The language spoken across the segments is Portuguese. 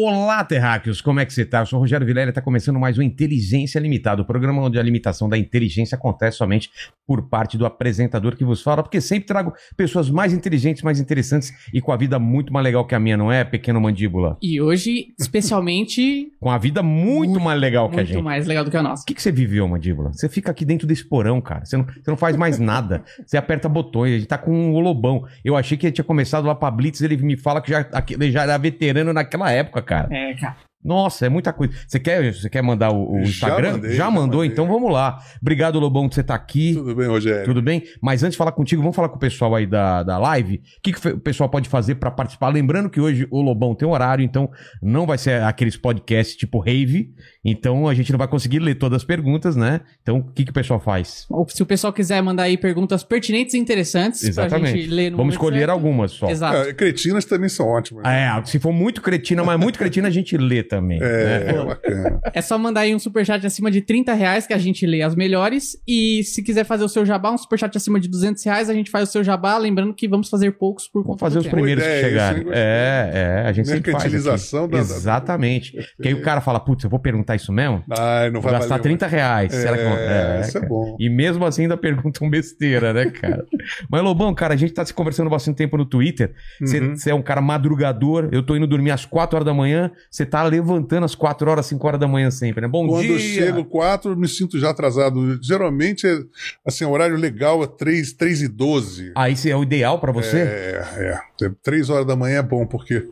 Olá, terráqueos, como é que você tá? Eu sou o Rogério Vilela e está começando mais um Inteligência Limitada, o programa onde a limitação da inteligência acontece somente por parte do apresentador que vos fala, porque sempre trago pessoas mais inteligentes, mais interessantes e com a vida muito mais legal que a minha, não é, pequeno mandíbula? E hoje, especialmente, Com a vida muito, mais legal que a muito gente. mais legal do que a nossa. O que, que você viveu, mandíbula? Você fica aqui dentro desse porão, cara. Você não, você não faz mais nada. Você aperta botões. A gente tá com um lobão. Eu achei que ele tinha começado lá pra Blitz. Ele me fala que já, ele já era veterano naquela época, cara. É, cara. Nossa, é muita coisa. Você quer, você quer mandar o, o Já Instagram? mandei, já já mandou? mandei. Então vamos lá. Obrigado, Lobão, que você tá aqui. Tudo bem, Rogério? Tudo bem? Mas antes de falar contigo, vamos falar com o pessoal aí da, da live. O que, que o pessoal pode fazer pra participar? Lembrando que hoje o Lobão tem horário, então não vai ser aqueles podcasts tipo rave. Então a gente não vai conseguir ler todas as perguntas, né? Então o que, que o pessoal faz? Ou Se o pessoal quiser mandar aí perguntas pertinentes e interessantes pra Exatamente. gente ler no Vamos escolher certo. algumas só. Exato. É, cretinas também são ótimas. É, se for muito cretina, mas muito cretina, a gente lê também. É, né? bacana. É só mandar aí um superchat acima de 30 reais que a gente lê as melhores. E se quiser fazer o seu jabá, um superchat acima de 200 reais, a gente faz o seu jabá. Lembrando que vamos fazer poucos por Vamos conta fazer do os tempo. primeiros que chegarem. É, é, a gente sempre faz. da- Exatamente. Porque aí o cara fala, putz, eu vou perguntar isso mesmo? Ai, não Vou vai gastar valer 30 reais. mais. Será que É, isso é bom. E mesmo assim ainda perguntam besteira, né, cara? Mas, Lobão, cara, a gente tá se conversando bastante tempo no Twitter. Você Uhum. é um cara madrugador. Eu tô indo dormir às 4 horas da manhã. Você tá levantando às 4 horas, 5 horas da manhã sempre, né? Bom Quando dia! eu chego 4, eu me sinto já atrasado. Geralmente, é, assim, o horário legal é 3, 3 e 12. Aí esse é o ideal pra você? É, é. é. 3 horas da manhã é bom, porque.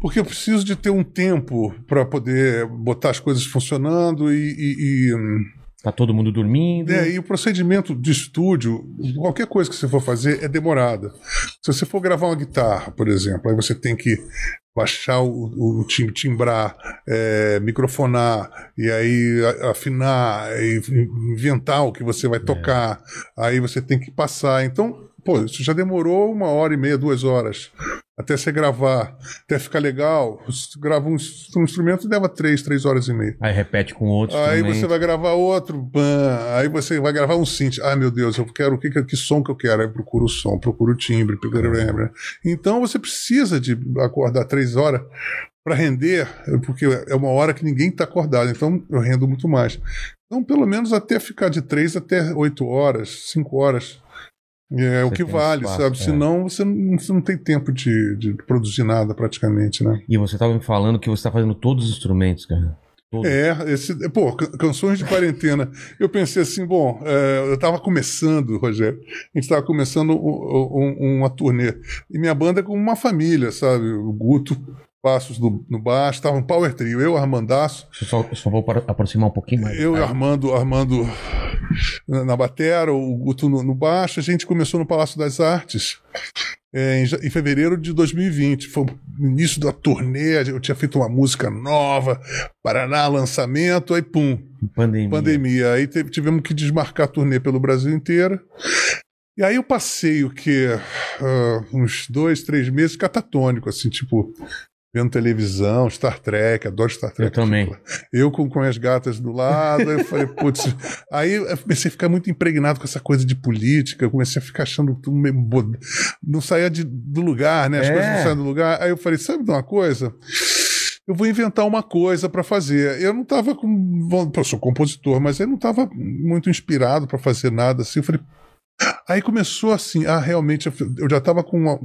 Porque eu preciso de ter um tempo para poder botar as coisas funcionando e, e- e, hum, Tá todo mundo dormindo. É, e o procedimento de estúdio, qualquer coisa que você for fazer, é demorada. Se você for gravar uma guitarra, por exemplo, aí você tem que baixar o, o tim- timbrar, é, microfonar, e aí afinar, e inventar o que você vai tocar, aí você tem que passar. Então, pô, isso já demorou uma hora e meia, duas horas. Até você gravar, até ficar legal. Você grava um, um instrumento leva três, três horas e meia. Aí repete com outros Aí você vai gravar outro, pã, aí você vai gravar um synth. Ai meu Deus, eu quero o que, que som que eu quero? Aí procuro o som, procuro o timbre, procuro. Então você precisa de acordar três horas para render, porque é uma hora que ninguém está acordado. Então eu rendo muito mais. Então pelo menos até ficar de três até oito horas, cinco horas. É o Você que vale, espaço, sabe? é. Senão você não, você não tem tempo de, de produzir nada praticamente, né? E você tava me falando que você tá fazendo todos os instrumentos, cara. É, esse, pô, can- canções de quarentena. Eu pensei assim, bom, é, eu tava começando, Rogério, a gente tava começando um- um- uma turnê. E minha banda é como uma família, sabe? O Guto, Passos no, no baixo, tava um power trio, eu, Armandaço, Eu só, eu só vou para- aproximar um pouquinho mais. eu e. Armando, Armando na, na batera, o Guto no, no baixo. A gente começou no Palácio das Artes é, em, em fevereiro de 2020. Foi o início da turnê, eu tinha feito uma música nova, Paraná, lançamento, aí pum, Pandemia. pandemia. Aí teve- tivemos que desmarcar a turnê pelo Brasil inteiro. E aí eu passei o que? uns dois, três meses catatônico, assim, tipo, vendo televisão, Star Trek, adoro Star Trek. Eu também. Eu com, com as gatas do lado, eu falei, putz. Aí eu comecei a ficar muito impregnado com essa coisa de política, eu comecei a ficar achando tudo meio. Não saía de- do lugar, né? As É. coisas não saem do lugar. Aí eu falei, sabe de uma coisa? eu vou inventar uma coisa para fazer. Eu não estava com. Eu sou compositor, mas eu não estava muito inspirado para fazer nada assim. Eu falei. Aí começou assim, ah, realmente, eu eu já estava com uma,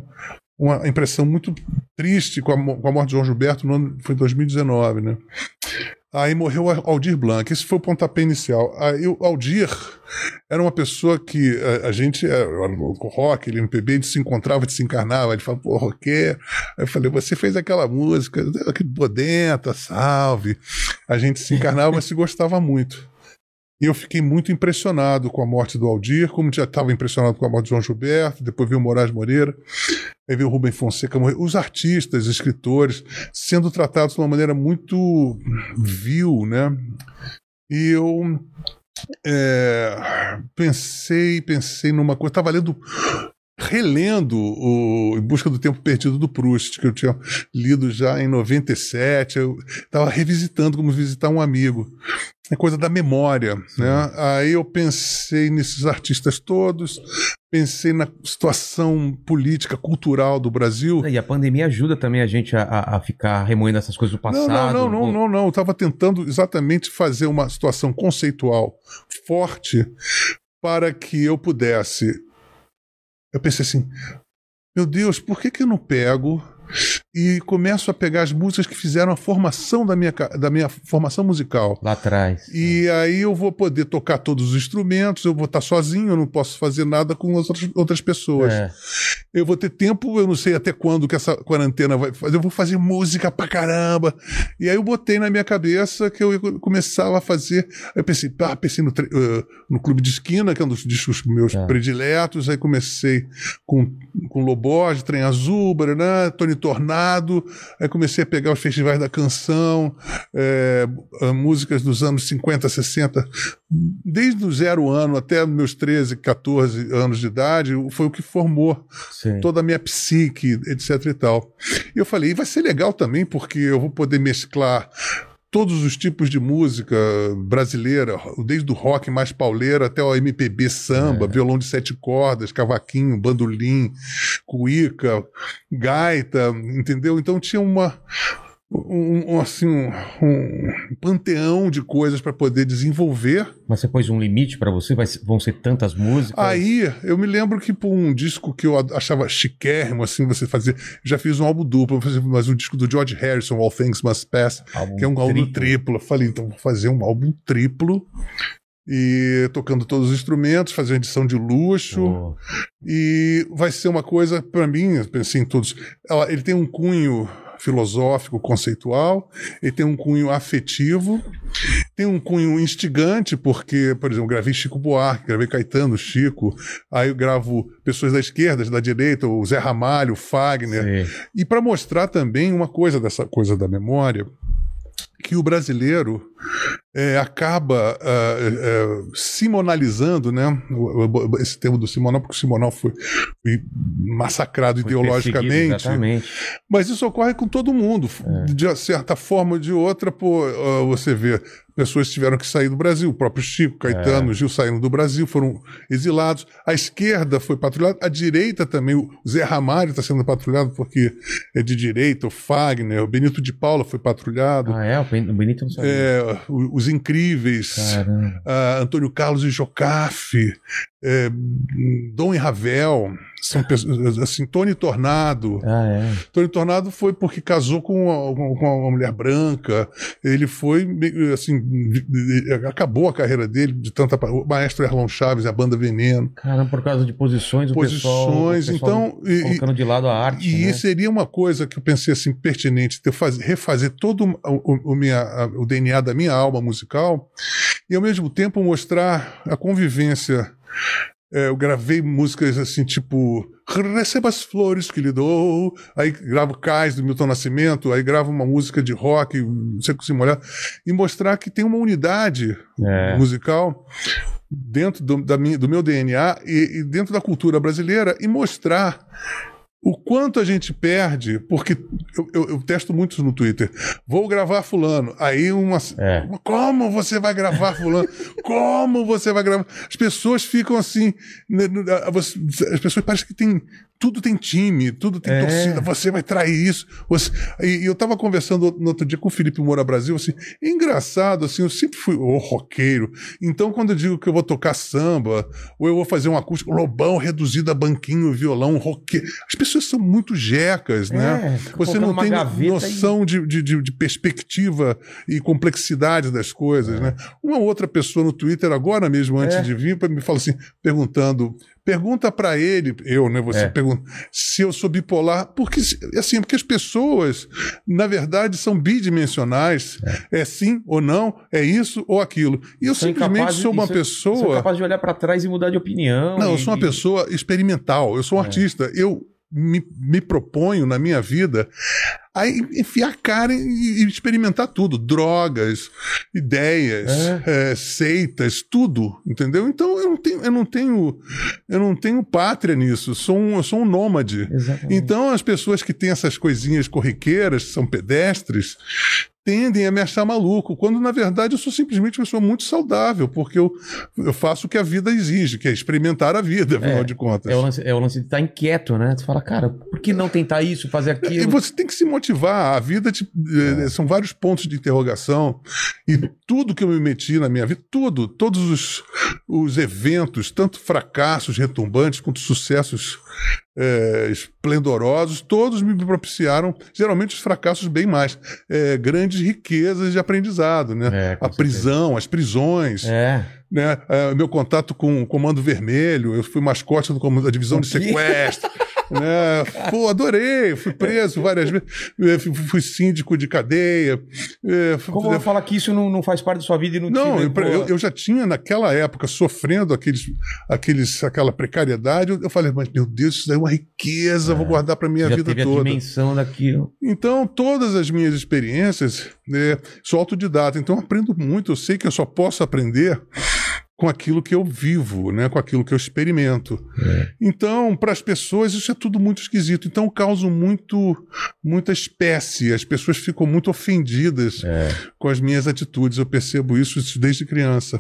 uma impressão muito triste com a, com a morte de João Gilberto, no ano, foi em 2019, né? Aí morreu Aldir Blanc, esse foi o pontapé inicial. Aí o Aldir era uma pessoa que a, a gente, é, o rock, ele MPB, a gente se encontrava, a se encarnava, gente falava, pô, roqueiro. Aí eu falei, você fez aquela música, que bodenta, salve. A gente se encarnava, mas se gostava muito. E eu fiquei muito impressionado com a morte do Aldir, como já estava impressionado com a morte de João Gilberto, depois veio o Moraes Moreira, aí veio o Rubem Fonseca, morrer. os artistas, escritores, sendo tratados de uma maneira muito vil, né? E eu é, pensei, pensei numa coisa, estava lendo relendo o Em Busca do Tempo Perdido do Proust, que eu tinha lido já em 97. Eu estava revisitando como visitar um amigo. É coisa da memória, né? Aí eu pensei nesses artistas todos, pensei na situação política, cultural do Brasil. E a pandemia ajuda também a gente a, a ficar remoendo essas coisas do passado. Não, não, não, não, não, não. Eu estava tentando exatamente fazer uma situação conceitual forte para que eu pudesse. Eu pensei assim, meu Deus, por que, que eu não pego e começo a pegar as músicas que fizeram a formação da minha, da minha formação musical. Lá atrás. E aí eu vou poder tocar todos os instrumentos, eu vou estar sozinho, eu não posso fazer nada com as outras, outras pessoas. É. Eu vou ter tempo, eu não sei até quando que essa quarentena vai fazer, eu vou fazer música pra caramba. E aí eu botei na minha cabeça que eu começava a fazer. Eu pensei, ah, pensei no, uh, no Clube de Esquina, que é um dos discos meus é. prediletos. Aí comecei com, com Lobos, Trem Azul, Baraná, Tony Tornado. Aí comecei a pegar os festivais da canção, é, músicas dos anos 50, 60, desde o zero ano até meus 13, 14 anos de idade, foi o que formou Sim. toda a minha psique, etc e tal. E eu falei, e vai ser legal também, porque eu vou poder mesclar todos os tipos de música brasileira, desde o rock mais pauleiro até o MPB samba, é. violão de sete cordas, cavaquinho, bandolim, cuíca, gaita, entendeu? Então tinha uma um, assim, um, um, panteão de coisas para poder desenvolver. Mas você pôs um limite para você? Vai, vão ser tantas músicas? Aí, eu me lembro que por um disco que eu achava chiquérrimo, assim, você fazer. Já fiz um álbum duplo, mas um disco do George Harrison, All Things Must Pass, álbum que é um triplo. álbum triplo. Eu falei, então vou fazer um álbum triplo e tocando todos os instrumentos, fazer uma edição de luxo. Oh. E vai ser uma coisa, para mim, pensei em todos. Ele tem um cunho filosófico, conceitual, ele tem um cunho afetivo, tem um cunho instigante, porque, por exemplo, gravei Chico Buarque, gravei Caetano, Chico, aí eu gravo pessoas da esquerda, da direita, o Zé Ramalho, o Fagner, Sim. e para mostrar também uma coisa dessa coisa da memória, que o brasileiro é, acaba uh, uh, simonalizando, né? Esse termo do simonal, porque o simonal foi, foi massacrado foi ideologicamente. Mas isso ocorre com todo mundo. É. De certa forma ou de outra, pô, uh, você vê pessoas tiveram que sair do Brasil. O próprio Chico, Caetano, é. Gil saíram do Brasil, foram exilados. A esquerda foi patrulhada, a direita também. O Zé Ramalho está sendo patrulhado porque é de direita, o Fagner, o Benito de Paula foi patrulhado. Ah, é? O Benito não sabia. É, os Incríveis, uh, Antônio Carlos e Jocafe, é, Dom e Ravel, são pessoas, assim, Tony Tornado. Ah, é. Tony Tornado foi porque casou com uma, com uma mulher branca. Ele foi, assim, acabou a carreira dele de tanta. O maestro Erlon Chaves, a banda Veneno. Caramba, por causa de posições, posições, o pessoal, o pessoal então. Colocando e, de lado a arte. E né? seria uma coisa que eu pensei assim, pertinente, ter faz, refazer todo o, o, minha, o DNA da minha alma musical e ao mesmo tempo mostrar a convivência é, eu gravei músicas assim, tipo Receba as flores que lhe dou. Aí gravo Cais do Milton Nascimento, aí gravo uma música de rock, Seco Se Molhar, e mostrar que tem uma unidade é. musical dentro do, da minha, do meu DNA e, e dentro da cultura brasileira e mostrar o quanto a gente perde, porque eu, eu, eu, testo muito no Twitter. Vou gravar fulano. Aí uma. É. Como você vai gravar fulano? Como você vai gravar? As pessoas ficam assim. Né, as pessoas parecem que tem tudo tem time, tudo tem é. torcida, você vai trair isso. Você... E, eu tava conversando no outro dia com o Felipe Moura Brasil, assim, engraçado, assim, eu sempre fui oh, roqueiro. Então, quando eu digo que eu vou tocar samba, ou eu vou fazer um acústico, lobão reduzido a banquinho, violão, roqueiro. As pessoas são muito jecas, né? É, você não tem noção e... de, de, de, perspectiva e complexidade das coisas, é. né? Uma outra pessoa no Twitter, agora mesmo, antes é. de vir, me fala assim, perguntando Pergunta para ele, eu, né? Você é. pergunta se eu sou bipolar, porque assim, porque as pessoas, na verdade, são bidimensionais. É, é sim ou não, é isso ou aquilo. E eu simplesmente sou uma pessoa. Sou capaz de olhar para trás e mudar de opinião. Não, e... eu sou uma pessoa experimental. Eu sou um é. artista. Eu me, me proponho na minha vida a enfiar a cara e, e experimentar tudo: drogas, ideias, É. eh, seitas, tudo, entendeu? Então eu não tenho, eu não tenho, eu não tenho pátria nisso. Eu sou um, eu sou um nômade. Exatamente. Então, as pessoas que têm essas coisinhas corriqueiras, são pedestres, tendem a me achar maluco, quando na verdade eu sou simplesmente uma pessoa muito saudável, porque eu, eu faço o que a vida exige, que é experimentar a vida, afinal É, de contas. É o, lance, é o lance de estar inquieto, né? Você fala, cara, por que não tentar isso, fazer E aquilo? você tem que se motivar. A vida te- eh, são vários pontos de interrogação. E tudo que eu me meti na minha vida, tudo, todos os, os eventos, tanto fracassos retumbantes quanto sucessos eh, esplendorosos, todos me propiciaram, geralmente os fracassos bem mais, eh, grandes riquezas de aprendizado, né? É, a prisão, as prisões, É. né? Eh, meu contato com o Comando Vermelho, eu fui mascote do comando, da divisão de sequestro. né? Pô, adorei, fui preso várias vezes, eh, fui, síndico de cadeia. fui- Como eu falar que isso não, não faz parte da sua vida e não, não, eu, a- eu- eu já tinha naquela época sofrendo aqueles, aqueles, aquela precariedade. Eu, eu falei, mas meu Deus, isso daí é uma riqueza, vou guardar para minha já vida teve a toda. dimensão daquilo. Então, todas as minhas experiências, né, sou autodidata, então aprendo muito. Eu sei que eu só posso aprender com aquilo que eu vivo, né, com aquilo que eu experimento. Então, para as pessoas, isso é tudo muito esquisito. Então, causa muito, muita espécie. As pessoas ficam muito ofendidas É. com as minhas atitudes. Eu percebo isso desde criança.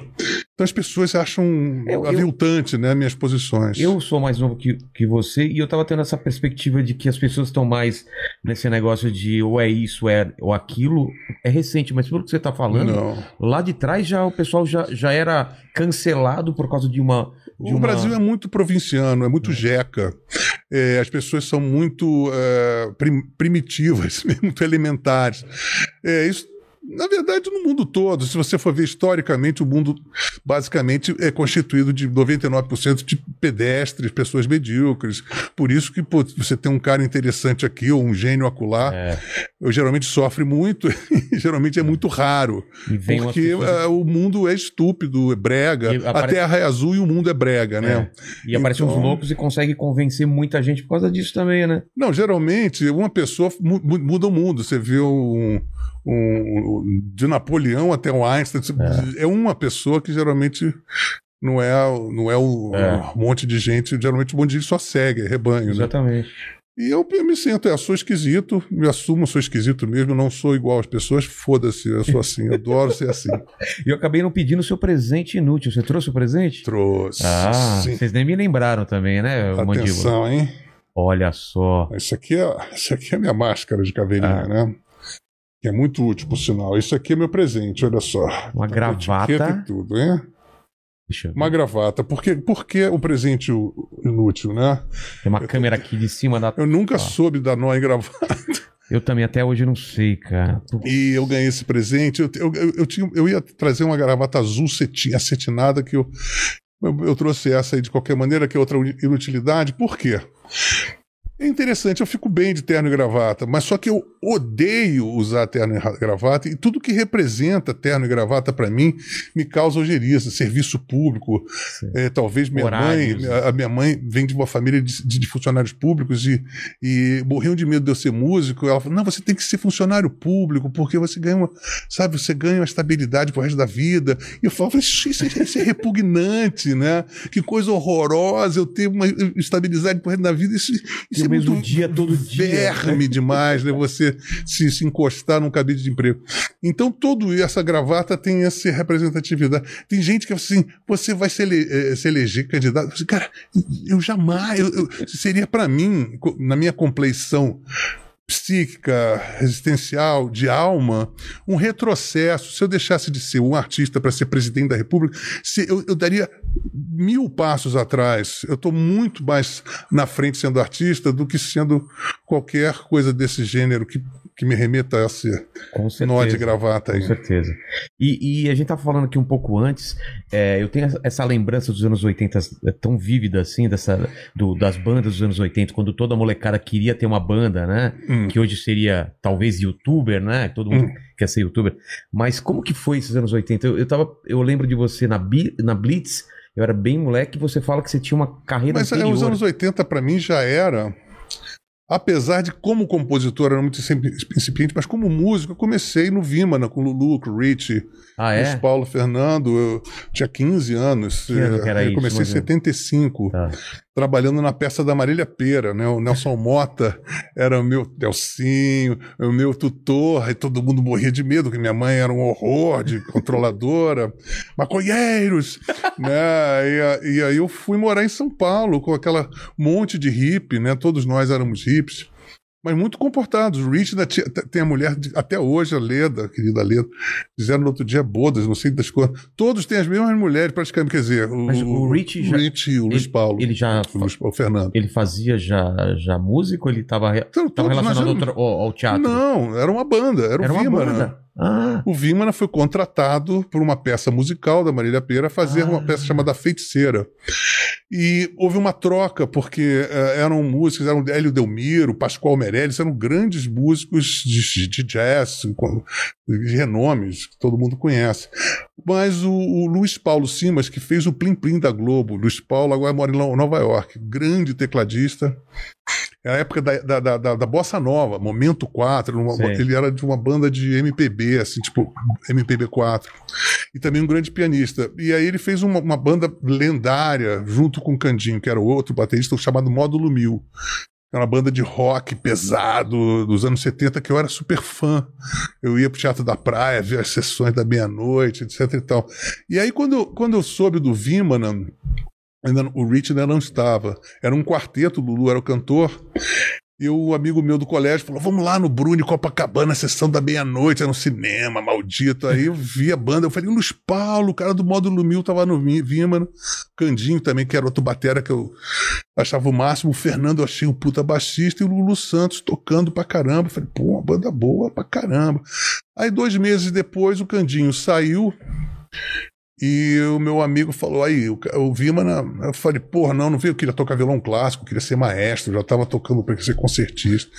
Então, as pessoas acham Eu- eu- aviltante, né, minhas posições. Eu sou mais novo que, que você e eu tava tendo essa perspectiva de que as pessoas estão mais nesse negócio de ou é isso é, ou aquilo. É recente, mas pelo que você tá falando, Não. lá de trás já o pessoal já, já era cancelado por causa de uma. De O uma... Brasil é muito provinciano, é muito jeca. É, as pessoas são muito é, prim- primitivas, muito elementares. É, isso, na verdade, no mundo todo, se você for ver historicamente, o mundo basicamente é constituído de 99% de pedestres, pessoas medíocres. Por isso que pô, você tem um cara interessante aqui, ou um gênio acolá, É, eu geralmente sofre muito, e geralmente é muito raro. Porque é, o mundo é estúpido, é brega. Apare- A terra é azul e o mundo é brega, né? É. E aparecem uns Então- loucos e consegue convencer muita gente por causa disso também, né? Não, geralmente uma pessoa mu- mu- muda o mundo. Você vê um, um- de Napoleão até o Einstein. É. uma pessoa que geralmente não é, não é o É. um monte de gente. Geralmente um monte de gente só segue, é rebanho. Né? Exatamente. E eu, eu me sinto, é, sou esquisito, me assumo, sou esquisito mesmo, não sou igual às pessoas, foda-se, eu sou assim, eu adoro ser assim. E eu acabei não pedindo o seu presente inútil. Você trouxe o presente? Trouxe. Ah, Sim. vocês nem me lembraram também, né, o Mandíbula? Atenção, hein? Olha só. Isso aqui é, isso aqui é minha máscara de caveirinha, Ah. né? Que é muito útil, por sinal. Isso aqui é meu presente, olha só. Uma Tá gravata. e tudo, eu ver. Uma gravata. Por que, por que o presente u- inútil, né? Tem uma câmera aqui de cima da. Eu nunca Ah. soube dar nó em gravata. Eu também até hoje não sei, cara. E eu ganhei esse presente. Eu, eu, eu, eu tinha, eu ia trazer uma gravata azul ceti- acetinada que eu, eu, eu trouxe essa aí de qualquer maneira, que é outra inutilidade. Por quê? É interessante, eu fico bem de terno e gravata, mas só que eu odeio usar terno e ra- gravata e tudo que representa terno e gravata para mim me causa ojeriza. Serviço público, é, talvez minha Horários, mãe, né? a minha mãe vem de uma família de, de- funcionários públicos e, e morriam de medo de eu ser músico. Ela falou: não, você tem que ser funcionário público, porque você ganha uma, sabe, você ganha uma estabilidade pro resto da vida. E eu falo, isso, isso, é- isso é repugnante, né? Que coisa horrorosa eu ter uma estabilidade pro resto da vida. Isso, isso o mesmo muito dia, todo dia, verme demais, né? Você se, se encostar num cabide de emprego. Então, toda essa gravata tem essa representatividade. Tem gente que fala assim: você vai se, ele, eh, se eleger candidato. Assim, Cara, eu jamais. eu- eu- seria para mim, na minha compleição psíquica, resistencial, de alma, um retrocesso. Se eu deixasse de ser um artista para ser presidente da República, se eu, eu daria mil passos atrás. Eu estou muito mais na frente sendo artista do que sendo qualquer coisa desse gênero que, que me remeta a esse Com certeza. nó de gravata Com aí. certeza. E, e a gente tava falando aqui um pouco antes, é, eu tenho essa- lembrança dos anos 80 é, tão vívida assim, dessa, do- das bandas dos anos 80, quando toda a molecada queria ter uma banda, né? Hum. Que hoje seria talvez youtuber, né? Todo mundo Hum. quer ser youtuber. Mas como que foi esses anos 80? Eu, eu, tava, eu lembro de você na, Bi- na Blitz, eu era bem moleque, você fala que você tinha uma carreira Mas anterior. os anos 80 para mim já era apesar de como compositor era muito incipiente, mas como músico eu comecei no Vimana, com Lulu, com Rich, Ah, é? Paulo Fernando, eu tinha 15 anos. Que ano que era eu isso, comecei em ou menos? 75, Tá. Trabalhando na peça da Marília Pera, né? O Nelson Mota era o meu Delcinho, o meu tutor, e todo mundo morria de medo, que minha mãe era um horror de controladora, maconheiros, né? E, e aí eu fui morar em São Paulo com aquela monte de hippie, né? Todos nós éramos hippies. Mas muito comportados. O Rich ainda tinha- tem a mulher, até hoje, a Leda, a querida Leda, fizeram no outro dia bodas, não sei das coisas. Todos têm as mesmas mulheres, praticamente. Quer dizer, o, Mas o Rich já- Rich e o Luiz ele- Paulo. ele já- O, Luiz, o Fernando. Ele fazia já, já música ou ele estava Então, tava relacionado ao, ao- ao teatro? Não, era uma banda, era, Era o uma banda. Ah, O Vimana foi contratado por uma peça musical da Marília Pera a fazer Ah. uma peça chamada Feiticeira. E houve uma troca, porque eh, eram músicos, eram Hélio Delmiro, Pascoal Meirelles, eram grandes músicos de, de jazz, de renomes, que todo mundo conhece. Mas o, o Luiz Paulo Simas, que fez o Plim Plim da Globo, Luiz Paulo agora mora em Nova York, grande tecladista. É a época da, da, da, da- Bossa Nova, Momento 4. uma- ele era de uma banda de MPB, assim, tipo MPB 4. E também um grande pianista. E aí ele fez uma, uma banda lendária, junto com o Candinho, que era outro baterista, chamado Módulo Mil. Era uma banda de rock pesado dos anos 70 que eu era super fã. Eu ia pro Teatro da Praia, ver as sessões da meia-noite, etc e tal. E aí, quando, eu- quando eu soube do Vimana, ainda, o Rich ainda não estava. Era um quarteto, o Lulu era o cantor. E o amigo meu do colégio falou: vamos lá no Bruni Copacabana, sessão da meia-noite, era no cinema, maldito. Aí eu vi a banda, eu falei, Luiz Paulo, o cara do módulo mil tava no Vi- Vimana, Candinho também, que era outro batera que eu achava o máximo, o Fernando eu achei um puta baixista, e o Lulu Santos tocando pra caramba. Eu falei, pô, uma banda boa pra caramba. Aí dois meses depois o Candinho saiu. E o meu amigo falou, aí, ca- o Vimana, eu falei, porra, não, não veio, eu queria tocar violão clássico, eu queria ser maestro, já tava tocando para ser concertista.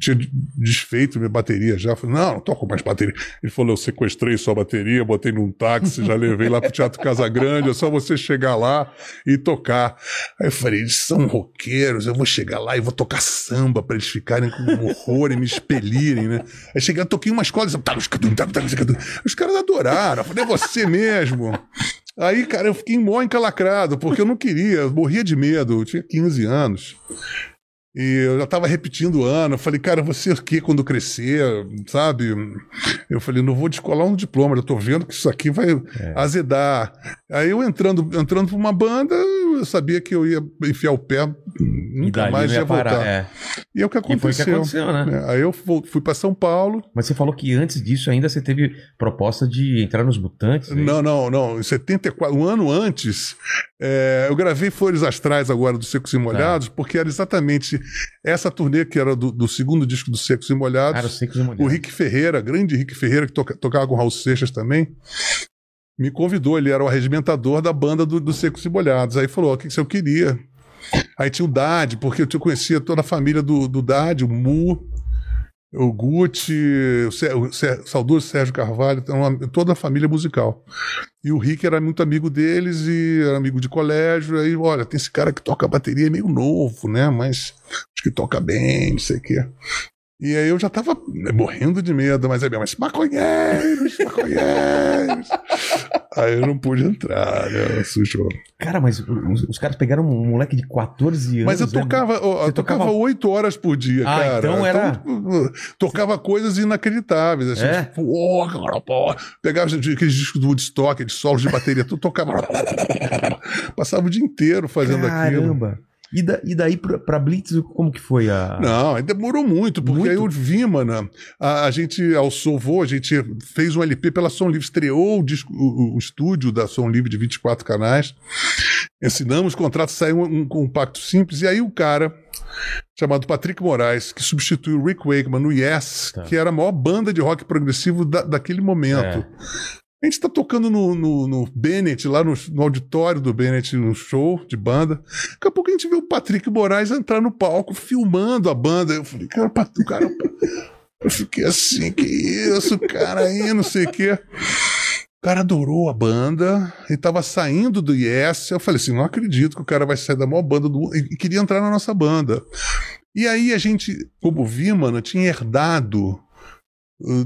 Tinha de- desfeito minha bateria já. Falei, não, não toco mais bateria. Ele falou, eu sequestrei sua bateria, botei num táxi, já levei lá pro Teatro Casa Grande, é só você chegar lá e tocar. Aí eu falei, eles são roqueiros, eu vou chegar lá e vou tocar samba para eles ficarem com horror e me expelirem, né? Aí cheguei, toquei uma escola, e os caras adoraram. Eu falei, é você mesmo. Aí, cara, eu fiquei mó encalacrado, porque eu não queria, eu morria de medo, eu tinha 15 anos. E eu já tava repetindo o ano. Eu falei, cara, você o que quando crescer, sabe? Eu falei, não vou descolar um diploma, eu tô vendo que isso aqui vai azedar. Aí eu entrando, entrando pra uma banda, eu sabia que eu ia enfiar o pé, e nunca dali mais ia voltar. parar. É. E é o que E foi o que aconteceu. aconteceu, né? É, Aí eu fu- fui pra São Paulo. Mas você falou que antes disso ainda você teve proposta de entrar nos Mutantes. é isso? Não, não, não. Em 74, um ano antes, é, eu gravei Flores Astrais agora do Secos e Molhados, Tá. porque era exatamente essa turnê que era do, do segundo disco do Secos e Molhados. Cara, os secos e molhados. O Rick Ferreira, grande Rick Ferreira, que toca- tocava com o Raul Seixas também, me convidou. Ele era o arregimentador da banda do, do Secos e Molhados. Aí falou: o que, que eu queria? Aí tinha o Dade, porque eu conhecia toda a família do, do Dade, o Mu, o Gucci, o, Sé- o Sé- o saudoso Sérgio Carvalho, então, toda a família musical. E o Rick era muito amigo deles e era amigo de colégio. Aí, olha, tem esse cara que toca bateria é meio novo, né? Mas acho que toca bem, não sei o quê. E aí eu já tava morrendo de medo, mas aí minha mãe maconheiros, maconheiros. aí eu não pude entrar, né? Assustou. Cara, mas os, os caras pegaram um moleque de 14 anos. Mas eu né? tocava, ó, eu Você tocava tocava- oito horas por dia, Ah, cara. então era- Então, tocava coisas inacreditáveis. Assim, É? tipo, oh. Pegava aqueles discos do Woodstock, de solos de bateria, tudo tocava. Passava o dia inteiro fazendo aquilo. Caramba. E, da- e daí pra, pra Blitz, como que foi a. Não, demorou muito, porque Muito? aí o Vimana, a, a gente, ao Sovô, a gente fez um LP pela Som Livre, estreou o, disco, o, o estúdio da Som Livre de 24 canais, assinamos o contrato, saiu um, um compacto simples, e aí o cara, chamado Patrick Moraes, que substituiu o Rick Wakeman no Yes, Tá. que era a maior banda de rock progressivo da- daquele momento. A gente tá tocando no, no, no Bennett, lá no, no auditório do Bennett, no show de banda. Daqui a pouco a gente vê o Patrick Moraes entrar no palco, filmando a banda. Eu falei, cara, o cara. Eu fiquei assim, que isso, cara aí, não sei o quê. O cara adorou a banda e tava saindo do Yes. Eu falei assim: não acredito que o cara vai sair da maior banda do e queria entrar na nossa banda. E aí a gente, como Vimana, tinha herdado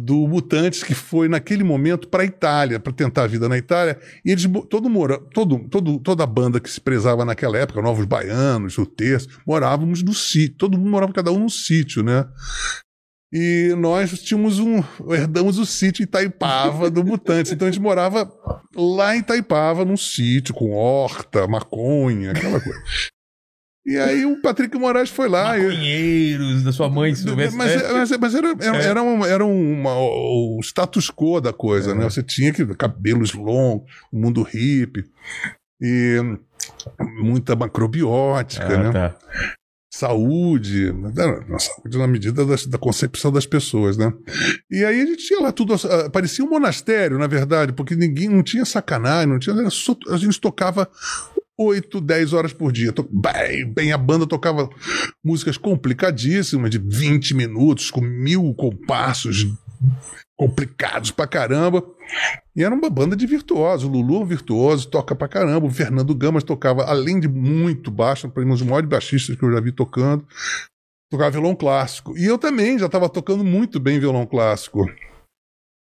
do Mutantes que foi naquele momento para a Itália, para tentar a vida na Itália, e eles todo mora, todo, todo, toda a banda que se prezava naquela época, Novos Baianos, o Terço, morávamos no sítio, todo mundo morava cada um num sítio, né? E nós tínhamos um. herdamos o sítio Itaipava do Mutantes. Então a gente morava lá em Itaipava, num sítio, com horta, maconha, aquela coisa. E aí o Patrick Moraes foi lá. e- Maconheiros da sua mãe, se soubesse. mas, É. mas, mas era, era, É. era, uma, era uma- o status quo da coisa, É. né? Você tinha que cabelos longos, o mundo hippie, e muita macrobiótica, Ah, né? tá. saúde, saúde na medida das- da concepção das pessoas, né? E aí a gente tinha lá tudo, ah, parecia um monastério, na verdade, porque ninguém, não tinha sacanagem, não tinha, só- a gente tocava 8, 10 horas por dia. Bem, bem, a banda tocava músicas complicadíssimas, de 20 minutos, com mil compassos complicados pra caramba. E era uma banda de virtuosos. O Lulu é um virtuoso, toca pra caramba. O Fernando Gamas tocava, além de muito baixo, um dos maiores baixistas que eu já vi tocando, tocava violão clássico. E eu também já estava tocando muito bem violão clássico.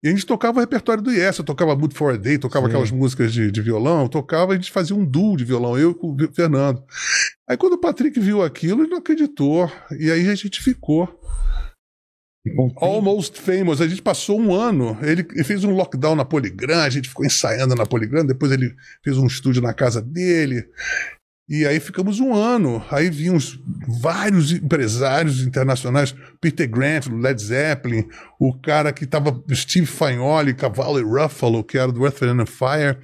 E a gente tocava o repertório do Yes, eu tocava Mood for a Day, tocava Sim. aquelas músicas de, de violão, eu tocava, a gente fazia um duo de violão, eu com o Fernando. Aí quando o Patrick viu aquilo, ele não acreditou. E aí a gente ficou. Almost Famous. A gente passou um ano. Ele, ele fez um lockdown na Poligram, a gente ficou ensaiando na Poligram. Depois ele fez um estúdio na casa dele. E aí ficamos um ano. Aí vinham os- vários empresários internacionais, Peter Grant, Led Zeppelin, o cara que estava, Steve Fagnoli, Cavallo e Ruffalo, que era do Earth, Wind Fire,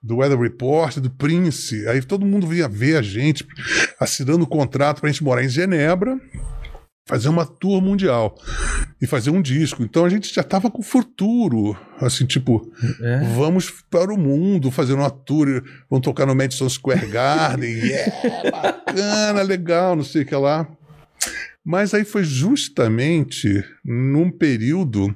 do Weather Report, do Prince. Aí todo mundo vinha ver a gente, assinando o contrato para a gente morar em Genebra, fazer uma tour mundial e fazer um disco. Então a gente já tava com futuro, assim, tipo, É. vamos para o mundo fazer uma tour, vamos tocar no Madison Square Garden, yeah, bacana, legal, não sei o que lá. Mas aí foi justamente num período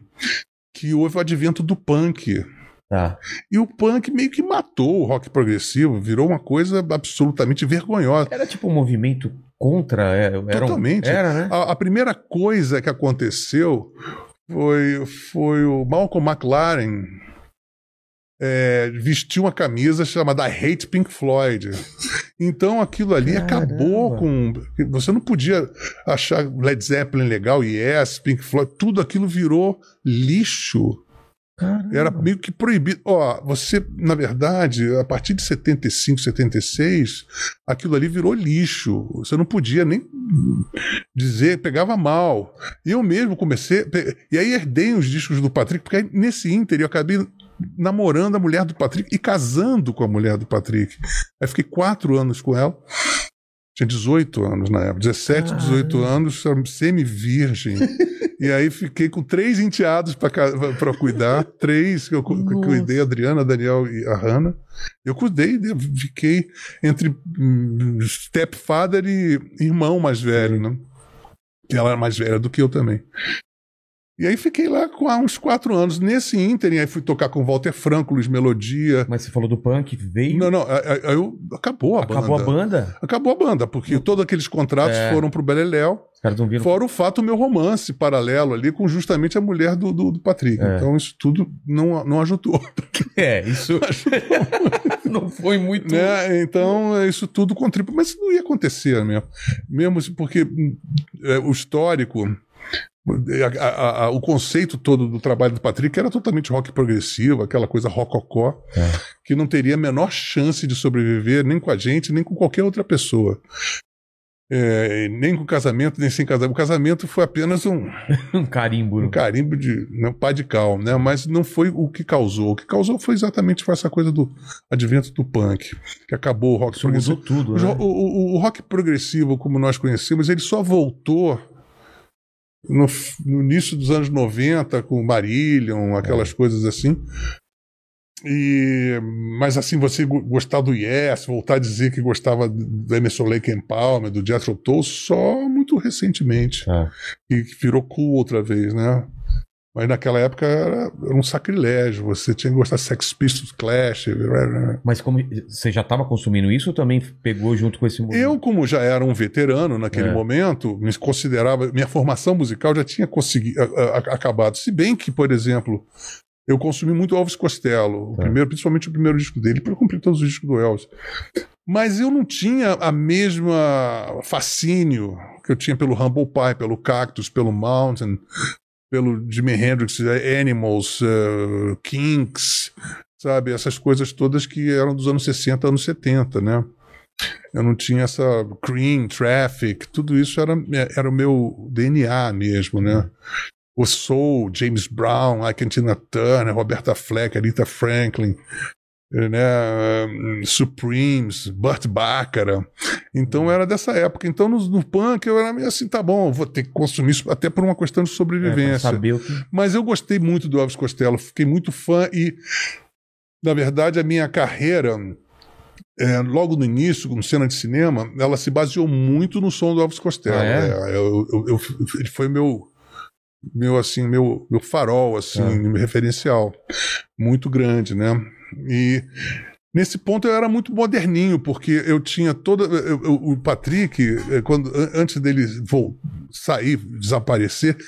que houve o advento do punk. Tá. E o punk meio que matou o rock progressivo, virou uma coisa absolutamente vergonhosa. Era tipo um movimento contra. é, Era um- Totalmente. Era, né? A, a primeira coisa que aconteceu foi, foi o Malcolm McLaren é, vestiu uma camisa chamada Hate Pink Floyd. Então aquilo ali Caramba. acabou com. Você não podia achar Led Zeppelin legal, Yes, Pink Floyd, tudo aquilo virou lixo. Caramba. Era meio que proibido. Ó, você, na verdade, a partir de 75, 76, aquilo ali virou lixo. Você não podia nem dizer, pegava mal. E eu mesmo comecei. E aí herdei os discos do Patrick, porque aí, nesse ínter eu acabei namorando a mulher do Patrick e casando com a mulher do Patrick. Aí fiquei quatro anos com ela. Tinha 18 anos na época, 17, 18 anos, semi-virgem. e aí fiquei com três enteados para cuidar, três que eu cu- Nossa. cuidei, a Adriana, a Daniel e a Hannah. Eu cuidei, fiquei entre hum, stepfather e irmão mais velho, né? Que ela era mais velha do que eu também. E aí fiquei lá com há uns quatro anos. Nesse ínterim, aí fui tocar com Walter Franco, Luiz Melodia. Mas você falou do punk, veio. Não, não, aí- aí eu, acabou a acabou banda. a banda. Acabou a banda, porque todos aqueles contratos É. foram pro Beleléu, viram. fora o fato o meu romance paralelo ali com justamente a mulher do, do, do Patrick. É. Então isso tudo não, não ajudou. É, isso não foi muito. né? Então isso tudo contribui. Mas isso não ia acontecer mesmo. Mesmo se- porque hum, é, o histórico. A- a- a- o conceito todo do trabalho do Patrick era totalmente rock progressivo, aquela coisa rococó, É. que não teria a menor chance de sobreviver nem com a gente, nem com qualquer outra pessoa. É, nem com casamento, nem sem casamento. O casamento foi apenas um, Um carimbo. um carimbo de né, um pá de cal, né? Mas não foi o que causou. O que causou foi exatamente essa coisa do advento do punk, que acabou o rock Isso mudou progressivo. tudo, O, jo- né? o- o- o rock progressivo, como nós conhecemos, ele só voltou no, no início dos anos 90, com Marillion, aquelas É. coisas assim. E, mas assim, você go- gostar do Yes, voltar a dizer que gostava do Emerson Lake and Palmer, do Jethro Tull, só muito recentemente Tá. e que virou cool outra vez, né? Mas naquela época era, um sacrilégio. Você tinha que gostar de Sex Pistols, Clash. Mas como você já estava consumindo isso ou também pegou junto com esse movimento? Eu, como já era um veterano naquele É. momento, me considerava. Minha formação musical já tinha consegui, a- a- acabado. Se bem que, por exemplo, eu consumi muito Elvis Costello, o Tá. primeiro, principalmente o primeiro disco dele, porque eu comprei todos os discos do Elvis. Mas eu não tinha a mesma fascínio que eu tinha pelo Humble Pie, pelo Cactus, pelo Mountain, pelo Jimi Hendrix, eh, Animals, eh, Kinks, sabe? Essas coisas todas que eram dos anos 60, anos 70, né? Eu não tinha essa Cream, Traffic, tudo isso era, era o meu DNA mesmo, né? O Soul, James Brown, Ike Tina Turner, Roberta Fleck, Aretha Franklin, né? hum, Supremes, Burt Bacharach. Então era dessa época. Então no, no punk eu era meio assim, tá bom, vou ter que consumir isso até por uma questão de É, sobrevivência. o que. Mas eu gostei muito do Elvis Costello, fiquei muito fã e, na verdade, a minha carreira, é, logo no início, como cena de cinema, ela se baseou muito no som do Elvis Costello. Ah, é? É, eu- eu- eu- ele foi meu, meu assim, meu, meu farol, assim, meu referencial, muito grande, né? E Nesse ponto eu era muito moderninho, porque eu tinha toda. eu- eu- o Patrick, eh, quando, an- antes dele vol- sair, desaparecer,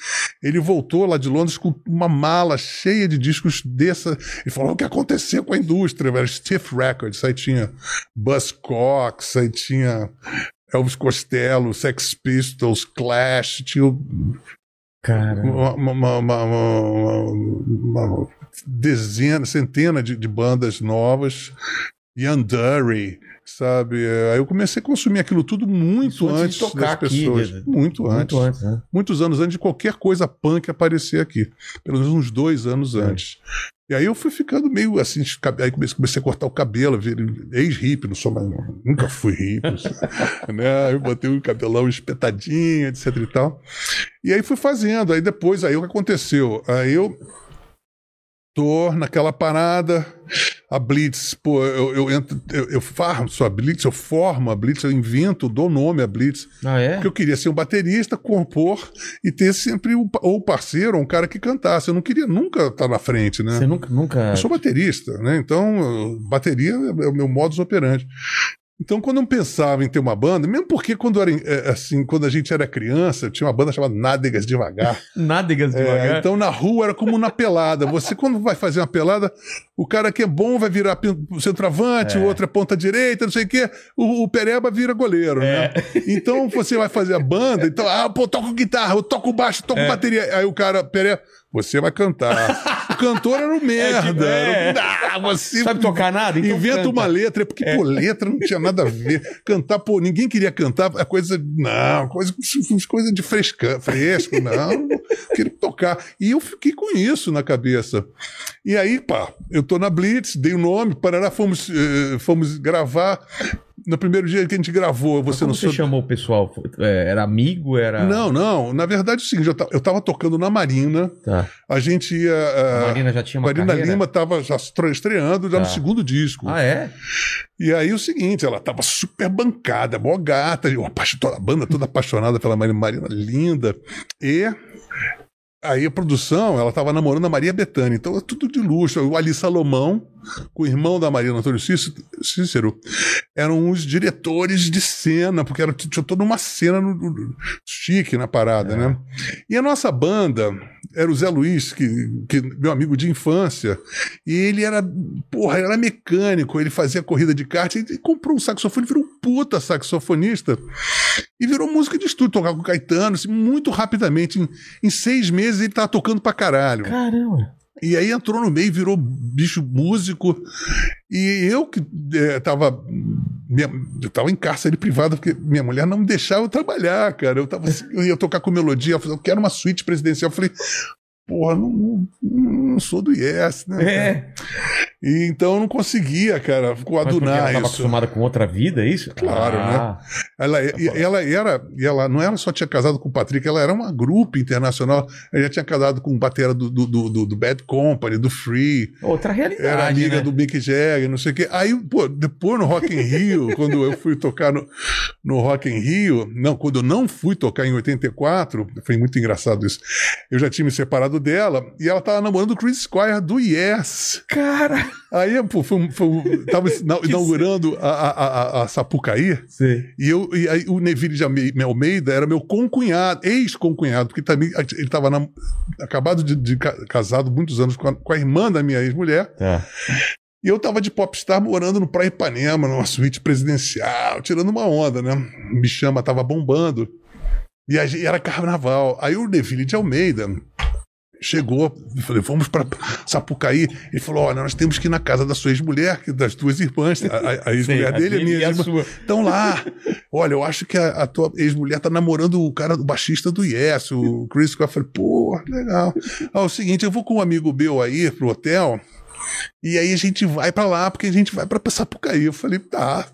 ele voltou lá de Londres com uma mala cheia de discos dessa. E falou o que aconteceu com a indústria, era Stiff Records. Aí tinha Buzzcocks, aí tinha Elvis Costello, Sex Pistols, Clash, tinha Cara. uma, uma, uma- uma- uma- uma dezena, centena de, de bandas novas. Ian Dury, sabe? Aí eu comecei a consumir aquilo tudo muito antes de antes, tocar das aqui, pessoas. né? muito antes. Muito antes, né? Muitos anos antes de qualquer coisa punk aparecer aqui. Pelo menos uns dois anos É. antes. E aí eu fui ficando meio assim, aí comecei, a cortar o cabelo, ex-hippie, não sou mais, nunca fui hippie, né? Aí eu botei o cabelão espetadinho, etc e tal. E aí fui fazendo, aí depois, aí o que aconteceu? Aí eu tô naquela parada, a Blitz, pô, eu, eu, entro, eu, eu faço a Blitz, eu formo a Blitz, eu invento, dou nome à Blitz, Ah, é? porque eu queria ser um baterista, compor e ter sempre um, ou parceiro, ou um cara que cantasse. Eu não queria nunca estar na frente, né? Você nunca. nunca... Eu sou baterista, né? Então, bateria é o meu modus operandi. Então, quando eu pensava em ter uma banda, mesmo porque quando, era, é, assim, quando a gente era criança, tinha uma banda chamada Nádegas Devagar. Nádegas É, devagar. então, na rua era como na pelada. Você, quando vai fazer uma pelada, o cara que é bom vai virar centroavante, É. o outro é ponta direita, não sei o quê. O, o Pereba vira goleiro, né? Então, você vai fazer a banda, então, ah, pô, toco guitarra, eu toco baixo, toco É. bateria. Aí o cara, Pereba, você vai cantar. O cantor era o merda. é. Era um- Ah, você Sabe tocar nada? Então Inventa canta. uma letra, porque, pô, letra não tinha nada a ver. Cantar, pô, ninguém queria cantar, é coisa. Não, coisa, coisa de fresca, fresco, não. Queria tocar. E eu fiquei com isso na cabeça. E aí, pá, eu tô na Blitz, dei o nome, Paraná, fomos, eh, fomos gravar. No primeiro dia que a gente gravou, você Como não você soube. chamou o pessoal? É, Era amigo? Era. Não, não. Na verdade, é o seguinte, eu ta- eu tava tocando na Marina, Tá. a gente ia. A ah, Marina já tinha uma Marina carreira? Lima estava já estre- estreando já no Tá. segundo disco. Ah, é? E aí o seguinte, ela tava super bancada, mó gata, eu apaixo- toda a banda toda apaixonada pela Marina, Marina linda. E aí a produção, ela tava namorando a Maria Bethânia, então é tudo de luxo. O Ali Salomão, com o irmão da Maria, Antônio Cícero, eram os diretores de cena, porque era, tinha toda uma cena no- no- chique na parada, né? E a nossa banda era o Zé Luiz, que, que meu amigo de infância, e ele era, porra, era mecânico, ele fazia corrida de kart, e comprou um saxofone, virou um puta saxofonista, e virou música de estúdio, tocava com o Caetano, assim, muito rapidamente. Em, em seis meses ele tava tocando pra caralho. Caramba. E aí entrou no meio, virou bicho músico. E eu que eh, tava. Eu tava em cárcere privado, porque minha mulher não me deixava trabalhar, cara. Eu, tava, assim, eu ia tocar com melodia, eu quero uma suíte presidencial. Eu falei, porra, não, não, não sou do Yes, né? É. E então eu não conseguia, cara, Mas porque coadunar ela estava isso. acostumada com outra vida, é isso? Claro, Ah, Ela, Tá e- ela era, ela não era só tinha casado com o Patrick, ela era uma grupo internacional. Ela já tinha casado com o batera do, do, do, do- do Bad Company, do Free. Outra realidade. Era amiga né? do Mick Jagger, não sei o quê. Aí, pô, depois no Rock in Rio, quando eu fui tocar no, no Rock in Rio, não, quando eu não fui tocar em 84, foi muito engraçado isso. Eu já tinha me separado dela e ela tava namorando o Chris Squire do Yes. Cara! Aí, pô, foi, foi, tava ina- inaugurando a, a, a, a Sapucaí. Sei. E, eu, e aí o Neville de Alme- Almeida era meu concunhado, ex-concunhado, porque também ele estava acabado de, de ca- casado muitos anos com a, com a irmã da minha ex-mulher. Tá. E eu tava de popstar morando no Praia Ipanema, numa suíte presidencial, tirando uma onda, né? Me chama, tava bombando. E era carnaval. Aí o Neville de Almeida chegou, falei, vamos para Sapucaí. Ele falou: olha, nós temos que ir na casa da sua ex-mulher, das tuas irmãs. A, a- ex-mulher dele, a minha e a. Estão lá. Olha, eu acho que a, a tua ex-mulher tá namorando o cara do baixista do Yes, o Chris. Eu falei, pô, legal. Ah, é o seguinte, eu vou com um amigo meu aí pro hotel. E aí a gente vai pra lá, porque a gente vai pra Sapucaí. Eu falei, tá.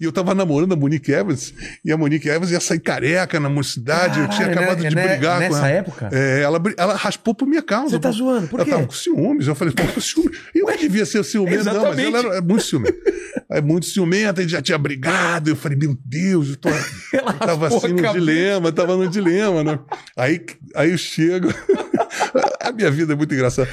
E eu tava namorando a Monique Evans, e a Monique Evans ia sair careca na mocidade. eu tinha Caralho, acabado né- de né- brigar com nessa ela. época? É, ela, ela raspou por minha causa. Você tá zoando, por ela quê? tava com ciúmes. Eu falei, pô, com ciúmes. Eu não devia ser ciumento, não, mas ela era muito ciumenta. É muito ciumenta, a gente já tinha brigado. Eu falei, meu Deus, eu tô. Ela Eu tava assim no dilema, tava no dilema, né? Aí, aí eu chego. a minha vida é muito engraçada.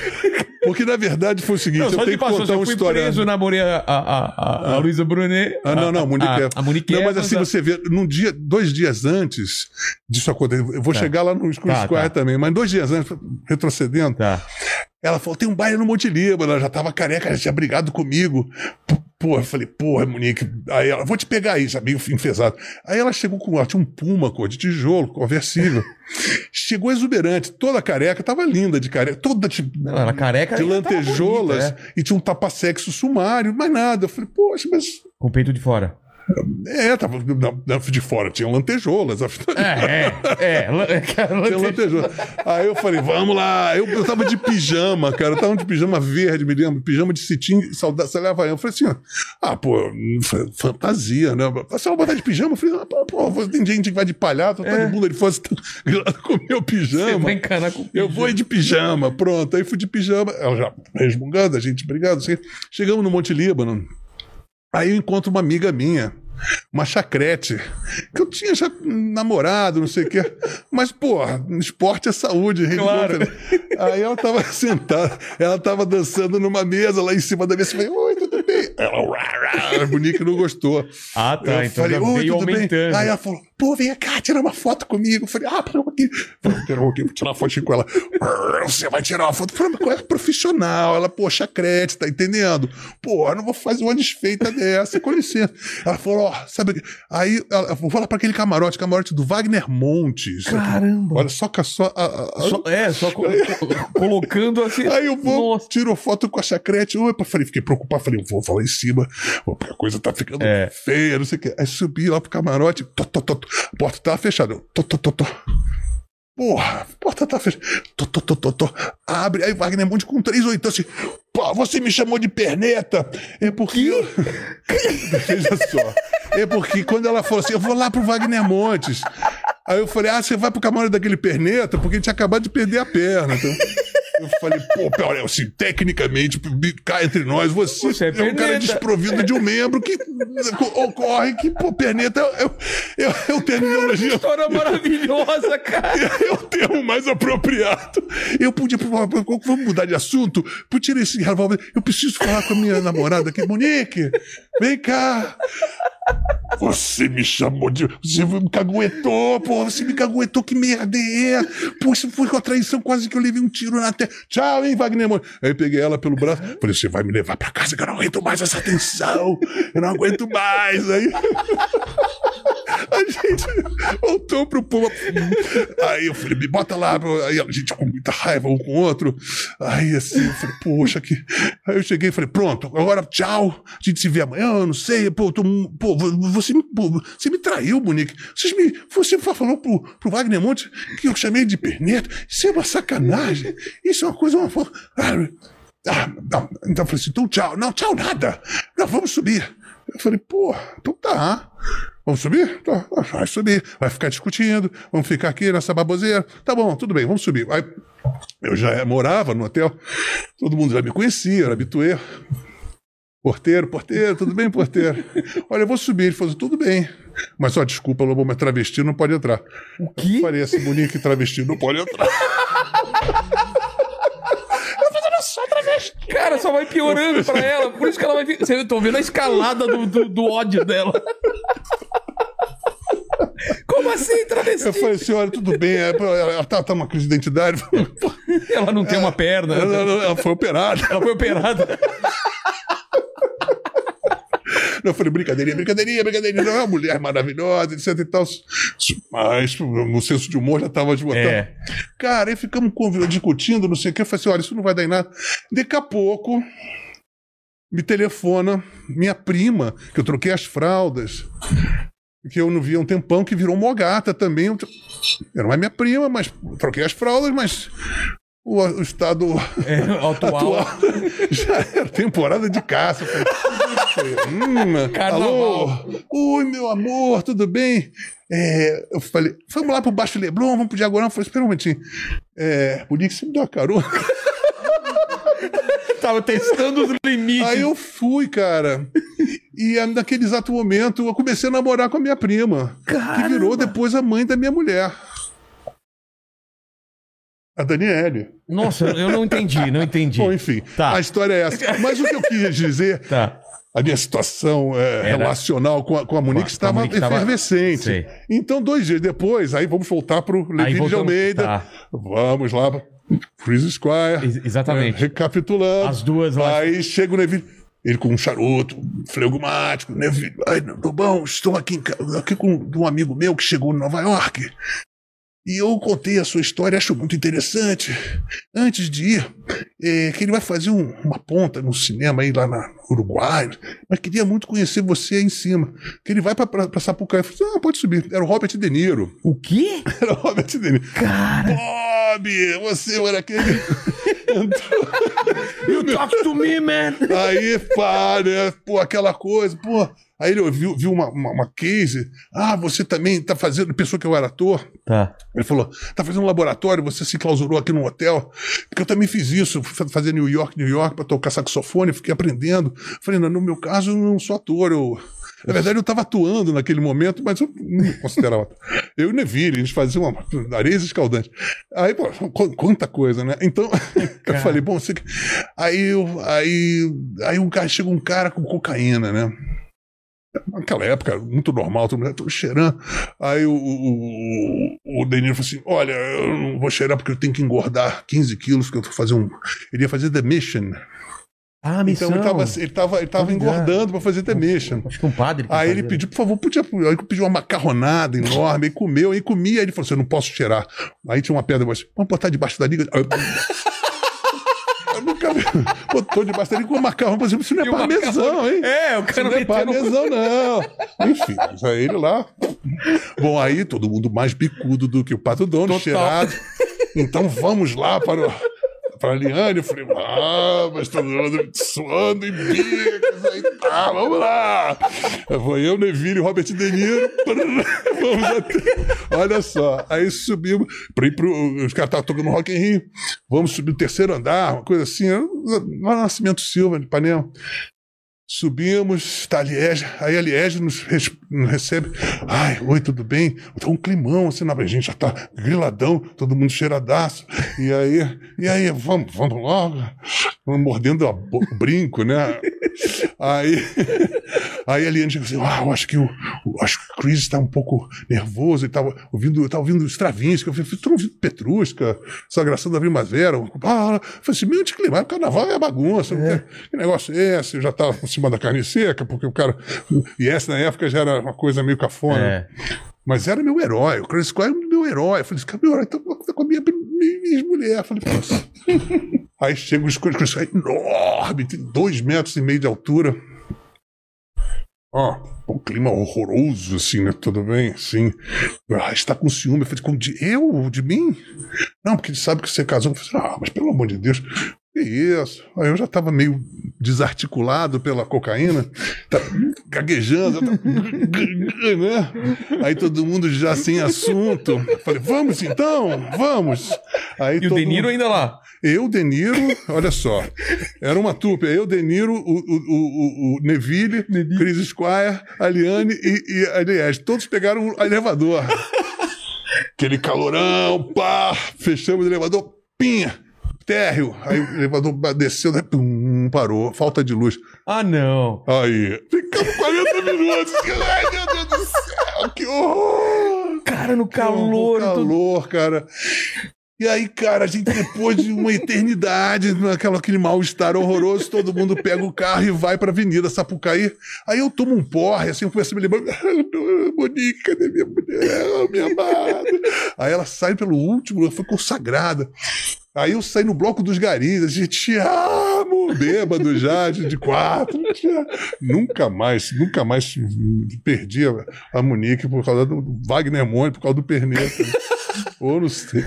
Porque na verdade foi o seguinte: Não, eu tenho que contar eu uma história. preso, namorei a, a, a, a Luísa Brunet. Ah, não, não, a, Monique a, Monique Não, mas assim, você vê, num dia, dois dias antes disso acontecer, eu vou Tá. chegar lá no School Tá, Square tá. também, mas dois dias antes, retrocedendo, Tá. ela falou: tem um baile no Monte Líbano, ela já tava careca, já tinha brigado comigo. P- Pô, eu falei, porra, Monique. Aí ela, vou te pegar aí, já meio enfesado. Aí ela chegou com, ela tinha um puma, cor de tijolo, conversível. chegou exuberante, toda careca, tava linda de careca, toda tipo, Não, ela careca de lantejoulas, bonita, é. e tinha um tapa-sexo sumário, mais nada. Eu falei, poxa, mas. Com o peito de fora. É, tava na, na- de fora, tinha lantejoulas. É, é. é. Tinha lantejoula. Aí eu falei, vamos lá. Eu, eu tava de pijama, cara. Eu tava de pijama verde, me lembro. Pijama de cetim, saudade, havaiana. Eu falei assim, ó, ah, pô, fa- fantasia, né? Você vai botar de pijama? Eu falei, ah, pô, tem gente que vai de palhaço, tá de bunda de fora, você tá com o meu Você pijama. vai encanar com o Eu pijama. vou ir de pijama, pronto. Aí fui de pijama, ela já resmungando, a gente brigando. Assim. Chegamos no Monte Líbano. Aí eu encontro uma amiga minha, uma chacrete, que eu tinha já namorado, não sei o quê. Mas, pô, esporte é saúde. Claro. Aí ela tava sentada, ela tava dançando numa mesa lá em cima da mesa. Eu falei, oi? Ela, rá, rá, bonita, não gostou. Ah, tá. eu então falei, já veio tudo bem? aumentando. Aí ela falou, pô, vem cá, tira uma foto comigo. Eu falei, ah, pera um pouquinho. Eu Falei, pera um pouquinho, vou tirar uma fotinho com ela. "Brrr, Você vai tirar uma foto? Eu falei, mas qual é profissional? Ela, pô, chacrete, tá entendendo? Pô, eu não vou fazer uma desfeita dessa, com licença. Ela falou, ó, sabe... o quê? Aí, ela, vou lá pra aquele camarote, camarote do Wagner Montes. Caramba. Olha, só que a só... a- a- Só- é, só co- co- colocando assim. Aí eu vou, Nossa. tiro foto com a chacrete. Opa, falei, fiquei preocupado. Falei, vou falar em cima, a coisa tá ficando É. feia, não sei o quê. Aí subi lá pro camarote, tó, tó, tó, tó. a porta tava fechada. Eu, Tó, tó, tó, tó. Porra, a porta tá fechada. Tó, tó, tó, tó. Abre, aí Wagner Monte com três oitão assim. Pô, você me chamou de perneta. É porque. eu- Veja só. É porque quando ela falou assim, eu vou lá pro Wagner Montes. Aí eu falei, ah, você vai pro camarote daquele perneta, porque a gente tinha acabado de perder a perna. Então. Eu falei, pô, pera, assim, tecnicamente, cá entre nós, você, Você é é, um cara desprovido de um membro que ocorre que, pô, perneta é, é o terminologia História maravilhosa, cara. é o termo mais apropriado. Eu podia, vamos mudar de assunto? Eu tirei esse revólver. Eu preciso falar com a minha namorada aqui. Monique, vem cá. Você me chamou de. Você me caguetou, pô. Você me caguetou, que merda é? Pô, isso foi com a traição, quase que eu levei um tiro na testa. Tchau, hein, Wagner? Mano. Aí peguei ela pelo braço. Falei, você vai me levar pra casa que eu não aguento mais essa tensão. Eu não aguento mais. Aí. A gente voltou pro povo. Aí eu falei, me bota lá. Aí a gente com muita raiva um com o outro. Aí assim, eu falei, poxa, que. Aí eu cheguei e falei, pronto, agora tchau. A gente se vê amanhã, eu não sei. Pô, tô, pô você, pô, você me traiu, Monique. Vocês me, você falou pro, pro Wagner Monte que eu chamei de perneta. Isso é uma sacanagem. Isso é uma coisa, uma. Ah, Ah, não. Então eu falei assim, então tchau. Não, tchau nada. Não, vamos subir. Eu falei, pô, então tá. Vamos subir? Tá, vai subir. Vai ficar discutindo, vamos ficar aqui nessa baboseira. Tá bom, tudo bem, vamos subir. Aí, eu já morava no hotel, todo mundo já me conhecia, era habituê. Porteiro, porteiro, tudo bem, porteiro? Olha, eu vou subir. Ele falou, tudo bem. Mas só desculpa, Lobo, mas travesti não pode entrar. O quê? Eu falei bonito que travesti não pode entrar. Cara, só vai piorando pra ela. Por isso que ela vai. fi- Você tô vendo a escalada do, do, do ódio dela. Como assim, Eu travesti? falei assim, olha, tudo bem. é, Ela tá, tá uma crise de identidade. Ela não tem uma perna. Ela, ela- ela foi operada. Ela foi operada. Eu falei, brincadeirinha, brincadeirinha, brincadeirinha. Não é uma mulher maravilhosa, etc e tal. Mas o senso de humor já estava esgotando. É. Cara, aí ficamos discutindo, não sei o que. Eu falei assim, olha, isso não vai dar em nada. Daqui a pouco, me telefona minha prima, que eu troquei as fraldas. Que eu não via um tempão, que virou mogata também. Eu- Era uma minha prima, mas troquei as fraldas, mas o, o estado É, atual. atual já era temporada de caça. Hum, Carnaval. alô? Oi, meu amor, tudo bem? É, eu falei, vamos lá pro Baixo Leblon, vamos pro Diagonal. Eu falei, espera um momentinho. É, podia que você me deu uma carona. Tava testando os limites. Aí eu fui, cara. E ah, naquele exato momento eu comecei a namorar com a minha prima, que virou depois a mãe da minha mulher. A Daniele. Nossa, eu não entendi, não entendi. Bom, enfim, Tá. a história é essa. Mas o que eu quis dizer Tá. a minha situação é, relacional com a, com a Monique Com a estava Monique estava- efervescente. Sei. Então, dois dias depois, aí vamos voltar para o Aí Levi de Almeida. tá. Vamos lá, Freeze Squire. Ex- exatamente. É, recapitulando. As duas lá. Aí chega o Neville. Ele com um charuto, um flegmático. Neville, ai, tô bom, estou aqui, em aqui com um amigo meu que chegou em Nova York. E eu contei a sua história, acho muito interessante. Antes de ir, é, que ele vai fazer um- uma ponta no cinema aí lá na Uruguai, mas queria muito conhecer você aí em cima. Que ele vai pra, pra, pra Sapucaí. Eu falei, ah, pode subir. Era o Robert De Niro. O quê? Era o Robert De Niro. Cara. Bob, você era aquele. You talk to me, man. Aí, pá, né? Pô, aquela coisa, pô. Aí ele viu, viu uma, uma, uma case. Ah, você também tá fazendo. Pensou que eu era ator. Tá. Ele falou: tá fazendo um laboratório, você se clausurou aqui num hotel. Porque eu também fiz isso, fui fa- fazer New York, New York, pra tocar saxofone, fiquei aprendendo. Falei, não, no meu caso, eu não sou ator, eu. Na verdade, eu estava atuando naquele momento, mas eu não me considerava. Eu e Neville, a gente fazia uma areias escaldantes. Aí, pô, qu- quanta coisa, né? Então, eu falei, bom, você. Aí, eu- aí, aí um cara, chega um cara com cocaína, né? Naquela época, muito normal, todo mundo tô cheirando. Aí o, o, o, Deniro falou assim: Olha, eu não vou cheirar porque eu tenho que engordar 15 quilos, porque eu tô fazendo um. Ele ia fazer The Mission. Ah, missão. Então ele tava, ele tava, ele tava engordando pra fazer The Mission. Acho que um padre. que Aí ele pediu, por favor, podia. Aí pediu uma macarronada enorme, aí comeu, aí comia, aí ele falou assim: Eu não posso cheirar. Aí tinha uma pedra, falei, vamos botar debaixo da liga. Vi. Botou da liga com macarrão, por exemplo, isso não é parmesão, hein? É, o Isso cara não é parmesão, não. Enfim, aí ele lá. Bom, aí todo mundo mais bicudo do que o Pato Dono, Total. cheirado. Então vamos lá para o. Para a Liane, eu falei, ah, mas todo mundo suando em bicos, aí tá, vamos lá. Foi eu, Neville, Robert De Niro, vamos até, olha só, aí subimos, pra ir pro, os caras estavam tocando Rock in Rio, vamos subir o terceiro andar, uma coisa assim, no Nascimento Silva, de Ipanema. Subimos, tá a Liege, aí a Liege nos, nos recebe. Ai, oi, tudo bem? Tá um climão, assim, na a gente já tá griladão, todo mundo cheiradaço. E aí, e aí, vamos, vamos logo. Mordendo a o brinco, né? Aí, aí a Liane chega assim, ah, eu acho que o, o- acho que o Chris está um pouco nervoso e tava ouvindo, tava ouvindo Stravinsky. Eu falei, tô ouvindo Petrusca, Sagração da Primavera. Ah, eu falei assim, meio anticlimático, carnaval é bagunça. não tem- Que negócio é esse? Eu já tava por cima da carne seca, porque o cara... E essa, na época, já era uma coisa meio cafona. É. Mas era meu herói, o Chris Squire era meu herói. Eu falei, esse cara é meu herói, tá tá com a minha, minha, mulher. Eu falei, nossa. Aí chega o Chris Squire enorme, tem dois metros e meio de altura. Ó, um clima horroroso, assim, né? Tudo bem? Sim. Ah, está com ciúme. Eu falei, como de eu? De mim? Não, porque ele sabe que você casou. Eu falei, ah, mas pelo amor de Deus. Que isso? Aí eu já estava meio desarticulado pela cocaína, tá gaguejando, tá... né? Aí todo mundo já sem assunto. Falei, vamos então, vamos. Aí E o todo De Niro mundo- ainda lá. eu, De Niro, olha só. Era uma trupe. Eu, De Niro, o, o, o, o Neville, Chris Squire, a Liane e, e a Elias. Todos pegaram o elevador. Aquele calorão, pá, fechamos o elevador, pinha, térreo. Aí o elevador desceu, né, pum, parou, falta de luz. Ah, não. Aí, ficamos 40 minutos. Ai, meu Deus do céu, que horror! Cara, no calor. tudo- calor, cara. E aí, cara, a gente, depois de uma eternidade, naquela, aquele mal-estar horroroso, todo mundo pega o carro e vai pra Avenida Sapucaí. Aí eu tomo um porre, assim, eu começo a me lembrar, Monique, cadê minha mulher, minha amada? Aí ela sai pelo último, ela foi consagrada. Aí eu saí no bloco dos garis, a gente, te amo, bêbado já, de de quatro. Nunca mais, nunca mais perdi a, a Monique por causa do Wagner Monte, por causa do Perneta. Ou não sei.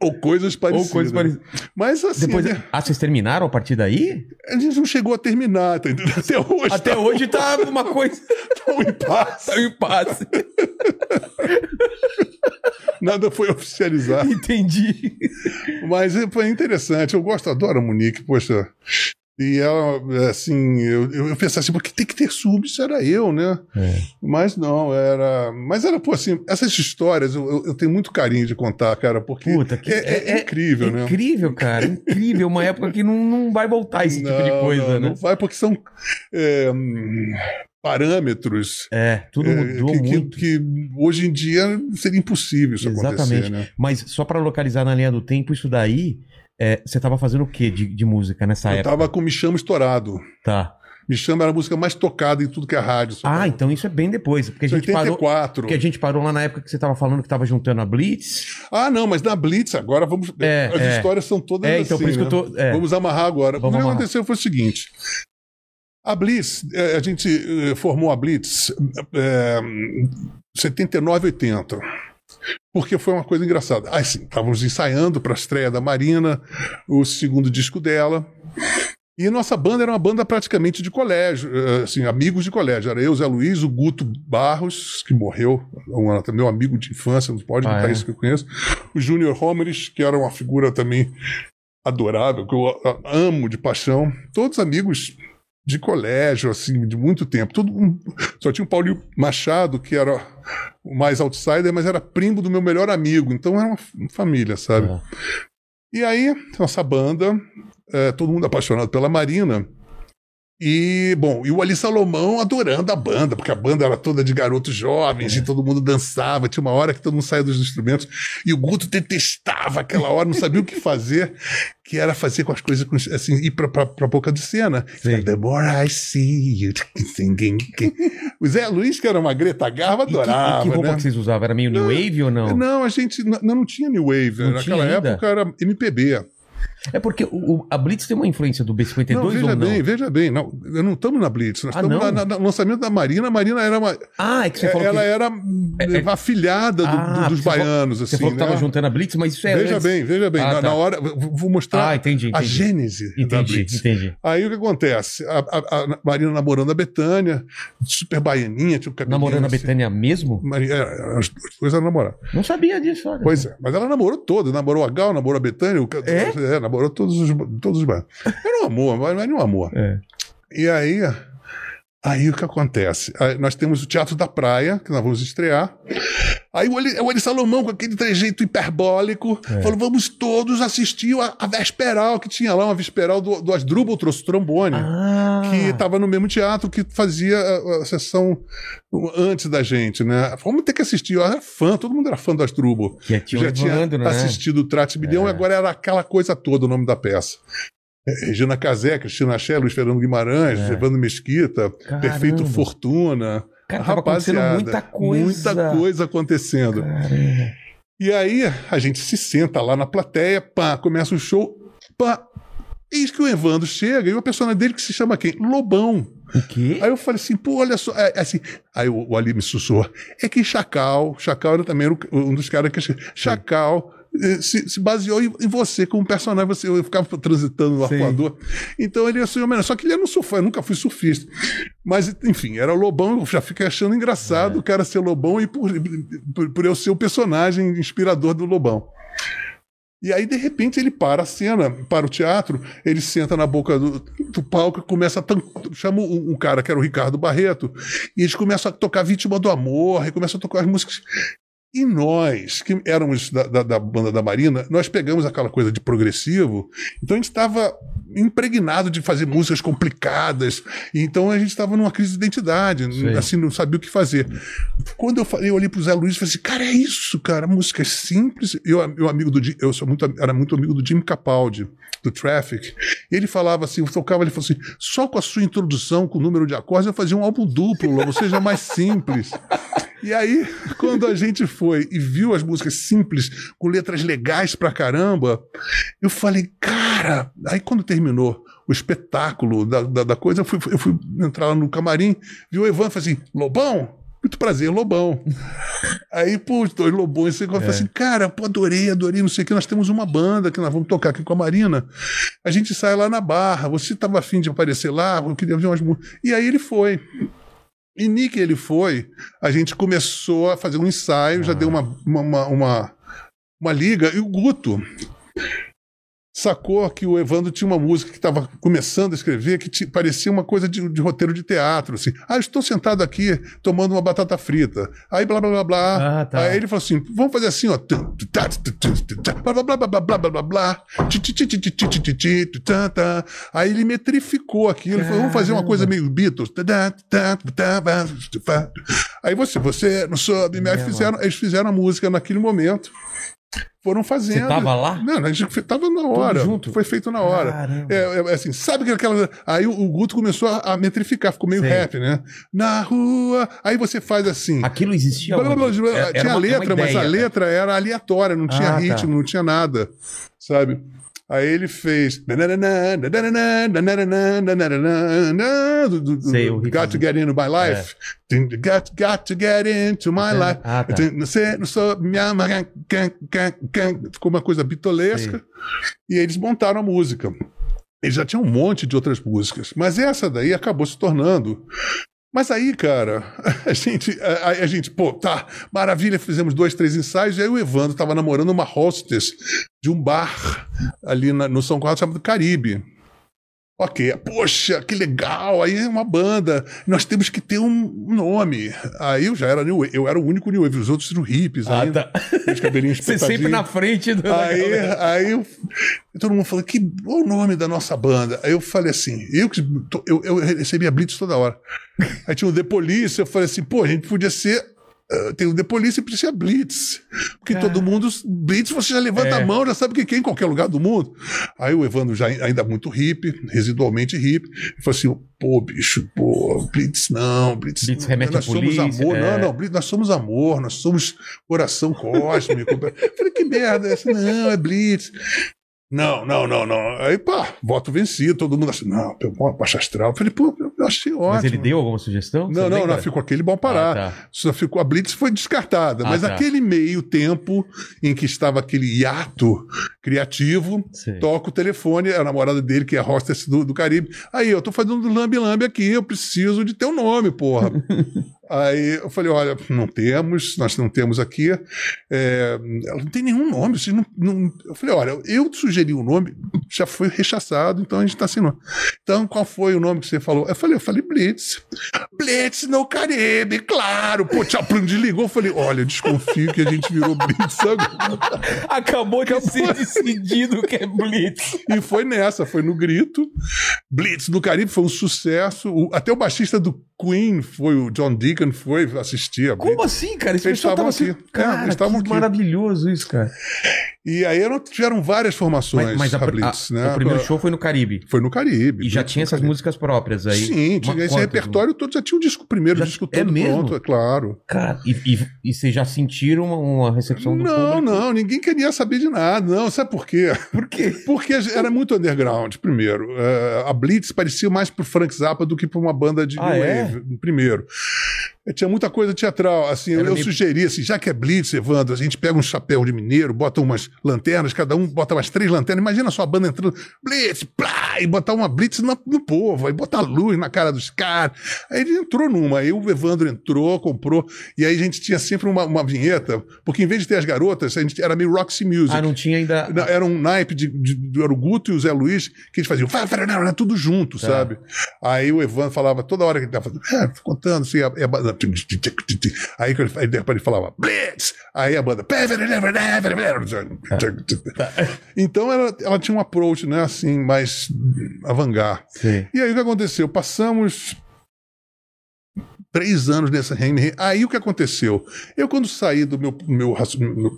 Ou coisas parecidas. Ou coisas parecidas. Mas assim, Depois, né, ah, vocês terminaram a partir daí? a gente não chegou a terminar, tá entendendo? Até hoje. Até tá, hoje tá uma coisa. tá um impasse. Tá um impasse. Nada foi oficializado. Entendi. Mas foi interessante. Eu gosto, adoro a Monique, poxa. E ela, assim, eu, eu, pensava assim, porque tem que ter sub, isso era eu, né? Mas não, era. Mas era, pô, assim, essas histórias eu, eu, tenho muito carinho de contar, cara, porque Puta, que- é, é incrível, né? Incrível, cara. Incrível. Uma época que não, não vai voltar esse tipo de Não, coisa, não, né? Não vai, porque são é, hum, parâmetros É, tudo é, mudou que, que- muito. que hoje em dia seria impossível isso Exatamente. acontecer, né? Mas só pra localizar na linha do tempo, isso daí, é, você tava fazendo o que de, de música nessa Eu época? tava com Me Chama Estourado. Tá. Me Chama era a música mais tocada em tudo que é rádio. Ah, então isso é bem depois. Porque a gente parou. 84. Porque a gente parou lá na época que você tava falando que tava juntando a Blitz. Ah, não, mas na Blitz agora vamos. É, as é. histórias são todas É, então assim, por isso né? que eu tô. é. Vamos amarrar agora. Vamos o que amarrar. aconteceu foi o seguinte. A Blitz, eh, a gente eh, formou a Blitz eh, 79, 80. Porque foi uma coisa engraçada. Ah, sim, estávamos ensaiando para a estreia da Marina, o segundo disco dela. E nossa banda era uma banda praticamente de colégio, eh, assim, amigos de colégio. Era eu, Zé Luiz, o Guto Barros, que morreu, um, meu amigo de infância, não pode Ah, botar é? isso que eu conheço. O Júnior Homeris, que era uma figura também adorável, que eu a- amo de paixão. Todos amigos de colégio, assim, de muito tempo. Todo, só tinha o Paulinho Machado, que era o mais outsider, mas era primo do meu melhor amigo. Então era uma família, sabe? É. E aí, nossa banda, é, todo mundo apaixonado pela Marina. E, bom, e o Ali Salomão adorando a banda, porque a banda era toda de garotos jovens e todo mundo dançava. Tinha uma hora que todo mundo saía dos instrumentos e o Guto detestava aquela hora, não sabia o que fazer, que era fazer com as coisas, assim, ir pra, pra, pra boca de cena. Sim. The more I see you singing. O Zé Luiz, que era uma Greta Garba, E que, e adorava, que roupa né? que vocês usavam? Era meio New Wave ou não? Não, a gente n- não, tinha New Wave. Não Naquela tinha época era MPB. É porque o, a Blitz tem uma influência do B52 Não, veja ou não? bem, veja bem. Não, não estamos na Blitz. Nós Ah, estamos na- na- no lançamento da Marina. A Marina era uma. Ah, é que você falou ela que... era É, é- afilhada do- Ah, do- dos falou- baianos, Você assim. falou que tava né? juntando a Blitz, mas isso é Veja antes. bem, veja bem. Ah, na, tá. na hora. vou mostrar Ah, entendi, a entendi. gênese da Entendi, Blitz. entendi. Aí o que acontece? A, a- a Marina namorando a Betânia, super baianinha, tinha o cabelinho Namorando a assim. Betânia mesmo? Maria, é, as duas coisas namoradas. Não sabia disso, olha. Pois é, mas ela namorou todas, namorou a Gal, namorou a Betânia, o, ca- É? Namorou todos os, todos os bairros. Era um amor, mas não era um amor. É. E aí, aí o que acontece? Aí nós temos o Teatro da Praia, que nós vamos estrear. Aí o Eli, o Eli Salomão, com aquele trejeito hiperbólico, É. falou: vamos todos assistir a, a Vesperal, que tinha lá uma Vesperal do, do Asdrubal trouxe trombone. Ah, Que estava no mesmo teatro que fazia a, a sessão antes da gente, né? Vamos ter que assistir. Eu era fã, todo mundo era fã do Asdrubal. que é Já tinha Evandro, né? assistido o Trate Milhão e agora era aquela coisa toda o nome da peça. É, Regina Casé, Cristina Ché, Luiz Fernando Guimarães, É. Evandro Mesquita, Caramba. Perfeito Fortuna. Cara, tava acontecendo muita coisa. Muita coisa acontecendo. Caramba. E aí a gente se senta lá na plateia, pá, começa o show, pá. Eis que o Evandro chega e o personagem dele que se chama quem? Lobão. O quê? Aí eu falei assim, pô, olha só. É, é assim, aí o, o Ali me sussurra. É que Chacal, Chacal era também um dos caras que. Chacal se, se baseou em, em você como personagem. Você, eu ficava transitando no arcoador. Então ele assumiu homenagem. Só que ele era um surfista, eu nunca fui surfista. Mas, enfim, era Lobão. Eu já fiquei achando engraçado o cara ser Lobão e por, por, por eu ser o personagem inspirador do Lobão. E aí, de repente, ele para a cena, para o teatro, ele senta na boca do, do palco e começa a. tan- Chama um, um cara que era o Ricardo Barreto, e eles começam a tocar Vítima do Amor, e começam a tocar as músicas. E nós, que éramos da, da, da banda da Marina, nós pegamos aquela coisa de progressivo, então a gente estava impregnado de fazer músicas complicadas, e então a gente estava numa crise de identidade, Sei. assim, não sabia o que fazer. Quando eu falei, eu olhei pro Zé Luiz e falei assim, cara, é isso, cara, música simples. Eu, eu amigo do, eu sou muito, era muito amigo do Jim Capaldi, do Traffic. Ele falava assim, tocava, ele falou assim, só com a sua introdução, com o número de acordes, eu fazia um álbum duplo, ou seja, mais simples. E aí, quando a gente foi e viu as músicas simples, com letras legais pra caramba, eu falei, cara. Aí quando terminou o espetáculo da, da, da coisa, eu fui, eu fui entrar lá no camarim, vi o Evan e falei assim: Lobão? Muito prazer, Lobão. Aí, pô, os dois Lobões, assim, eu falei assim, cara, pô, adorei, adorei, não sei o que, nós temos uma banda que nós vamos tocar aqui com a Marina. A gente sai lá na Barra, você estava afim de aparecer lá, eu queria ver umas músicas. E aí ele foi. E Nick ele foi, a gente começou a fazer um ensaio, já deu uma, uma, uma, uma, uma liga, e o Guto sacou que o Evandro tinha uma música que estava começando a escrever que parecia uma coisa de, de, roteiro de teatro, assim. Ah, estou sentado aqui tomando uma batata frita. Aí blá blá blá blá. Ah, tá. Aí ele falou assim: vamos fazer assim, ó. Blá blá blá blá blá blá blá. Aí ele metrificou aquilo. ele Falou, vamos fazer uma coisa meio Beatles. Aí você, você não soube, né? me fizeram, eles fizeram a música naquele momento. Foram fazendo. Você tava lá? Não, a gente tava na hora. junto? Foi feito na hora. Caramba. É, é, assim, sabe que aquela. Aí o, o Guto começou a, a metrificar, ficou meio Sei. rap, né? Na rua. Aí você faz assim. Aquilo existia Blá, blá, blá, Era- tinha uma- uma letra, mas a ideia. letra era aleatória, não tinha Ah, tá. ritmo, não tinha nada, sabe? Aí ele fez. Sei, o Got to get into my life. Got, got to get into my É. life. Ah, tá. Não sei, sou. Ficou uma coisa bitolesca. E aí eles montaram a música. Eles já tinham um monte de outras músicas, mas essa daí acabou se tornando. Mas aí, cara, a gente, a, a gente, pô, tá, maravilha, fizemos dois, três ensaios, e aí o Evandro tava namorando uma hostess de um bar ali na- no São Carlos chamado Caribe. Ok, poxa, que legal, aí é uma banda, nós temos que ter um nome. Aí eu já era New Wave, eu era o único New Wave, os outros eram hippies Ah, ainda, tá. os cabelinhos Você sempre na frente do. Aí, galera. aí eu- todo mundo falou, que bom nome da nossa banda. Aí eu falei assim, eu, eu, eu recebia blitz toda hora. Aí tinha o The Police, eu falei assim, pô, a gente podia ser. Eh, tem o The Police e podia ser a Blitz. Porque todo mundo. Blitz, você já levanta É. a mão, já sabe que quem em qualquer lugar do mundo. Aí o Evandro, já ainda muito hippie, residualmente hippie, falou assim: pô, bicho, pô, Blitz não, Blitz. Blitz não, remete nós somos polícia, amor. é. Não, não, Blitz, nós somos amor, nós somos coração cósmico. eu falei, que merda é essa? Não, é Blitz. Não, não, não, não. Aí, pá, voto vencido, todo mundo assim, não, pegou uma baixa astral. Eu falei, pô, eu achei ótimo. Mas ele deu alguma sugestão? Você Não, não, lembra? não, ficou aquele bom parar. Ah, tá. Só ficou, a Blitz foi descartada. Ah, mas tá. aquele meio tempo em que estava aquele hiato criativo, toca o telefone, a namorada dele, que é a hostess do, do Caribe. Aí, eu tô fazendo lambe-lambe aqui, eu preciso de teu nome, porra. Aí eu falei, olha, não temos, nós não temos aqui. é, ela não tem nenhum nome. Vocês não, não- Eu falei, olha, eu sugeri um nome, já foi rechaçado, então a gente está sem nome. Então, qual foi o nome que você falou? Eu falei, eu falei Blitz. Blitz no Caribe, claro. Pô, Chaplin desligou. Eu falei, olha, eu desconfio que a gente virou Blitz agora. Acabou de ser decidido que é Blitz. E foi nessa, foi no grito. Blitz no Caribe foi um sucesso. O- até o baixista do Queen foi, o John Deacon, foi assistir a. Como assim, cara? Esse Eles pessoal tava estavam assim. aqui. É, Cara, eles estavam que aqui. maravilhoso isso, cara. E aí eram, tiveram várias formações Mas, mas a- Blitz, a- né? o primeiro show foi no Caribe. Foi no Caribe. E já tinha essas Caribe. músicas próprias aí. Sim, tinha esse repertório todo, já tinha o disco primeiro, Já- disco é todo mesmo? pronto, é claro. Cara, e, e, e vocês já sentiram uma, recepção do Não, público? não, ninguém queria saber de nada, não. Sabe por quê? Por quê? Porque era muito underground, primeiro. Eh, a Blitz parecia mais pro Frank Zappa do que pra uma banda de Ah, New é? Wave, primeiro. Tinha muita coisa teatral. Assim, eu, Era eu meio- sugeri, assim, já que é Blitz, Evandro, a gente pega um chapéu de mineiro, bota umas lanternas, cada um bota umas três lanternas. Imagina a sua banda entrando, Blitz, plá, e botar uma Blitz no, no povo, aí botar luz na cara dos caras. Aí ele entrou numa, aí o Evandro entrou, comprou, e aí a gente tinha sempre uma, uma vinheta, porque em vez de ter as garotas, a gente era meio Roxy Music. Ah, não tinha ainda. Era um naipe de, de, de- era o Guto e o Zé Luiz que eles faziam "Fala, fala, não, não", tudo junto, Tá. sabe? Aí o Evandro falava toda hora que ele tava fazendo, ah, tô contando, assim, a banda- aí, que ele, falava Blitz, aí a banda então ela, ela tinha um approach, né, assim, mais avant-garde. Sim. E aí o que aconteceu? Passamos três anos nessa reino. Aí o que aconteceu? Eu, quando saí do meu, meu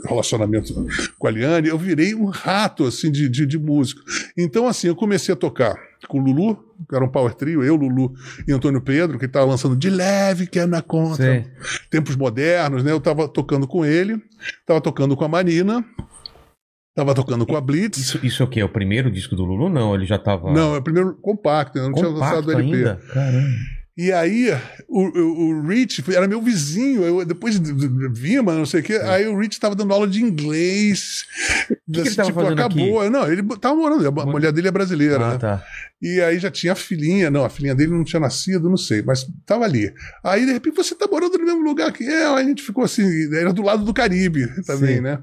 relacionamento com a Liane, eu virei um rato, assim, de, de, de músico. Então, assim, eu comecei a tocar com o Lulu, que era um power trio, eu, Lulu e Antônio Pedro, que estava lançando De Leve, que é na conta. Sim. Tempos modernos, né? Eu estava tocando com ele, estava tocando com a Marina, estava tocando com a Blitz. Isso, isso é o quê? É o primeiro disco do Lulu? Não, ele já tava. Não, é o primeiro compacto, eu não tinha lançado compacto o LP. ainda. Caramba. E aí, o, o, o Rich era meu vizinho, eu, depois de, de, de Vima, não sei o quê, aí o Rich estava dando aula de inglês. que tava fazendo acabou. Não, ele tava morando, a mulher dele é brasileira, Ah, né? tá. E aí já tinha a filhinha, não, a filhinha dele não tinha nascido, não sei, mas tava ali. Aí, de repente, você tá morando no mesmo lugar que eu, aí a gente ficou assim, era do lado do Caribe também, Sim. né?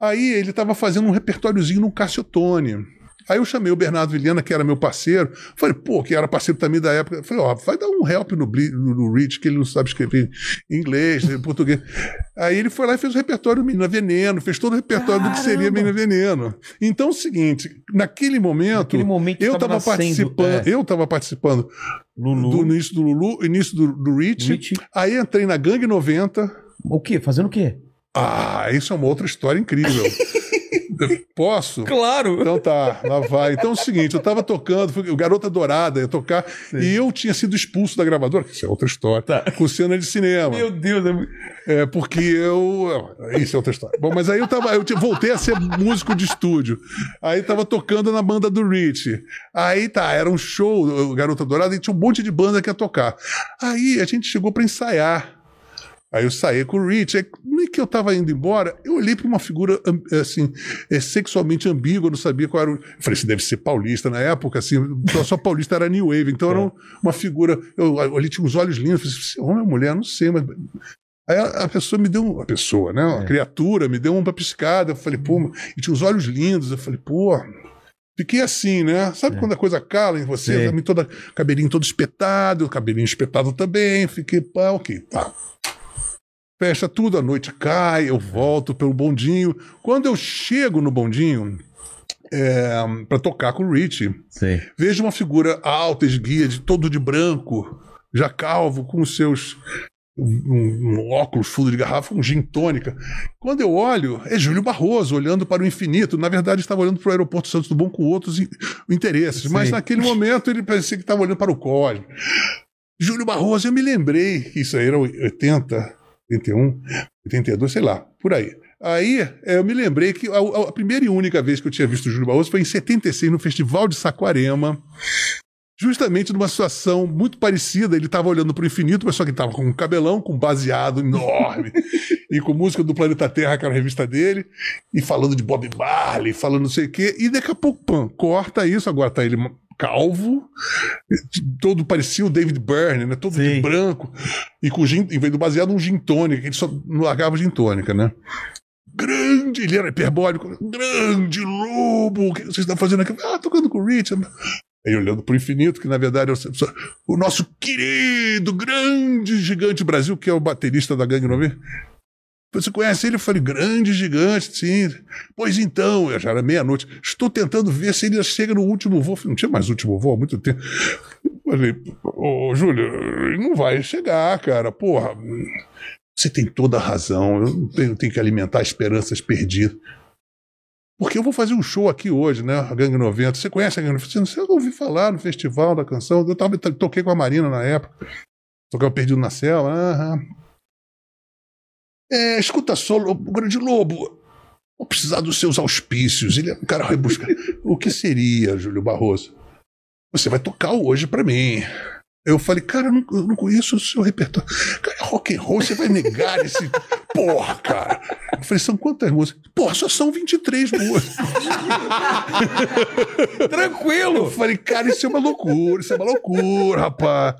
Aí ele tava fazendo um repertóriozinho no Cassiotone. Aí eu chamei o Bernardo Vilhena, que era meu parceiro, falei, pô, que era parceiro também da época. Falei, ó, vai dar um help no, no, no Rich, que ele não sabe escrever em inglês, português. Aí ele foi lá e fez o repertório Menina Veneno, fez todo o repertório do que seria Caramba! Menina Veneno. Então é o seguinte, naquele momento, Naquele momento eu tava estava participando, é. eu estava participando Lulu. do início do Lulu, início do, do Rich. Rich. Aí entrei na Gangue 90. O quê? Fazendo o quê? Ah, isso é uma outra história incrível. Posso? Claro. Então tá, lá vai. Então é o seguinte, eu tava tocando, fui, o Garota Dourada ia tocar, e eu tinha sido expulso da gravadora, que isso é outra história, com cena de cinema. Meu Deus, é É, porque eu. Isso é outra história. Bom, mas aí eu tava. Eu te- voltei a ser músico de estúdio. Aí tava tocando na banda do Rich. Aí tá, era um show, o Garota Dourada, e tinha um monte de banda que ia tocar. Aí a gente chegou pra ensaiar. Aí eu saí com o Rich. Aí, no que eu tava indo embora, eu olhei pra uma figura am- assim, é, sexualmente ambígua, eu não sabia qual era. O... Eu falei, isso deve ser paulista. Na época, assim, só- paulista era New Wave. Então era um- uma figura. Eu olhei, tinha uns olhos lindos. Falei, "Esse homem é mulher? Não sei, mas. Aí a, pessoa me deu. um- A pessoa, né? Uma criatura me deu uma piscada. Eu falei, pô, e tinha os olhos lindos. Eu falei, pô. Fiquei assim, né? Sabe quando a coisa cala em você? Toda, cabelinho todo espetado, cabelinho espetado também. Fiquei, pá, ok, tá. Fecha tudo, a noite cai, eu volto pelo bondinho. Quando eu chego no bondinho, é, para tocar com o Rich, Sei. vejo uma figura alta, esguia, de todo de branco, já calvo, com os seus um, um óculos fundo de garrafa, um gin tônica. Quando eu olho, é Júlio Barroso olhando para o infinito. Na verdade, estava olhando para o aeroporto Santos do Bom com outros in- interesses, mas Sim. naquele momento ele parecia que estava olhando para o cosmos. Júlio Barroso, eu me lembrei que isso aí era 80, 81, 82, sei lá, por aí. Aí eh, eu me lembrei que a, a primeira e única vez que eu tinha visto o Júlio Barroso foi em 76, no Festival de Saquarema. Justamente numa situação muito parecida, ele estava olhando para o infinito, mas só que estava com um cabelão, com um baseado enorme, e com música do Planeta Terra, que era a revista dele, e falando de Bob Marley, falando não sei o quê, e daqui a pouco, pam, corta isso, agora tá ele calvo, todo parecia o David Byrne, né? Todo de Sim. branco, e com gin, em vez do baseado, um gin tônica, ele só não largava gin tônica, né? Grande, ele era hiperbólico, grande lobo, o que você está fazendo aqui? Ah, tocando com o Richard. Aí olhando para o infinito, que na verdade é o, o nosso querido, grande gigante Brasil, que é o baterista da Gangue 90. Você conhece ele? Eu falei, grande gigante, sim. Pois então, eu já era meia-noite. Estou tentando ver se ele chega no último voo. Não tinha mais último voo há muito tempo. Eu falei, ô Júlio, ele não vai chegar, cara. Porra, você tem toda a razão. Eu tenho, tenho que alimentar esperanças perdidas. Porque eu vou fazer um show aqui hoje, né? A Gangue 90. Você conhece a Gangue 90? Você ouviu falar no festival da canção? Eu tava, toquei com a Marina na época. Tocava Perdido na Selva. Aham. É, escuta só, Lobo, Grande Lobo. Vou precisar dos seus auspícios. Ele é um cara buscar. o que seria, Júlio Barroso? Você vai tocar hoje pra mim. Eu falei, cara, eu não, eu não conheço o seu repertório. Cara, é rock and roll, você vai negar esse. Porra, cara. Eu falei, são quantas músicas? Porra, só são 23 músicas. Eu Tranquilo. falei, cara, isso é uma loucura, isso é uma loucura, rapaz.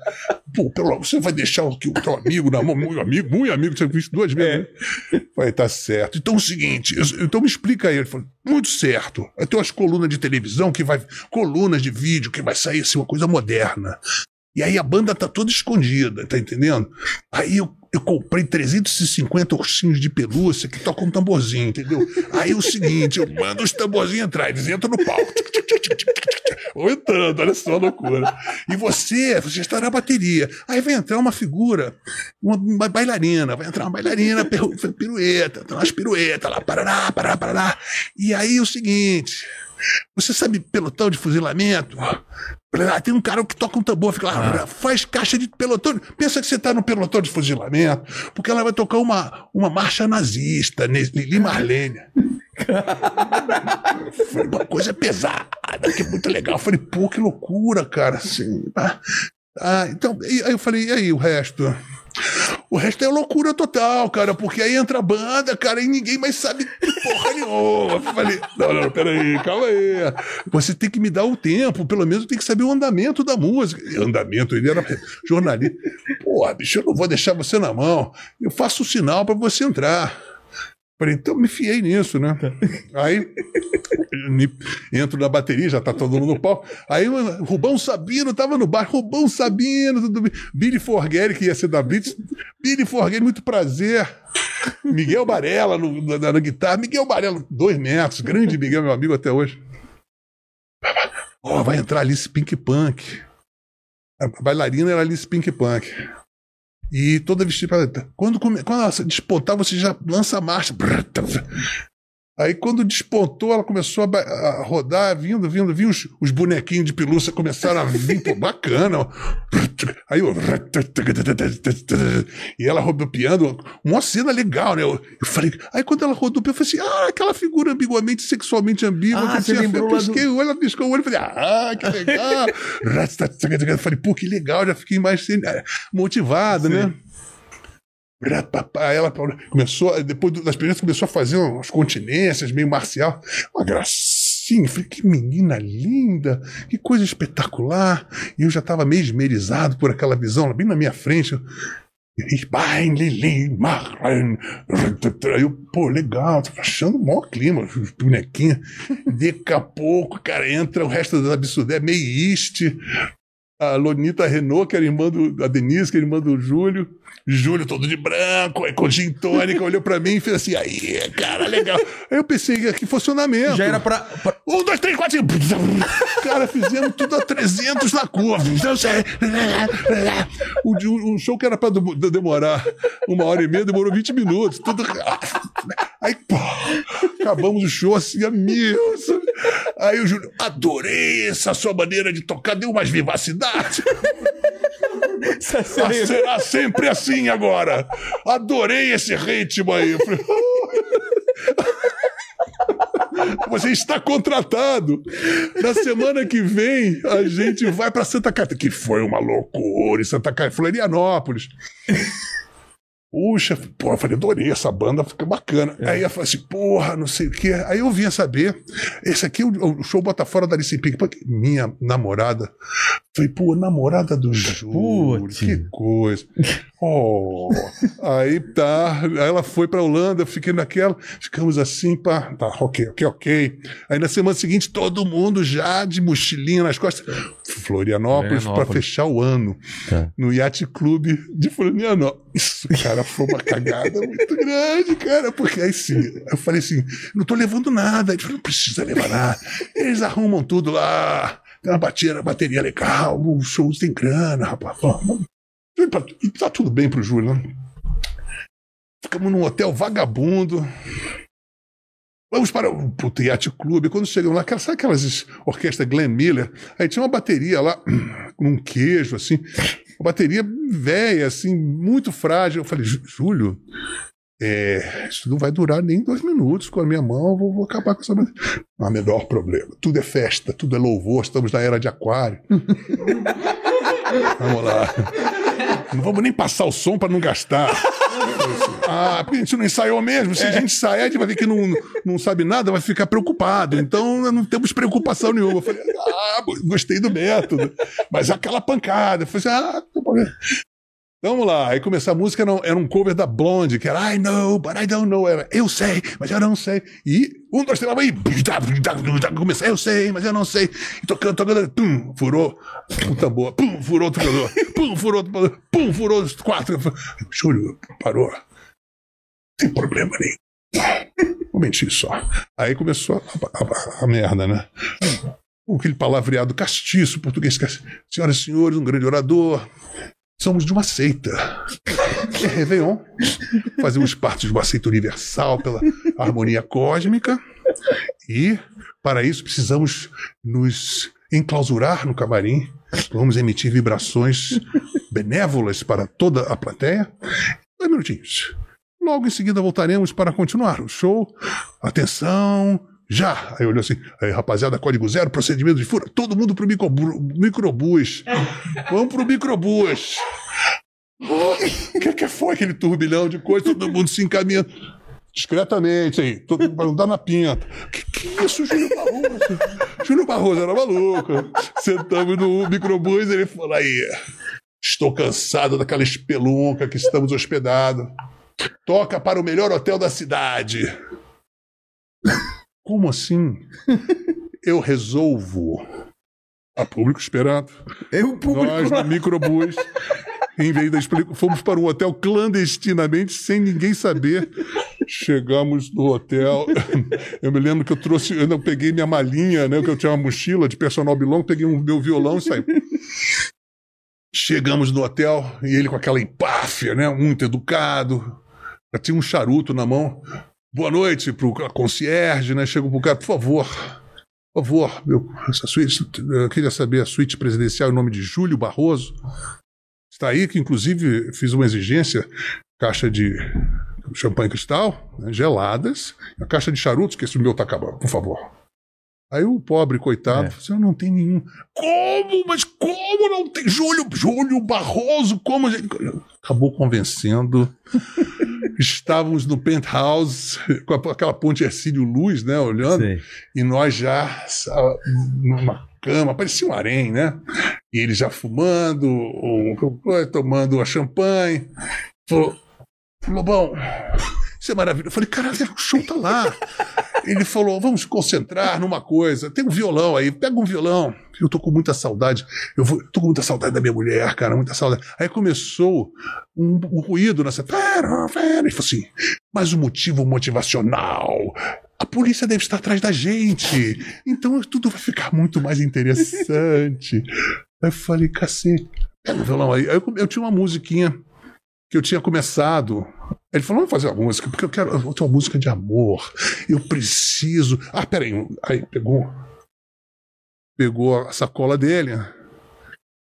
Pô, pelo amor, você vai deixar o, o teu amigo na mão, muito amigo, muito amigo, você visto duas vezes. né? Falei, tá certo. Então é o seguinte, eu- então me explica aí. Ele falou, muito certo. Ter umas colunas de televisão que vai. Colunas de vídeo que vai sair assim, uma coisa moderna. E aí a banda tá toda escondida, tá entendendo? Aí eu, eu comprei 350 ursinhos de pelúcia que tocam um tamborzinho, entendeu? Aí é o seguinte, eu mando os tamborzinhos entrar, eles entram no palco. Vou entrando, olha só a loucura. E você, você está na bateria. Aí vai entrar uma figura, uma, bailarina, vai entrar uma bailarina, pirueta, tem umas piruetas lá, parará, parará, parará. E aí é o seguinte, você sabe pelotão de fuzilamento? Ah, tem um cara que toca um tambor, fica lá, faz caixa de pelotão. Pensa que você está no pelotão de fuzilamento, porque ela vai tocar uma, uma marcha nazista, Lili Marlene. Falei, uma coisa pesada, que é muito legal. Falei, pô, que loucura, cara. Assim, ah, ah, então, e aí eu falei, e aí o resto? O resto é loucura total, cara, porque aí entra a banda, cara, e ninguém mais sabe porra nenhuma. Falei, não, não, peraí, calma aí. Você tem que me dar o tempo, pelo menos tem que saber o andamento da música. Andamento, ele era jornalista. Porra, bicho, eu não vou deixar você na mão. Eu faço o sinal pra você entrar. Falei, então me fiei nisso, né? Aí me- entro na bateria, já tá todo mundo no pau. Aí o Rubão Sabino tava no bar, Rubão Sabino, tudo bem. Billy Forgeri, que ia ser da Blitz. Billy Forgeri, muito prazer. Miguel Barella no, na, na guitarra. Miguel Barella, dois metros, grande Miguel, meu amigo até hoje. Ó, vai entrar Alice Pink Punk. A bailarina era Alice Pink Punk. E toda vestida pra. Quando, come- quando ela despontar, você já lança a marcha. Aí quando despontou, ela começou a, a rodar, vindo, vindo, vindo, os, os bonequinhos de pelúcia começaram a vir, pô, bacana. ó. Aí eu... E ela rodopiando, uma cena legal, né? Eu, eu falei, aí quando ela rodopiou, eu falei assim, ah, aquela figura ambiguamente, sexualmente ambígua Ah, que eu você lembrou feito. lá do- Pisquei o olho, ela piscou o olho, eu falei, ah, que legal. Eu falei, pô, que legal, já fiquei mais motivado, né? Ela começou, depois das primeiras, começou a fazer umas continências meio marcial. Uma gracinha. Falei, que menina linda, que coisa espetacular. E eu já estava meio esmerizado por aquela visão, bem na minha frente. Aí eu, pô, legal, tô achando o maior clima, os bonequinhos. Daqui a pouco, cara, entra o resto da Absurdé, meio East. A Lonita Renault, que era irmã do, a Denise, que era irmã do Júlio. Júlio todo de branco, aí com gin tônica, olhou pra mim e fez assim, aí, cara, legal. Aí eu pensei que funcionamento. Já era pra. pra- Um, dois, três, quatro. Cara, fizemos tudo a 300 na curva. O, o show que era pra dem- demorar uma hora e meia, demorou 20 minutos. Tudo... Aí, pô, acabamos o show assim, a mil. sabe? Aí o Júlio, adorei essa sua maneira de tocar, deu mais vivacidade. Será sempre assim agora. Adorei esse ritmo aí. Falei, Você está contratado. Na semana que vem, a gente vai para Santa Catarina, que foi uma loucura em Santa Catarina, Florianópolis. Puxa, pô, eu falei, adorei essa banda, fica bacana. Aí eu falei assim, porra, não sei o quê. Aí eu vinha saber, esse aqui, o, o show Bota Fora da Alice Pink, porque minha namorada, falei, pô, namorada do Júlio, que coisa. Oh, aí tá, aí ela foi pra Holanda, fiquei naquela, ficamos assim, pá, tá, ok, ok, ok. Aí na semana seguinte, todo mundo já de mochilinha nas costas, Florianópolis, pra Florianópolis. fechar o ano, Tá. no Yacht Clube de Florianópolis. Isso, cara, foi uma cagada muito grande, cara, porque aí sim, eu falei assim, não tô levando nada, ele falou, não precisa levar nada, eles arrumam tudo lá, tem uma bateria, bateria legal, o show tem grana, rapaz, e tá tudo bem pro Júlio, né? Ficamos num hotel vagabundo. Vamos para o puto Yacht Clube. Quando chegamos lá, sabe aquelas orquestras Glenn Miller? Aí tinha uma bateria lá, com um queijo, assim. Uma bateria velha, assim, muito frágil. Eu falei, "Jú- Júlio, é, isso não vai durar nem dois minutos com a minha mão, eu vou, vou acabar com essa. Não há menor problema. Tudo é festa, tudo é louvor, estamos na era de aquário. Vamos lá. Não vamos nem passar o som para não gastar. Ah, porque a gente não ensaiou mesmo. Se a gente ensaiar, a gente vai ver que não, não sabe nada, vai ficar preocupado. Então não temos preocupação nenhuma. Eu falei, ah, gostei do método. Mas aquela pancada. Eu falei, ah, Vamos lá, aí começou a música, era um, era um cover da Blonde, que era I know, but I don't know. Era eu sei, mas eu não sei. E um, dois, três, aí. Começou, eu sei, mas eu não sei. E tocando, tocando, pum, furou o tambor, pum, furou o tocador, pum, furou o tocador, pum, furou os quatro. Júlio, parou. Tem problema nenhum. Um momentinho só. Aí começou a, a- a merda, né? Aquele palavreado castiço, português castiço. Senhoras e senhores, um grande orador. Somos de uma seita. É Réveillon. Fazemos parte de uma seita universal pela harmonia cósmica. E, para isso, precisamos nos enclausurar no camarim. Vamos emitir vibrações benévolas para toda a plateia. Dois minutinhos. Logo em seguida voltaremos para continuar o show. Atenção, já! Aí olhou assim, aí rapaziada, código zero, procedimento de fura, todo mundo pro microbus. microbus. Vamos pro microbus. O que, que foi aquele turbilhão de coisa, todo mundo se encaminhando. Discretamente, aí, todo mundo pra não dar na pinta. Que que é isso, Júlio Barroso? Júlio Barroso era maluco. Sentamos no microbus e ele falou: aí, estou cansado daquela espelunca que estamos hospedados. Toca para o melhor hotel da cidade. Como assim? Eu resolvo. A público esperando. Eu, público. Nós do microbus, em vez da explico, fomos para um hotel clandestinamente, sem ninguém saber. Chegamos no hotel. Eu me lembro que eu trouxe, eu peguei minha malinha, né? Que eu tinha uma mochila de personal bilong, peguei um meu violão e saí. Chegamos no hotel e ele com aquela empáfia, né? Muito educado. Já tinha um charuto na mão. Boa noite pro concierge, né? Chegou pro cara, por favor. Por favor, meu, essa suíte, eu queria saber a suíte presidencial em nome de Júlio Barroso. Está aí, que inclusive fiz uma exigência, caixa de champanhe cristal, né, geladas, a caixa de charutos, que esse meu tá acabando, por favor. Aí o pobre, coitado, É. falou assim, não tenho nenhum. Como? Mas como não tem? Júlio, Júlio Barroso, como? a gente-" Acabou convencendo. Estávamos no penthouse, com aquela ponte Ercílio Luz, né, olhando. Sei. E nós já numa cama, parecia um harém, né? E ele já fumando, um, tomando a champanhe. Falou, Lobão, isso é maravilhoso. Eu falei, caralho, o show tá lá. Ele falou, vamos concentrar numa coisa. Tem um violão aí, pega um violão. Eu tô com muita saudade. Eu vou, tô com muita saudade da minha mulher, cara, muita saudade. Aí começou um, um ruído nessa. Pera, pera. Ele falou assim, mas o motivo motivacional. A polícia deve estar atrás da gente. Então tudo vai ficar muito mais interessante. Aí eu falei, cacete, pega o violão aí. Aí eu, eu tinha uma musiquinha que eu tinha começado. Ele falou, vamos fazer uma música, porque eu quero. Eu tenho uma música de amor. Eu preciso. Ah, peraí. Aí pegou. Pegou a sacola dele.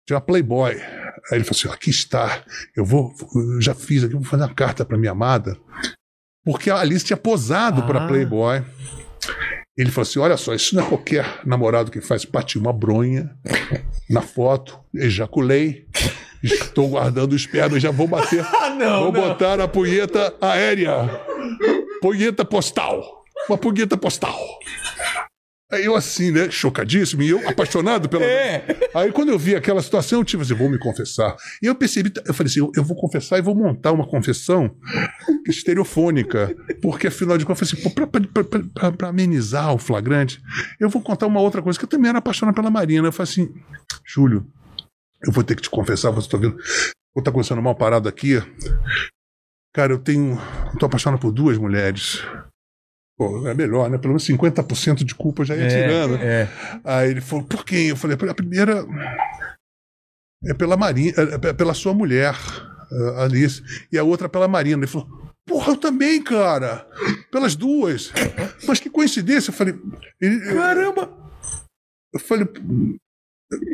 Tinha uma Playboy. Aí ele falou assim: aqui está. Eu vou. Eu já fiz aqui, vou fazer uma carta para minha amada. Porque a Alice tinha posado Ah. para Playboy. Ele falou assim: olha só, isso não é qualquer namorado que faz. Bati uma bronha na foto, ejaculei. Estou guardando o esperma e já vou bater. Ah, não, vou botar a punheta aérea. Punheta postal. Uma punheta postal. Aí eu assim, né, chocadíssimo, e eu apaixonado pela. Aí quando eu vi aquela situação, eu tive assim, vou me confessar. E eu percebi, eu falei assim, eu, eu vou confessar e vou montar uma confissão estereofônica. Porque afinal de contas, eu falei assim, pra- pra amenizar o flagrante, eu vou contar uma outra coisa, que eu também era apaixonado pela Marina. Eu falei assim, Júlio, eu vou ter que te confessar, você tá vendo? Vou estar acontecendo mal parado aqui. Cara, eu tenho. Eu tô apaixonado por duas mulheres. Pô, é melhor, né? Pelo menos 50% de culpa já ia tirando. É, é. Aí ele falou, por quem? Eu falei, a primeira é pela Marina, é pela sua mulher, Alice, e a outra pela Marina. Ele falou, porra, eu também, cara. Pelas duas. Mas que coincidência. Eu falei, ele- Caramba! eu falei,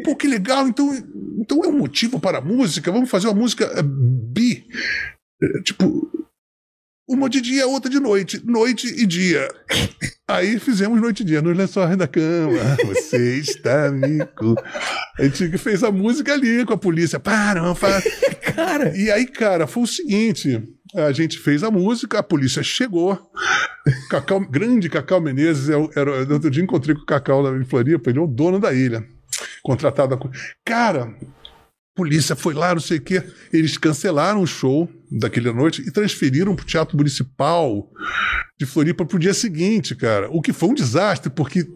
pô, que legal, então, então é um motivo para a música, vamos fazer uma música eh, bi. Eh, Tipo, uma de dia, outra de noite, noite e dia. Aí fizemos noite e dia, nos lençóis da cama. Você está amigo. A gente fez a música ali com a polícia. Para, não faz. Cara, E aí, cara, foi o seguinte: a gente fez a música, a polícia chegou. Cacau, grande Cacau Menezes, eu, era, outro dia encontrei com o Cacau lá em Floripa, ele é o dono da ilha. Contratado. a- Cara, polícia foi lá, não sei o quê. Eles cancelaram o show daquela noite e transferiram para o Teatro Municipal de Floripa para o dia seguinte, cara. O que foi um desastre, porque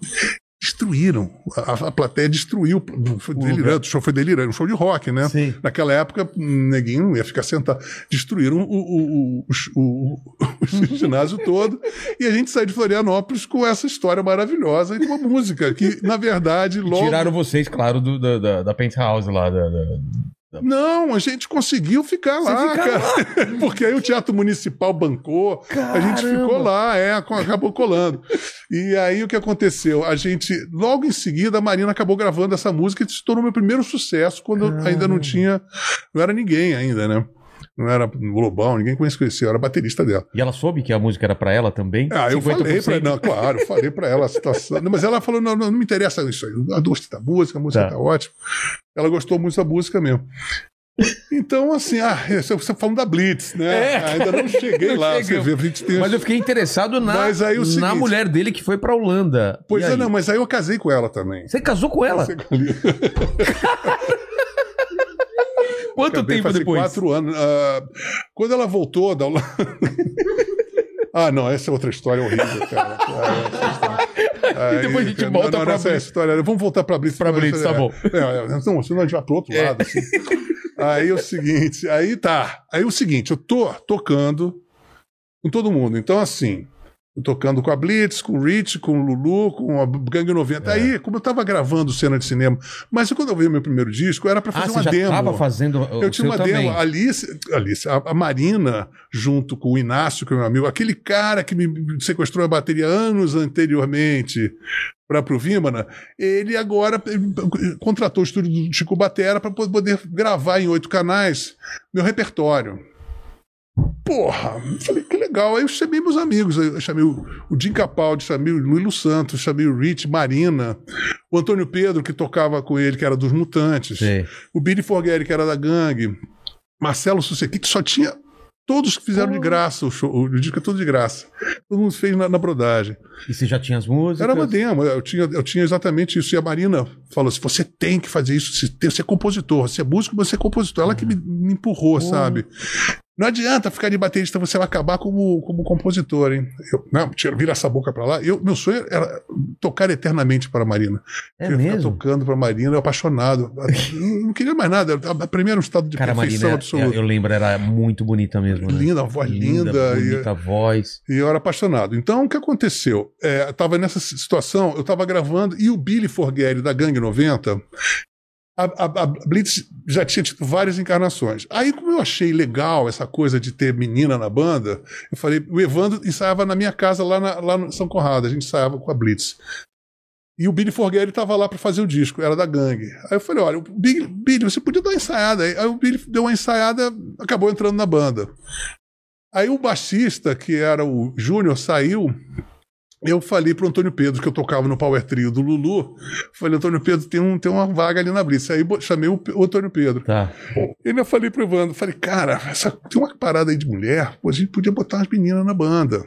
destruíram. A, a plateia destruiu. Foi delirante, o show foi delirante, um show de rock, né? Sim. Naquela época, neguinho ia ficar sentado. Destruíram o, o, o, o- o ginásio todo. E a gente saiu de Florianópolis com essa história maravilhosa e uma música que, na verdade, logo. tiraram vocês, claro, do, da, da, da penthouse lá. Da, da- Não, a gente conseguiu ficar lá, ficar cara. Porque aí o Teatro Municipal bancou, a gente Caramba. ficou lá, é, acabou colando. E aí o que aconteceu? A gente, logo em seguida, a Marina acabou gravando essa música e se tornou meu primeiro sucesso quando eu ainda não tinha, não era ninguém ainda, né? Não era Lobão, ninguém conhecia, eu era baterista dela. E ela soube que a música era pra ela também? Ah, eu 50%? falei pra ela, não, claro, eu falei pra ela a situação. Mas ela falou: não, não, não me interessa isso aí. Eu gostei da música, a música Tá. tá, ótima. Ela gostou muito da música mesmo. Então, assim, ah, você você falando da Blitz, né? É. Ainda não cheguei Não lá. chegamos. Você vê, a gente tem. Mas eu fiquei interessado na, Mas aí o na mulher dele que foi pra Holanda. Pois E é, aí? não, mas aí eu casei com ela também. Você casou com ela? Quanto Acabei tempo depois? quatro anos. Ah, quando ela voltou da Holanda. ah, não, essa é outra história horrível, cara. Ah, história. Aí, depois a gente volta essa é a Blitz. história. Vamos voltar pra Blitz. Pra Blitz, tá bom. É, é, não, senão a gente vai pro outro lado. assim. Aí é o seguinte, aí tá. Aí é o seguinte, eu tô tocando com todo mundo. Então, assim, tocando com a Blitz, com o Rich, com o Lulu, com a Gangue 90. É. Aí, como eu tava gravando cena de cinema, mas quando eu vi meu primeiro disco, era pra Ah, fazer você uma já demo. tava fazendo o Eu tinha uma também. demo. A Alice, Alice a, a Marina, junto com o Inácio, que é meu amigo, aquele cara que me sequestrou a bateria anos anteriormente para pro Vimana, ele agora contratou o estúdio do Chico Batera para poder gravar em oito canais meu repertório. Porra, falei legal. Aí eu chamei meus amigos, eu chamei o, o Jim Capaldi, chamei o Luilo Santos, chamei o Rich, Marina, o Antônio Pedro, que tocava com ele, que era dos Mutantes Sei. o Billy Forgeri, que era da gangue, Marcelo Sussequi, que só tinha. Todos que fizeram de graça o show, o disco é todo de graça. Todo mundo fez na, na brodagem. E você já tinha as músicas? Era uma demo, eu tinha, eu tinha exatamente isso. E a Marina falou assim: você tem que fazer isso, você, tem, você é compositor, você é músico, você é compositor. Ela que me, me empurrou, sabe? Não adianta ficar de baterista, você vai acabar como, como compositor, hein? Eu, não, tira, vira essa boca pra lá. Eu, meu sonho era tocar eternamente para a Marina. É Eu mesmo? tocando para Marina, eu apaixonado. Eu não queria mais nada. A primeira um estado de Cara, perfeição Marina, eu, absoluta. eu lembro, era muito bonita mesmo. Né? Linda, a voz linda. bonita e, voz. e eu era apaixonado. Então, o que aconteceu? É, eu tava nessa situação, eu tava gravando, e o Billy Forgeri, da Gangue 90, a, a- a Blitz já tinha tido várias encarnações. Aí, como eu achei legal essa coisa de ter menina na banda, eu falei, o Evandro ensaiava na minha casa lá, na, lá no São Conrado, a gente ensaiava com a Blitz. E o Billy Forgeri estava lá para fazer o disco, era da gangue. Aí eu falei: olha, Billy, Billy, você podia dar uma ensaiada. Aí o Billy deu uma ensaiada, acabou entrando na banda. Aí o baixista, que era o Júnior, saiu. Eu falei pro Antônio Pedro, que eu tocava no Power Trio do Lulu. Falei, Antônio Pedro, tem, um, tem uma vaga ali na Blitz. Aí chamei o, o Antônio Pedro. Tá. E ainda falei pro Evandro, falei, cara, essa, tem uma parada aí de mulher, pô, a gente podia botar umas meninas na banda.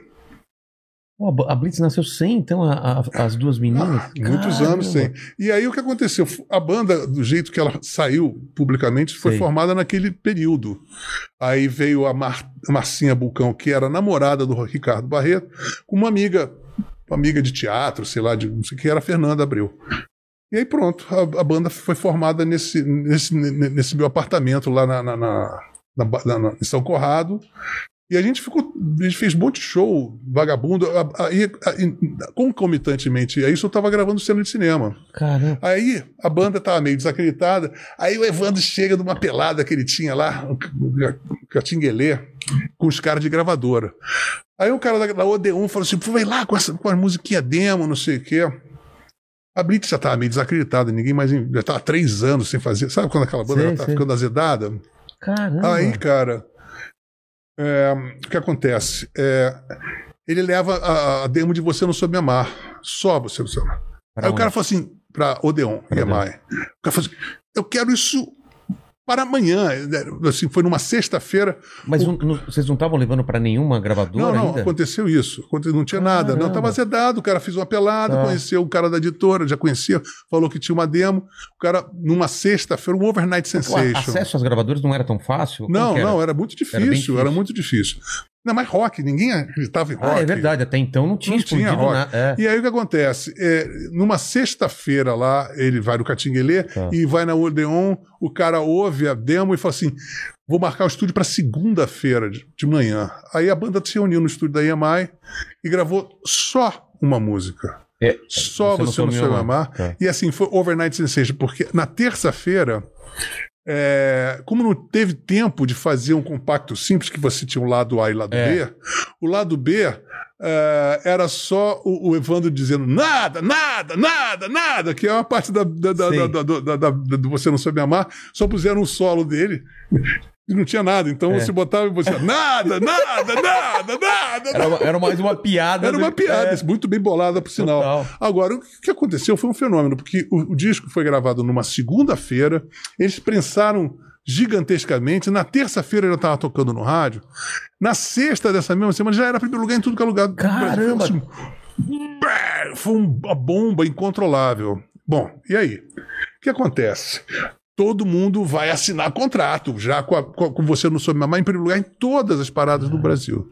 A Blitz nasceu sem, então, a- a- as duas meninas? Ah, muitos anos sem. E aí o que aconteceu? A banda, do jeito que ela saiu publicamente, foi Sei. formada naquele período. Aí veio a, Mar- Marcinha Bulcão, que era namorada do Ricardo Barreto, com uma amiga, uma amiga de teatro, sei lá, de não sei o que, era a Fernanda Abreu. E aí pronto, a, a banda foi formada nesse, nesse, nesse meu apartamento lá na, na, na- na na- em São Corrado. E a gente ficou. A gente fez um monte de show, vagabundo. a- a- a- e- concomitantemente a isso, eu estava gravando cena de cinema. Caramba. Aí a banda tava meio desacreditada. Aí o Evandro chega de uma pelada que ele tinha lá, Catinguelê, com os caras de gravadora. Aí o cara da, da Odeon falou assim: vai lá com, essa, com a musiquinha demo, não sei o quê. A Blitz já tava meio desacreditada, ninguém mais. Já tava há três anos sem fazer. Sabe quando aquela banda Sei, já tá ficando azedada? Caramba. Aí, cara, É, o que acontece? É, ele leva a, a demo de Você Não Soube Amar. Só Você Não Soube Amar. Aí o onde? cara falou assim, pra Odeon, Pra. O cara falou assim, eu quero isso para amanhã. Assim, foi numa sexta-feira. Mas não- não- vocês não estavam levando pra nenhuma gravadora Não, não, ainda? aconteceu isso. Não tinha nada. Não, Caramba. estava zedado. O cara fez uma pelada, Tá. conheceu o cara da editora, já conhecia, falou que tinha uma demo. O cara, numa sexta-feira, um overnight O sensation. acesso às gravadoras não era tão fácil? Não, era? não, era muito Era difícil. Era, difícil. muito difícil. Não, mas rock, ninguém acreditava em rock. Ah, é verdade. Até então não tinha Não tinha rock. nada. É. E aí o que acontece? É, numa sexta-feira lá, ele vai no Catinguelê Tá. e vai na Odeon, o cara ouve a demo e fala assim: vou marcar o estúdio para segunda-feira de, de manhã. Aí a banda se reuniu no estúdio da EMI e gravou só uma música. É, Só Você Não não Soube Me amar. Tá. E assim, foi Overnight Sensation, porque na terça-feira, é, como não teve tempo de fazer um compacto simples, que você tinha o lado A e o lado É. B, o lado B é, era só o, o Evandro dizendo nada, nada, nada, nada, que é uma parte da, da, da, da- do Você Não Me Amar, só puseram um solo dele. E não tinha nada, então É. você botava e você nada, nada, nada, nada, Era, uma- era mais uma piada. era uma piada, é, muito bem bolada, por sinal. Total. Agora, o que aconteceu foi um fenômeno, porque o, o disco foi gravado numa segunda-feira, eles prensaram gigantescamente, na terça-feira ele estava tocando no rádio, na sexta dessa mesma semana já era primeiro lugar em tudo que é lugar. Caramba! Brasil. Foi, assim, foi uma bomba incontrolável. Bom, e aí? O que acontece? Todo mundo vai assinar contrato, já com, a- com- você no Soube Mamar, em primeiro lugar em todas as paradas do Brasil.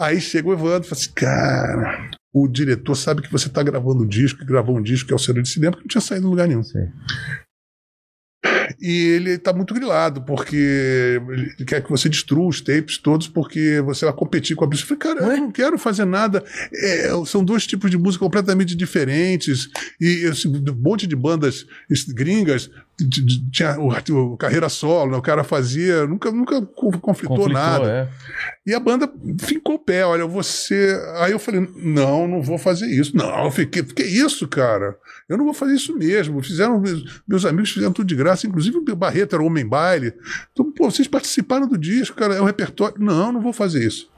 Aí chega o Evandro e fala assim: cara, o diretor sabe que você está gravando um disco, que gravou um disco que é o Cena de Cinema, que não tinha saído em lugar nenhum. Sei. E ele está muito grilado, porque ele quer que você destrua os tapes todos, porque você vai competir com a bicha. Eu falei, cara, eu não quero fazer nada. É, são dois tipos de música completamente diferentes. E assim, um monte de bandas gringas tinha o, o carreira solo, né? o cara fazia, nunca, nunca conflitou, Conflitou, nada. é. E a banda fincou o pé, olha, você. Aí eu falei, não, não vou fazer isso. Não, eu fiquei, que isso, cara? Eu não vou fazer isso mesmo. Fizeram, meus amigos fizeram tudo de graça, inclusive o Barreto era homem baile. Então, pô, vocês participaram do disco, cara, é o repertório. Não, não vou fazer isso.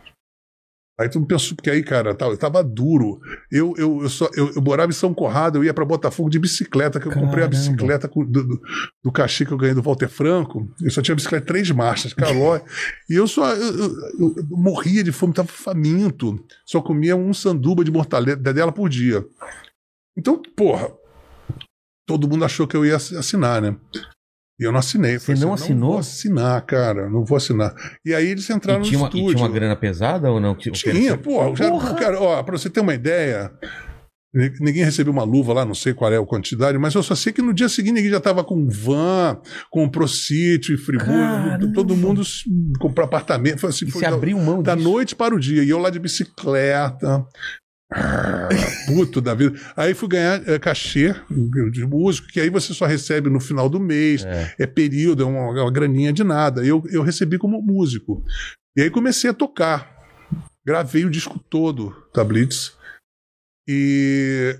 Aí tu pensou, porque aí, cara, tava- eu tava duro. Eu, eu, eu, só, eu, eu morava em São Corrado, eu ia pra Botafogo de bicicleta, que eu comprei a Caramba. bicicleta com- do, do, do cachê que eu ganhei do Walter Franco. Eu só tinha bicicleta três marchas, calói. e eu só eu, eu- eu- morria de fome, tava faminto. Só comia um sanduba de mortadela dela por dia. Então, porra, todo mundo achou que eu ia assinar, né? E eu não assinei. Você falei não assim, assinou? Não vou assinar, cara, não vou assinar. E aí eles entraram E tinha, no uma, e estúdio. tinha uma grana pesada ou não? Tinha, pô. Já, Porra! cara, ó, pra você ter uma ideia, ni- ninguém recebeu uma luva lá, não sei qual é a quantidade, mas eu só sei que no dia seguinte ninguém já tava com van, com Procítio e Friburgo, Caramba! todo mundo se- comprou apartamento. Foi assim, E foi você da, abriu mão da disso? noite para o dia. E eu lá de bicicleta. Puto da vida. Aí fui ganhar eh, cachê de músico, que aí você só recebe no final do mês, É. é período, é uma, uma graninha de nada. Eu, eu recebi como músico. E aí comecei a tocar. Gravei o disco todo da Blitz. E.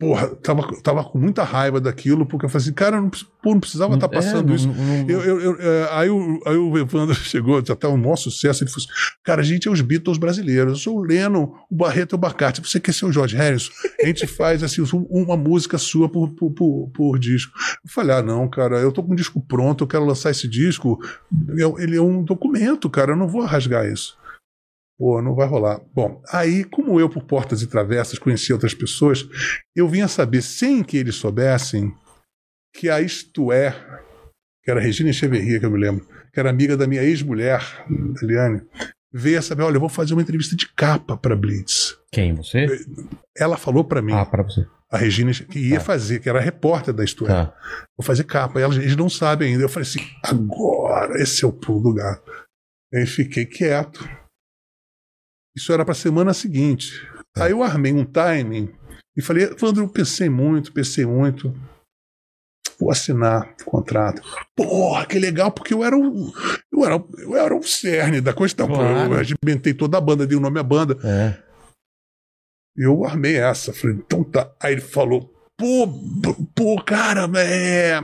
Porra, tava, tava com muita raiva daquilo, porque eu falei assim, cara, eu não, pô, não precisava estar É, passando não- isso. não- não- Eu, eu- eu- é, aí, o, aí o Evandro chegou, já tá um maior sucesso. Ele falou assim: Cara, a gente é os Beatles brasileiros. Eu sou o Lennon, o Barreto e o Bacate. Você quer ser o George Harrison? A gente faz assim, um- uma música sua por, por, por, por disco. Eu falei: Ah, não, cara, eu tô com um disco pronto, eu quero lançar esse disco. Ele é um documento, cara, eu não vou rasgar isso. Pô, não vai rolar. Bom, aí, como eu, por portas e travessas, conhecia outras pessoas, eu vinha saber, sem que eles soubessem, que a Isto É, que era a Regina Echeverria, que eu me lembro, que era amiga da minha ex-mulher, Eliane, veio a saber, olha, eu vou fazer uma entrevista de capa para Blitz. Quem? Você? Ela falou para mim, Ah, para você. a Regina, que ia Tá. fazer, que era repórter da É, Tá. vou fazer capa. E elas, eles não sabem ainda. Eu falei assim, agora, esse é o pulo do gato. Aí fiquei quieto. Isso era para semana seguinte. Aí eu armei um timing e falei, Evandro, eu pensei muito, pensei muito. Vou assinar o contrato. Porra, que legal, porque eu era o, eu era, eu era o cerne da questão. Claro. Eu regimentei toda a banda, dei o nome à banda. É. Eu armei essa. Falei, então tá. Aí ele falou, Pô, pô, cara, é,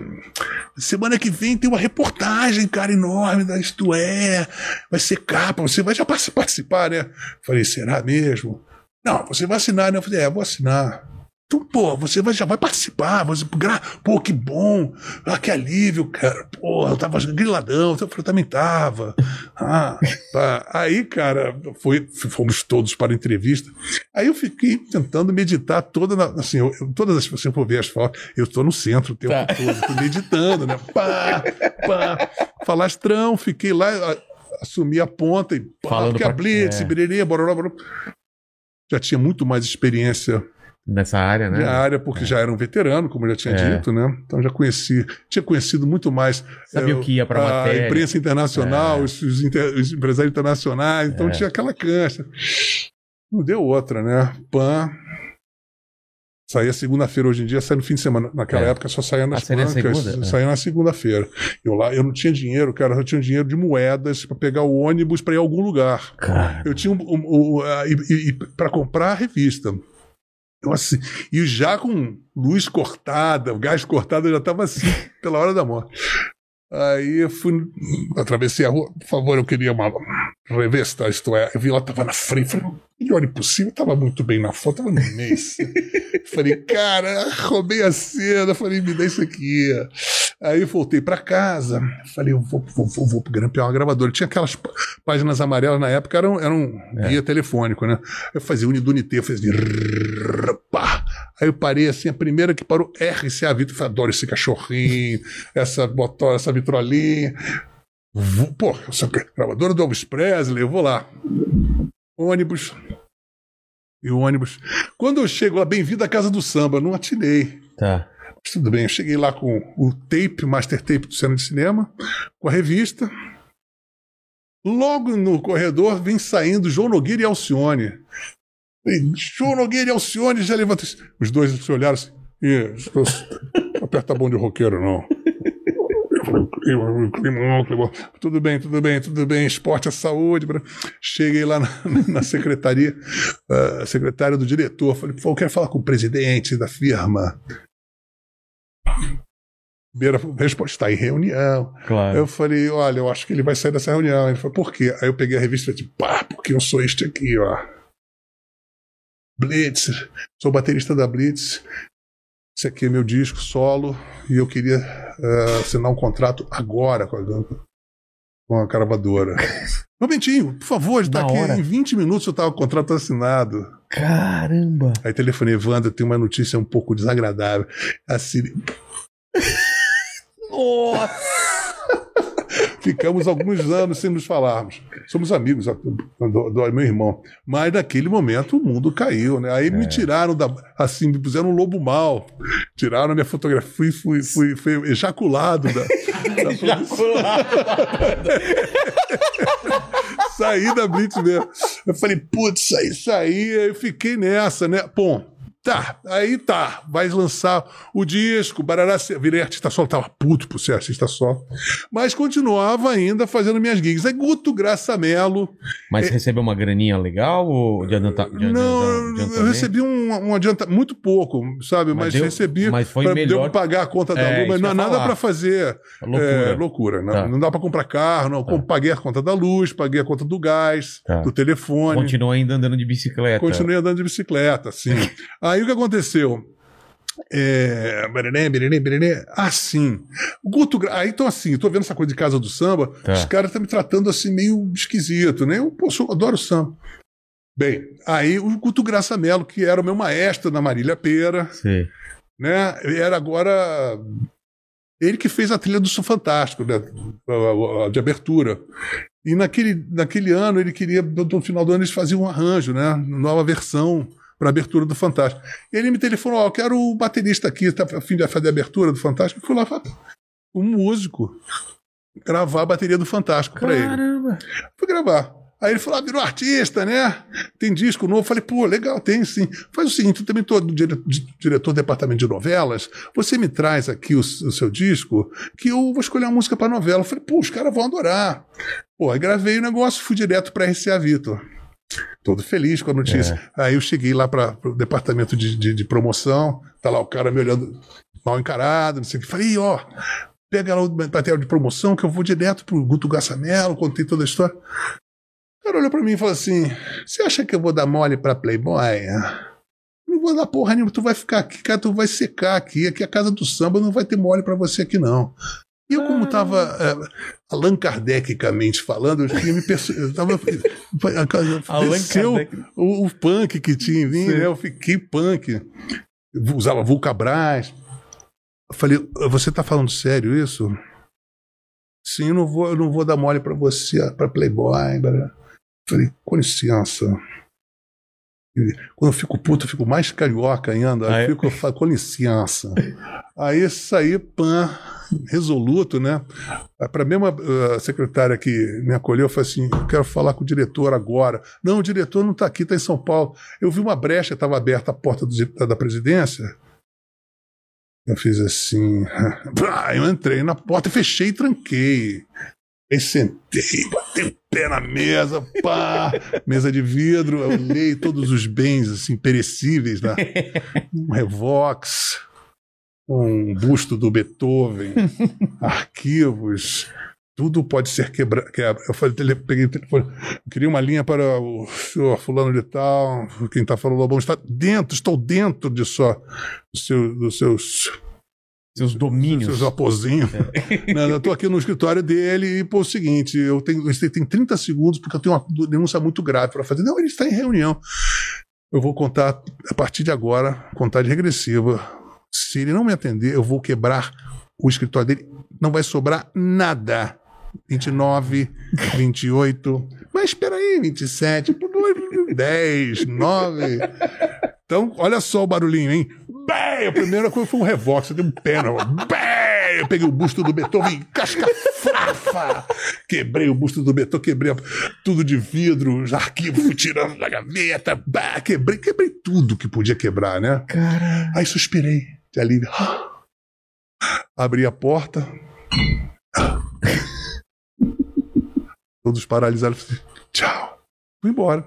semana que vem tem uma reportagem, cara, enorme da Isto É. Vai ser capa, você vai já parti- participar, né? Falei, será mesmo? Não, você vai assinar, né? Eu falei, é, vou assinar. Então, pô, você vai, já vai participar. Você, gra- pô, que bom. Ah, que alívio, cara. Pô, eu tava griladão. Eu falei, também tava. Ah, tá. Aí, cara, foi, fomos todos para a entrevista. Aí eu fiquei tentando meditar toda, na, assim, eu, eu- todas as, se você for ver as fotos, eu estou no centro o tempo Tá. todo, tô meditando, né? Pá, pá. Falastrão, fiquei lá, a- assumi a ponta e pá, Falando porque a pra- Blitz, é. bororó, bororó. Já tinha muito mais experiência Nessa área, né? na área, porque já era um veterano, como eu já tinha É. dito, né? Então já conheci, tinha conhecido muito mais Sabia eh, o que ia pra a matéria. É. imprensa internacional, os, os inter- os empresários internacionais, então É. tinha aquela cancha. Não deu outra, né? Pan. Saía segunda-feira hoje em dia, sai no fim de semana. Naquela É. época só saía nas Ah, na bancas? É. saía na segunda-feira. Eu lá, eu não tinha dinheiro, cara, eu tinha dinheiro de moedas para pegar o ônibus para ir a algum lugar. Cara, Eu tinha um, um, um, ah, e, e, para comprar a revista. Eu, assim, e já com luz cortada, gás cortado, eu já estava assim, pela hora da morte. Aí eu fui, atravessei a rua, por favor, eu queria uma revista, isto é, eu vi ela estava na frente, falei, melhor impossível, estava muito bem na foto, estava no mês. falei, cara, roubei a cena, falei, me dá isso aqui. Aí eu voltei para casa, falei, eu vou, vou, vou, vou grampear uma gravadora. Tinha aquelas pá- páginas amarelas na época, eram, eram É. guia telefônico, né? Eu fazia unidunité, eu fazia. rrr, pá. Aí eu parei assim, a primeira que parou, RCA Vitor, eu adoro esse cachorrinho, essa botó, essa vitrolinha. Pô, eu sou gravadora do Elvis Presley, eu vou lá. Ônibus. E o ônibus. Quando eu chego lá, bem-vindo à casa do samba, não atinei. tá. Mas tudo bem, eu cheguei lá com o tape, master tape do Cena de Cinema, com a revista. Logo no corredor vem saindo João Nogueira e Alcione. E João Nogueira e Alcione já levantam. Os dois se olharam assim. E, aperta a mão de roqueiro, não. "Climão, climão, climão." Tudo bem, tudo bem, tudo bem. Esporte é saúde. Cheguei lá na, na secretaria, a secretária do diretor. Falei, eu quero falar com o presidente da firma. Primeira resposta, está em reunião. Claro. Eu falei, olha, eu acho que ele vai sair dessa reunião. Ele falou, por quê? Aí eu peguei a revista e falei, pá, porque eu sou este aqui, ó. Blitz, sou baterista da Blitz. Esse aqui é meu disco solo e eu queria eh, assinar um contrato agora com a, com a gravadora. Momentinho, por favor, está Na aqui. hora. Em 20 minutos eu estava com o contrato assinado. Caramba. Aí telefonei, Wanda, tem uma notícia um pouco desagradável. Assim, Nossa. Ficamos alguns anos sem nos falarmos. Somos amigos do, do- meu irmão. Mas naquele momento o mundo caiu, né? Aí me tiraram da. Assim, me puseram um lobo mal. Tiraram a minha fotografia. Fui, fui, fui, fui ejaculado da, da produção. saí da Blitz mesmo. Eu falei, putz, isso aí, isso aí. Aí eu fiquei nessa, né? Bom, tá, aí tá. Vai lançar o disco, Barará. Virei artista solo, tava puto por ser artista solo. Mas continuava ainda fazendo minhas gigs. Aí Guto Graça Mello. Mas recebeu uma graninha legal ou de adianta, de Não, adianta- eu recebi um, um adianta muito pouco, sabe? Mas Mas, deu- recebi. mas foi pra- melhor- Deu pra pagar a conta da É, luz, mas não há ia nada pra fazer. Loucura. É, loucura. Não, Tá. não dá pra comprar carro, não. Tá. Paguei a conta da luz, paguei a conta do gás, Tá. do telefone. Continua ainda andando de bicicleta. Continuei andando de bicicleta, assim. Aí o que aconteceu? É... Assim. O Guto. Gra- Aí, então, assim, tô vendo essa coisa de casa do samba, Tá. os caras estão me tratando assim meio esquisito, né? Eu, pô, eu adoro samba. Bem, aí o Guto Graça Mello, que era o meu maestro na Marília Pera, Sim. né? Era agora. Ele que fez a trilha do Sul Fantástico, né? de abertura. E naquele, naquele ano ele queria, no final do ano, eles faziam um arranjo, né? Nova versão para abertura do Fantástico. E ele me telefonou: Ó, eu quero o baterista aqui, tá a fim de fazer a abertura do Fantástico. Eu fui lá, um músico, gravar a bateria do Fantástico para ele. Caramba. Fui gravar. Aí ele falou: ah, virou artista, né? Tem disco novo. Falei, pô, legal, tem sim. Faz o seguinte: eu também estou diretor do departamento de novelas. Você me traz aqui o, o seu disco, que eu vou escolher uma música para novela. Eu falei, pô, os caras vão adorar. Pô, aí gravei o negócio, fui direto para RCA Vitor. Todo feliz com a notícia. Aí eu cheguei lá para o departamento de, de, de promoção, tá lá o cara me olhando mal encarado, não sei o que. Falei, "Ih, ó, pega lá o material de promoção que eu vou direto pro Guto Gassamelo, contei toda a história. O cara olhou pra mim e falou assim: Você acha que eu vou dar mole pra Playboy? Não vou dar porra nenhuma, tu vai ficar aqui, cara, tu vai secar aqui. Aqui é a casa do samba, não vai ter mole pra você aqui, não. E eu, como tava é, Allan Kardecicamente falando, eu tinha me perce... eu tava. Allan desceu Kardec. o, o punk que tinha em mim, né? Eu fiquei punk. Eu usava Vulcabras. Eu falei, você tá falando sério isso? Sim, eu não vou, eu não vou dar mole pra você, pra Playboy. blá. Falei, com licença. Quando eu fico puto, eu fico mais carioca ainda. Ah? Eu fico, eu falo, com licença. Aí saí, pan, resoluto, né? Para a mesma uh, secretária que me acolheu, eu falei assim: eu quero falar com o diretor agora. Não, o diretor não está aqui, está em São Paulo. Eu vi uma brecha, estava aberta a porta do da presidência. Eu fiz assim. Eu entrei na porta, fechei e tranquei. Aí sentei, botei o pé na mesa, pá, mesa de vidro, eu olhei todos os bens assim, perecíveis, né? um Revox, um busto do Beethoven, arquivos, tudo pode ser quebrado. Eu falei, tele- peguei o telefone, eu queria uma linha para o senhor fulano de tal, quem está falando bom, está dentro, estou dentro de só, do seu- dos seus Seus domínios. seus aposinhos. Não, eu tô aqui no escritório dele e, pô, é o seguinte, eu tenho, você tem 30 segundos porque eu tenho uma denúncia muito grave para fazer. Não, ele está em reunião. Eu vou contar, a partir de agora, contagem regressiva. Se ele não me atender, eu vou quebrar o escritório dele. Não vai sobrar nada. 29, 28. Mas espera aí, 27, 10, 9. Então, olha só o barulhinho, hein? Bem, a primeira coisa foi um revox, eu dei um pé na Bem, eu peguei o busto do Beethoven, casca frafa. Quebrei o busto do Beethoven, quebrei tudo de vidro, os arquivos, fui tirando da gaveta, bah, quebrei, quebrei tudo que podia quebrar, né? Cara. Aí suspirei de alívio. Abri a porta. Todos paralisados. Tchau. Fui embora.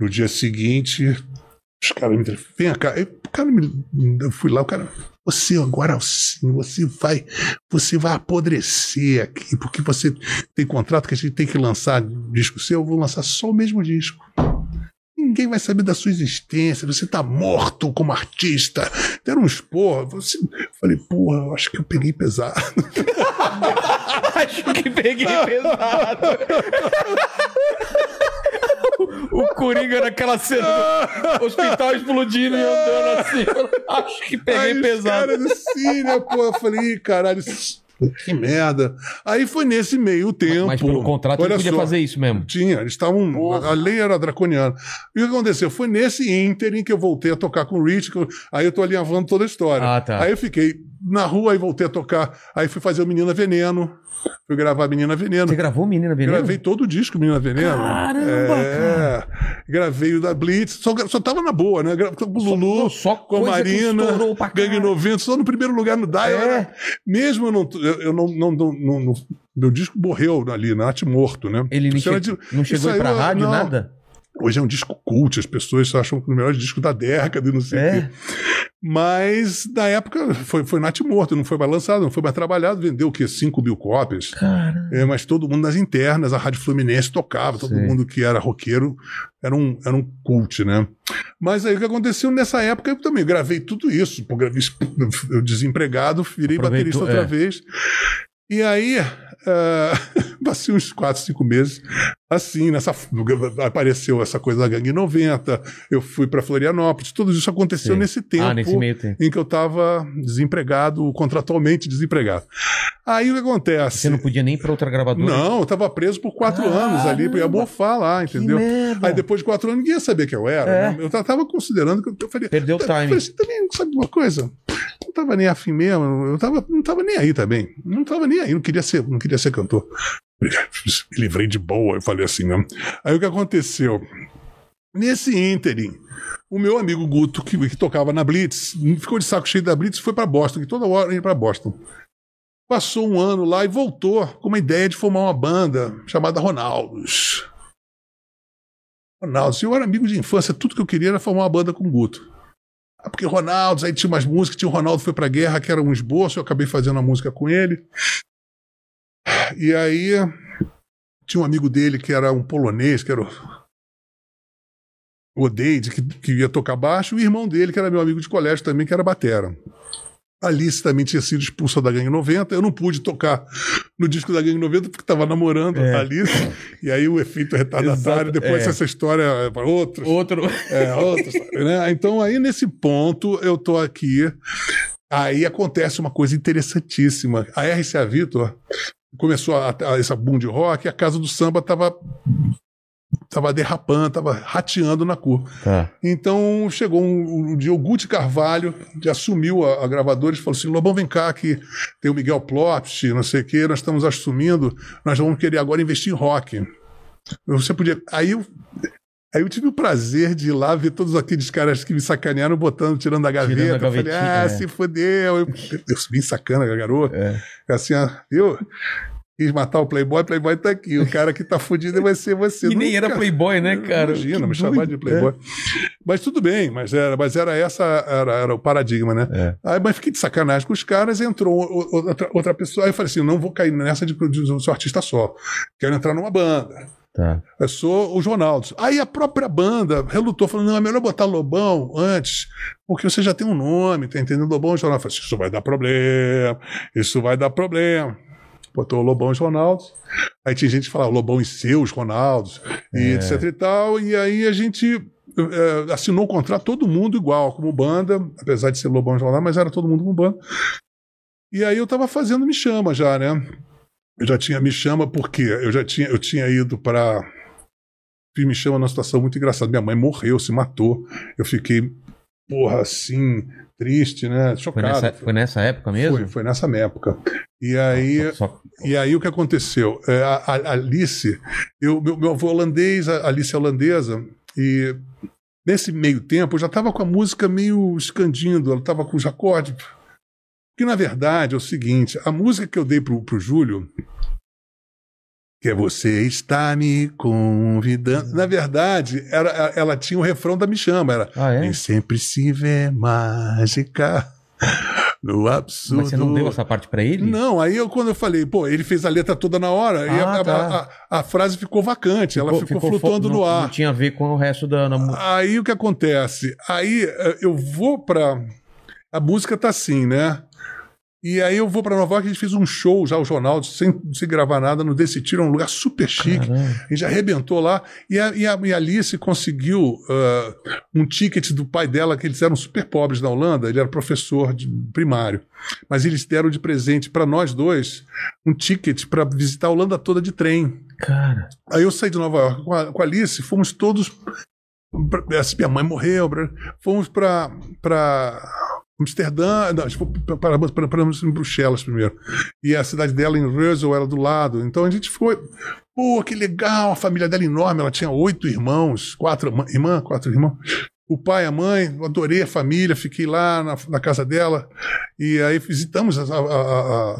No dia seguinte, os caras me telefonaram. Vem cá. Aí, O cara me, eu fui lá, o cara. Você agora sim, você vai, você vai apodrecer aqui, porque você tem contrato que a gente tem que lançar disco seu, eu vou lançar só o mesmo disco. Ninguém vai saber da sua existência, você tá morto como artista. Deram um esporro. Você... Falei, porra, eu acho que eu peguei pesado. Acho que peguei pesado. o Coringa naquela cena do hospital explodindo e andando assim. Acho que peguei Aí os pesado. caras assim, né, pô? Eu falei, "Ih, caralho, isso- que merda. Aí foi nesse meio tempo. Mas pelo contrato ele podia só, fazer isso mesmo. Tinha, eles estavam. A lei era draconiana. E o que aconteceu? Foi nesse ínterim que eu voltei a tocar com o Rich, eu- aí eu tô alinhavando toda a história. Ah, tá. Aí eu fiquei na rua, aí voltei a tocar. Aí fui fazer o Menina Veneno. Fui gravar Menina Veneno. Você gravou Menina Veneno? Gravei todo o disco Menina Veneno. Caramba, é, Gravei o da Blitz. Só, só tava na boa, né? Gra- Com o Lulu, só com a Marina, Gangue caralho. 90, só no primeiro lugar no Dial. É. né? Mesmo eu não. Eu, não, não, não, não- Meu disco morreu ali, na arte morto, né? Ele não, che- de- não chegou aí pra rádio, não. nada? Hoje é um disco cult, as pessoas acham que é o melhor disco da década e não sei o É? quê. Mas na época foi, foi Nath morto, não foi mais lançado, não foi mais trabalhado, vendeu o quê? 5 mil cópias. Cara. É, mas todo mundo nas internas, a Rádio Fluminense tocava, todo Sim. mundo que era roqueiro era um, era um cult, né? Mas aí o que aconteceu nessa época, eu também gravei tudo isso. Pô, gravei, eu desempregado, virei Aproveitou, baterista outra é. vez. E aí, ah, passei uns 4, 5 meses assim, nessa apareceu essa coisa da Gangue 90, eu fui para Florianópolis, tudo isso aconteceu Sim. nesse tempo Ah, nesse tempo. em que eu estava desempregado, contratualmente desempregado. Aí o que acontece? Você não podia nem ir pra outra gravadora? Não, eu tava preso por quatro anos ali, eu ia bofar lá, entendeu? Aí depois de quatro anos ninguém ia saber que eu era. É. né? Eu ta- tava considerando que eu, eu falei. Perdeu o eu timing. falei assim, também, sabe uma coisa? Não tava nem afim mesmo, eu tava, não tava nem aí também. Não tava nem aí, não queria ser, não queria ser cantor. Me livrei de boa, eu falei assim, né? Aí o que aconteceu? Nesse ínterim, o meu amigo Guto, que, que tocava na Blitz, ficou de saco cheio da Blitz e foi para Boston, que toda hora ia para Boston. Passou um ano lá e voltou com uma ideia de formar uma banda chamada Ronaldos. Ronaldo, eu era amigo de infância, tudo que eu queria era formar uma banda com o Guto. Porque Ronaldo, aí tinha umas músicas, tinha o Ronaldo foi pra guerra, que era um esboço, eu acabei fazendo a música com ele. E aí tinha um amigo dele que era um polonês, que era o, o Odeide, que, que ia tocar baixo, e o irmão dele, que era meu amigo de colégio também, que era batera. Alice também tinha sido expulsa da Gangue 90. Eu não pude tocar no disco da Gangue 90 porque estava namorando É. a Alice. E aí o efeito retardatário, Exato, depois é. essa história é para outros. Outro. É, outra história, né? Então aí nesse ponto eu tô aqui. Aí acontece uma coisa interessantíssima. A RCA Vitor começou a, a, essa boom de rock, e a casa do samba tava tava derrapando, tava rateando na curva. Tá. Então chegou um, um dia o Guti Carvalho, que assumiu a, a gravadora e falou assim: Lobão, vem cá, que tem o Miguel Plopt, não sei o quê, nós estamos assumindo, nós vamos querer agora investir em rock. Você podia. Aí eu. Aí eu tive o prazer de ir lá ver todos aqueles caras que me sacanearam botando, tirando da gaveta. Tirando a Eu falei, ah, é. se fodeu. Eu, eu bem sacana, garoto. É. Assim, ó, viu? Quis matar o Playboy, Playboy tá aqui. O cara que tá fudido vai ser você. E nem era Nunca- Playboy, né, cara? Imagina, Que me chamar de. Playboy. Mas tudo bem, mas era, mas era essa, era, era o paradigma, né? É. Aí, mas fiquei de sacanagem com os caras, entrou o- o- outra, outra pessoa, aí eu falei assim, não vou cair nessa de, de, de ser artista só. Quero entrar numa banda. Tá. Eu sou os Ronaldos. Aí a própria banda relutou, falando: não, é melhor botar Lobão antes, porque você já tem um nome, tá entendendo? Lobão e Ronaldo. Eu falei, isso vai dar problema, isso vai dar problema. Botou o Lobão e os Ronaldos. Aí tinha gente que falava Lobão e seus Ronaldos, e É. etc e tal. E aí a gente eh, assinou o contrato, todo mundo igual, como banda, apesar de ser Lobão e Ronaldo, mas era todo mundo como banda. E aí eu tava fazendo Me Chama já, né? Eu já tinha Me Chama porque eu já tinha, eu tinha ido para Me Chama numa situação muito engraçada. Minha mãe morreu, se matou. Eu fiquei, porra, assim, triste, né? Foi Chocado. nessa, foi nessa época mesmo? Foi, foi nessa época. E aí, Só- e aí o que aconteceu? É, a, a Alice, eu, meu, meu avô holandês, a Alice é holandesa, e nesse meio tempo eu já estava com a música meio escandindo, ela estava com os acordes. Que na verdade é o seguinte: a música que eu dei pro, pro Júlio, que é Você está me convidando, na verdade, era, ela tinha o refrão da Me Chama, era Ah, é? Nem sempre se vê mágica no absurdo. Mas você não deu essa parte pra ele? Não, aí eu, quando eu falei, pô, ele fez a letra toda na hora, e Ah, a, a- tá. a- a frase ficou vacante, ela ficou, fo- flutuando não- no ar. Não tinha a ver com o resto da. na- Aí o que acontece? Aí eh, eu vou pra. A música tá assim, né? E aí eu vou pra Nova York, a gente fez um show já, os Ronaldos, sem, sem gravar nada, no Desse Tiro, um lugar super chique. Caramba. A gente arrebentou lá. E a, e a, e a Alice conseguiu ah, um ticket do pai dela, que eles eram super pobres na Holanda, ele era professor de primário. Mas eles deram de presente para nós dois um ticket para visitar a Holanda toda de trem. Cara. Aí eu saí de Nova York com a, com a Alice, fomos todos. pra- minha mãe morreu, pra- fomos para Amsterdã, não, tipo, para Bruxelas primeiro. E a cidade dela em Russell era do lado. Então a gente foi. Pô, que legal, a família dela enorme, ela tinha oito irmãos, quatro irmã- quatro irmãos. O pai, a mãe, adorei a família, fiquei lá na, na casa dela. E aí visitamos a, a, a,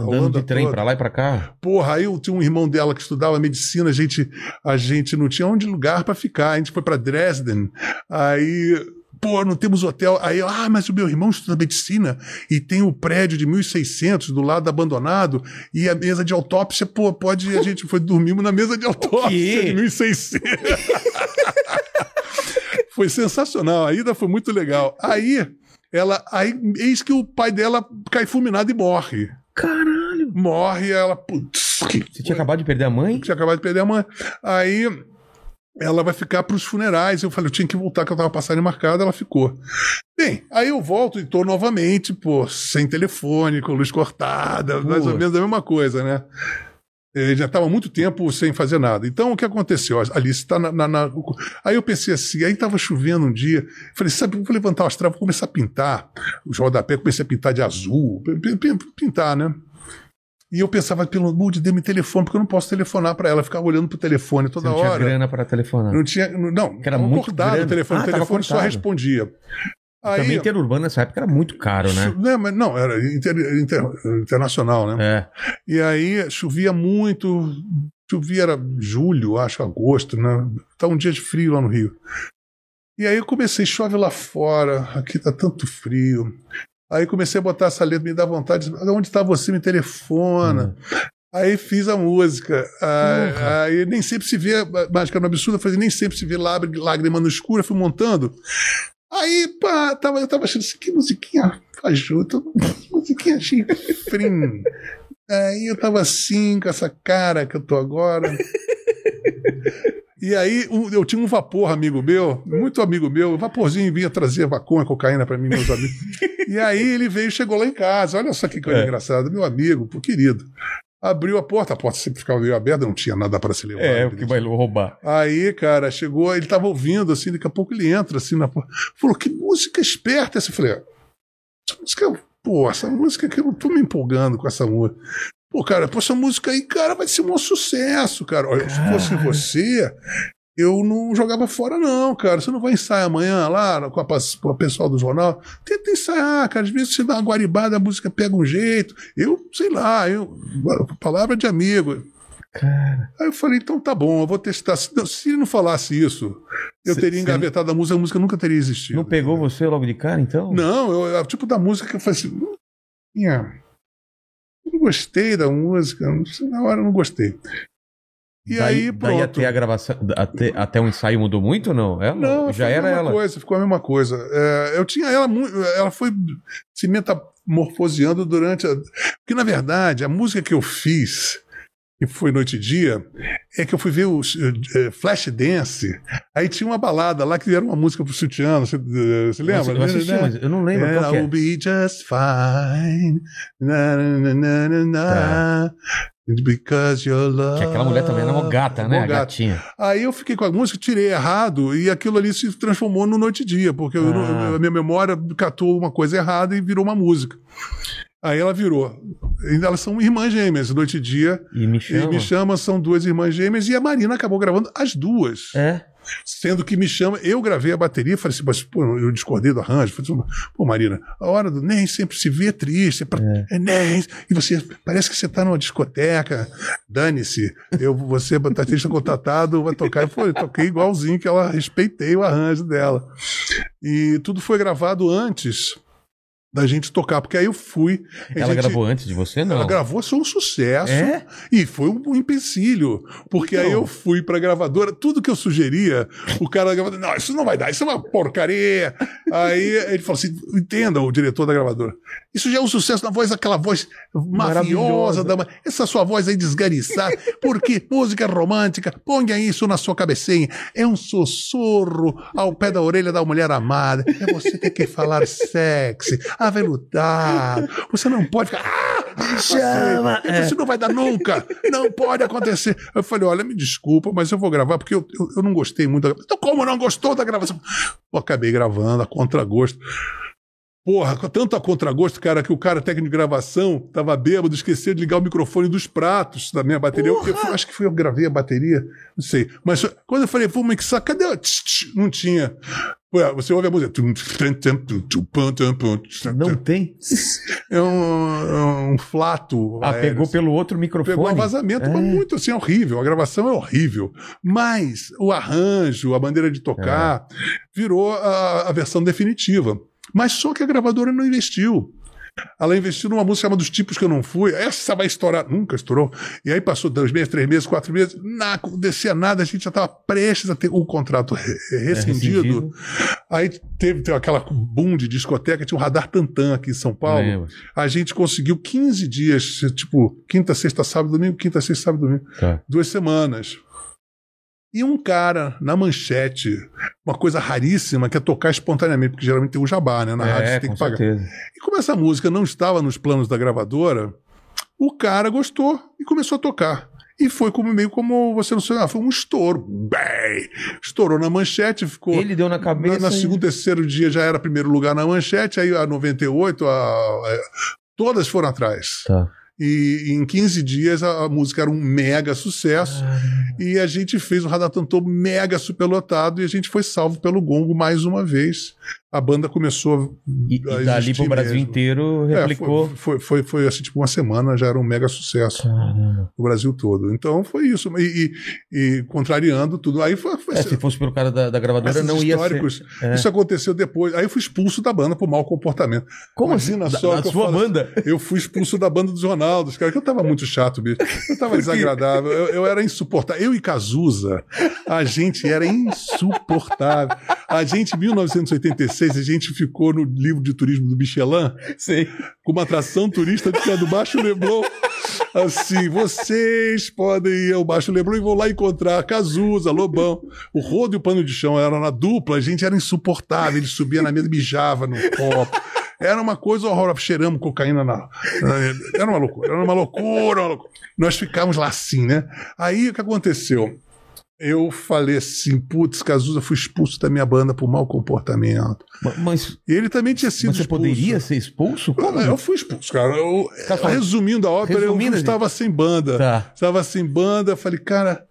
a Holanda de trem pra lá e pra cá. Porra, aí eu tinha um irmão dela que estudava medicina, a gente, a gente não tinha onde lugar para ficar, a gente foi para Dresden. Aí, pô, não temos hotel. Aí, ah, mas o meu irmão estuda medicina e tem o prédio de 1600 do lado abandonado e a mesa de autópsia, pô, pode, a gente foi dormimos na mesa de autópsia de 1600. foi sensacional, a ida foi muito legal. Aí, ela, aí, eis que o pai dela cai fulminado e morre Caralho. morre, ela. Putz, Você tinha acabado de perder a mãe? tinha acabado de perder a mãe. Aí ela vai ficar para os funerais. Eu falei, eu tinha que voltar, que eu tava passagem marcada, ela ficou. Bem, aí eu volto e tô novamente, pô, sem telefone, com luz cortada, mais ou menos a mesma coisa, né? Ele já estava muito tempo sem fazer nada. Então, o que aconteceu? A Alice está na, na- na- Aí eu pensei assim, aí estava chovendo um dia. Falei, sabe, vou levantar as travas, vou começar a pintar. Os rodapé, comecei a pintar de azul. Pintar, né? E eu pensava, pelo amor de Deus, me telefone, porque eu não posso telefonar para ela, ficar olhando pro telefone Você toda não tinha hora. grana pra telefonar. Não tinha. Não, era muito grana. o telefone. Ah, o telefone só respondia. Aí, Também interurbano nessa época era muito caro, né? Né, mas não, era inter- inter- internacional, né? É. E aí chovia muito, chovia, era julho, acho, agosto, né? Tá um dia de frio lá no Rio. E aí eu comecei, chove lá fora, aqui tá tanto frio. Aí comecei a botar essa letra, me dá vontade, onde tá você, me telefona. Aí fiz a música. Aí, aí nem sempre se vê, Mágica no Absurdo, eu nem sempre se vê lágr- lágrima no escuro, eu fui montando. Aí, pá, tava, eu tava achando assim, que musiquinha fajuta, musiquinha chifrinho. Aí eu tava assim, com essa cara que eu tô agora. E aí eu tinha um vapor amigo meu, muito amigo meu, o vaporzinho vinha trazer maconha, cocaína pra mim, meus amigos. E aí ele veio, chegou lá em casa, olha só que coisa É. engraçada, meu amigo, pô, querido. Abriu a porta, a porta sempre ficava meio aberta, não tinha nada para se levar. É, o que vai roubar. Aí, cara, chegou, ele tava ouvindo, assim, daqui a pouco ele entra, assim, na porta. Falou, que música esperta essa. Eu falei, "Ah, essa música, pô, essa música que eu não tô me empolgando com essa música. Pô, cara, pô, essa música aí, cara, vai ser um sucesso, cara. Olha, se fosse você, eu não jogava fora, não, cara. Você não vai ensaiar amanhã lá com, a, com o pessoal do jornal? Tenta ensaiar, cara. Às vezes você dá uma guaribada, a música pega um jeito. Eu, sei lá, eu. Palavra de amigo. Aí eu falei, então tá bom, eu vou testar. Se, não- se não falasse isso, eu Cê- teria cê engavetado a música, a música nunca teria existido. Não pegou entendeu? você logo de cara, então? Não, eu, é o tipo da música que eu falei assim. "Hum, eu não gostei da música, não sei, na hora eu não gostei. E daí, aí, daí pronto. até a gravação, até, até o ensaio mudou muito ou não? Ela Não, já era ela. coisa, ficou a mesma coisa. É, eu tinha ela muito. Ela foi se metamorfoseando durante. A, porque, na verdade, a música que eu fiz, que foi Noite e Dia, é que eu fui ver o eh, Flash Dance. Aí tinha uma balada lá que era uma música pro Sutiano. Você, eh, você lembra? Eu assisti, mas eu não lembro qual que I'll é. be just fine. Na, na, na, na, na, na. Because your love. Tá. Que aquela mulher também era uma gata, né? Mó A gata. gatinha. Aí eu fiquei com a música, tirei errado e aquilo ali se transformou no Noite e Dia, porque eu Ah. a minha memória catou uma coisa errada e virou uma música. Aí ela virou. E elas são irmãs gêmeas, Noite e Dia. E me E chama. Me Chama são duas irmãs gêmeas e a Marina acabou gravando as duas. É. Sendo que Me Chama, eu gravei a bateria, falei assim, mas, pô, eu discordei do arranjo. Falei assim, pô, Marina, a hora do nem sempre se vê triste, é, pra, é. nem. E você, parece que você tá numa discoteca, dane-se, eu, você, baterista contratado, vai tocar. E foi, eu toquei igualzinho que ela respeitei o arranjo dela. E tudo foi gravado antes da gente tocar, porque aí eu fui. Ela gente- gravou antes de você, não? ela gravou, foi um sucesso. É? E foi um empecilho. Porque Então. aí eu fui pra gravadora, tudo que eu sugeria, o cara da gravadora, não, isso não vai dar, isso é uma porcaria. aí ele falou assim: entenda, o diretor da gravadora. Isso já é um sucesso na voz, aquela voz mafiosa, Maravilhosa. da, essa sua voz aí desgariçada. Porque música romântica, ponha isso na sua cabecinha. É um sussurro ao pé da orelha da mulher amada. É você ter que falar sexy, aveludado. Você não pode ficar. Ah, Chama, você, Isso não vai dar nunca. Não pode acontecer. Eu falei: olha, me desculpa, mas eu vou gravar porque eu, eu, eu não gostei muito da Então, como não gostou da gravação? Eu acabei gravando a contragosto. Porra, com tanto a contragosto, cara, que o cara técnico de gravação tava bêbado, esqueceu de ligar o microfone dos pratos da minha bateria. Eu, eu acho que foi eu que gravei a bateria, não sei. Mas quando eu falei, vou mixar, cadê? o tch, tch? Não tinha. Ué, Você ouve a música. Não tem. É um, um flato. Ah, aéreo, pegou pelo outro microfone. Pegou um vazamento, É. mas muito assim, horrível. A gravação é horrível. Mas o arranjo, a maneira de tocar, É. virou a, a versão definitiva. Mas só que a gravadora não investiu. Ela investiu numa música chamada Dos Tipos que eu não fui. Essa vai estourar. Nunca estourou. E aí passou dois meses, três meses, quatro meses. Não acontecia nada. A gente já estava prestes a ter o contrato re- rescindido. rescindido. Aí teve, teve aquela boom de discoteca. Tinha um radar Tantan aqui em São Paulo a gente conseguiu 15 dias, tipo, quinta, sexta, sábado, domingo, quinta, sexta, sábado, domingo. Tá. Duas semanas. E um cara, na manchete, uma coisa raríssima, que é tocar espontaneamente, porque geralmente tem o jabá, né? Na rádio É, você tem que pagar. certeza. E como essa música não estava nos planos da gravadora, o cara gostou e começou a tocar. E foi como meio como você não sei, ah, foi um estouro. Bem, estourou na manchete, ficou. Ele deu na cabeça. Na, na e- segundo, terceiro dia já era primeiro lugar na manchete, aí a 98, a, a- todas foram atrás. Tá. E em 15 dias a, a música era um mega sucesso. E a gente fez o Radatantou mega superlotado e a gente foi salvo pelo Gongo mais uma vez. A banda começou E, e a dali existir pro Brasil mesmo. inteiro É, replicou. foi, foi, foi, foi, assim, tipo uma semana, já era um mega sucesso Caramba. no Brasil todo. Então foi isso. E, e- e contrariando tudo. Aí foi. foi É, se fosse pelo cara da, da gravadora, não ia ser. É. Isso aconteceu depois. Aí eu fui expulso da banda por mau comportamento. Como Imagina assim? só Da, que da eu sua falo assim, banda? Eu fui expulso da banda dos Ronaldos, cara, que eu tava muito chato, bicho. Eu tava desagradável, eu, eu era insuportável. Eu e Cazuza, a gente era insuportável. A gente, em 1986, a gente ficou no livro de turismo do Michelin, Sei. com uma atração turista que é do Baixo Leblon. Assim, vocês podem ir ao Baixo Leblon e vão lá encontrar Cazuza, Lobão. O Rodo e o Pano de Chão era na dupla, a gente era insuportável. Ele subia na mesa e mijava no copo. Era uma coisa horrorosa. Cheiramos cocaína na. na- Era uma loucura, era uma loucura, uma loucura. Nós ficávamos lá assim, né? Aí o que aconteceu? Eu falei assim, putz, Cazuza foi expulso da minha banda por mau comportamento. Ma- Mas, ele também tinha sido mas você expulso. poderia ser expulso? Como? Eu fui expulso, cara. Eu- Tá resumindo a ópera, Resumindo, eu estava sem banda. Tá. Estava sem banda. Falei, cara,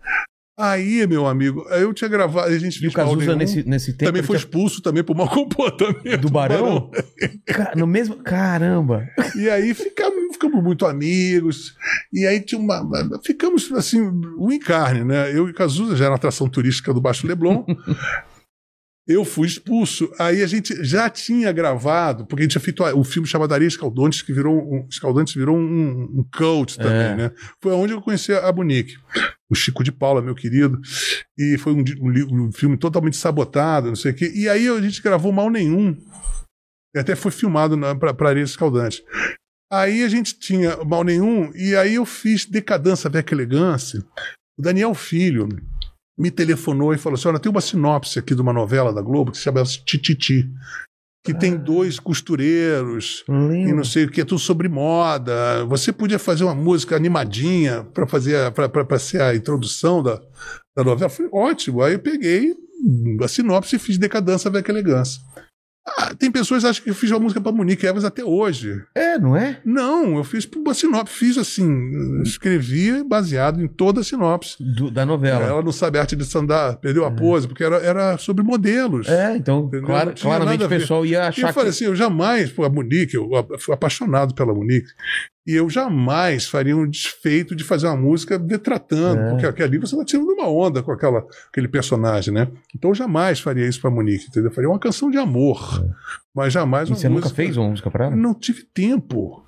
aí, meu amigo, eu tinha gravado, a gente E o Cazuza nesse, nesse tempo. Também foi expulso também por mau comportamento. Do Barão? Ca- No mesmo. Caramba! E aí ficamos, ficamos muito amigos. E aí tinha uma. Ficamos assim, o encarne, né? Eu e Cazuza já era uma atração turística do Baixo Leblon. Eu fui expulso. Aí a gente já tinha gravado, porque a gente tinha feito o filme chamado Areia Escaldontes, que virou um, Escaldantes virou um, um cult também, É. né? Foi onde eu conheci a Bonique. O Chico de Paula, meu querido. E foi um, um um filme totalmente sabotado, não sei o quê. E aí a gente gravou Mal Nenhum. Até foi filmado para Areia Escaldante. Aí a gente tinha Mal Nenhum, e aí eu fiz Decadência Veca Elegância. O Daniel Filho me telefonou e falou assim: olha, tem uma sinopse aqui de uma novela da Globo que se chama Tititi. Que tem dois costureiros e Lembro. não sei o que, é tudo sobre moda. Você podia fazer uma música animadinha para fazer para ser a introdução da, da novela. Foi ótimo. Aí eu peguei a sinopse e fiz Decadência Veca Elegância. Ah, tem pessoas que acham que eu fiz uma música para Monique Evans até hoje. É, não é? Não, eu fiz uma sinopse, fiz assim, escrevi baseado em toda a sinopse. Do- da novela. Ela não sabe arte de sandar, perdeu a pose, porque era, era sobre modelos. É, então, tinha claramente o a pessoal ia E eu achar falei que. assim, eu jamais, pô, a Monique, eu fui apaixonado pela Monique, e eu jamais faria um desfeito de fazer uma música detratando, É. porque ali você está tirando uma onda com aquela, aquele personagem, né? Então eu jamais faria isso pra Monique, entendeu? Eu faria uma canção de amor, mas jamais É. E uma você nunca música... fez uma música pra ela? Não tive tempo.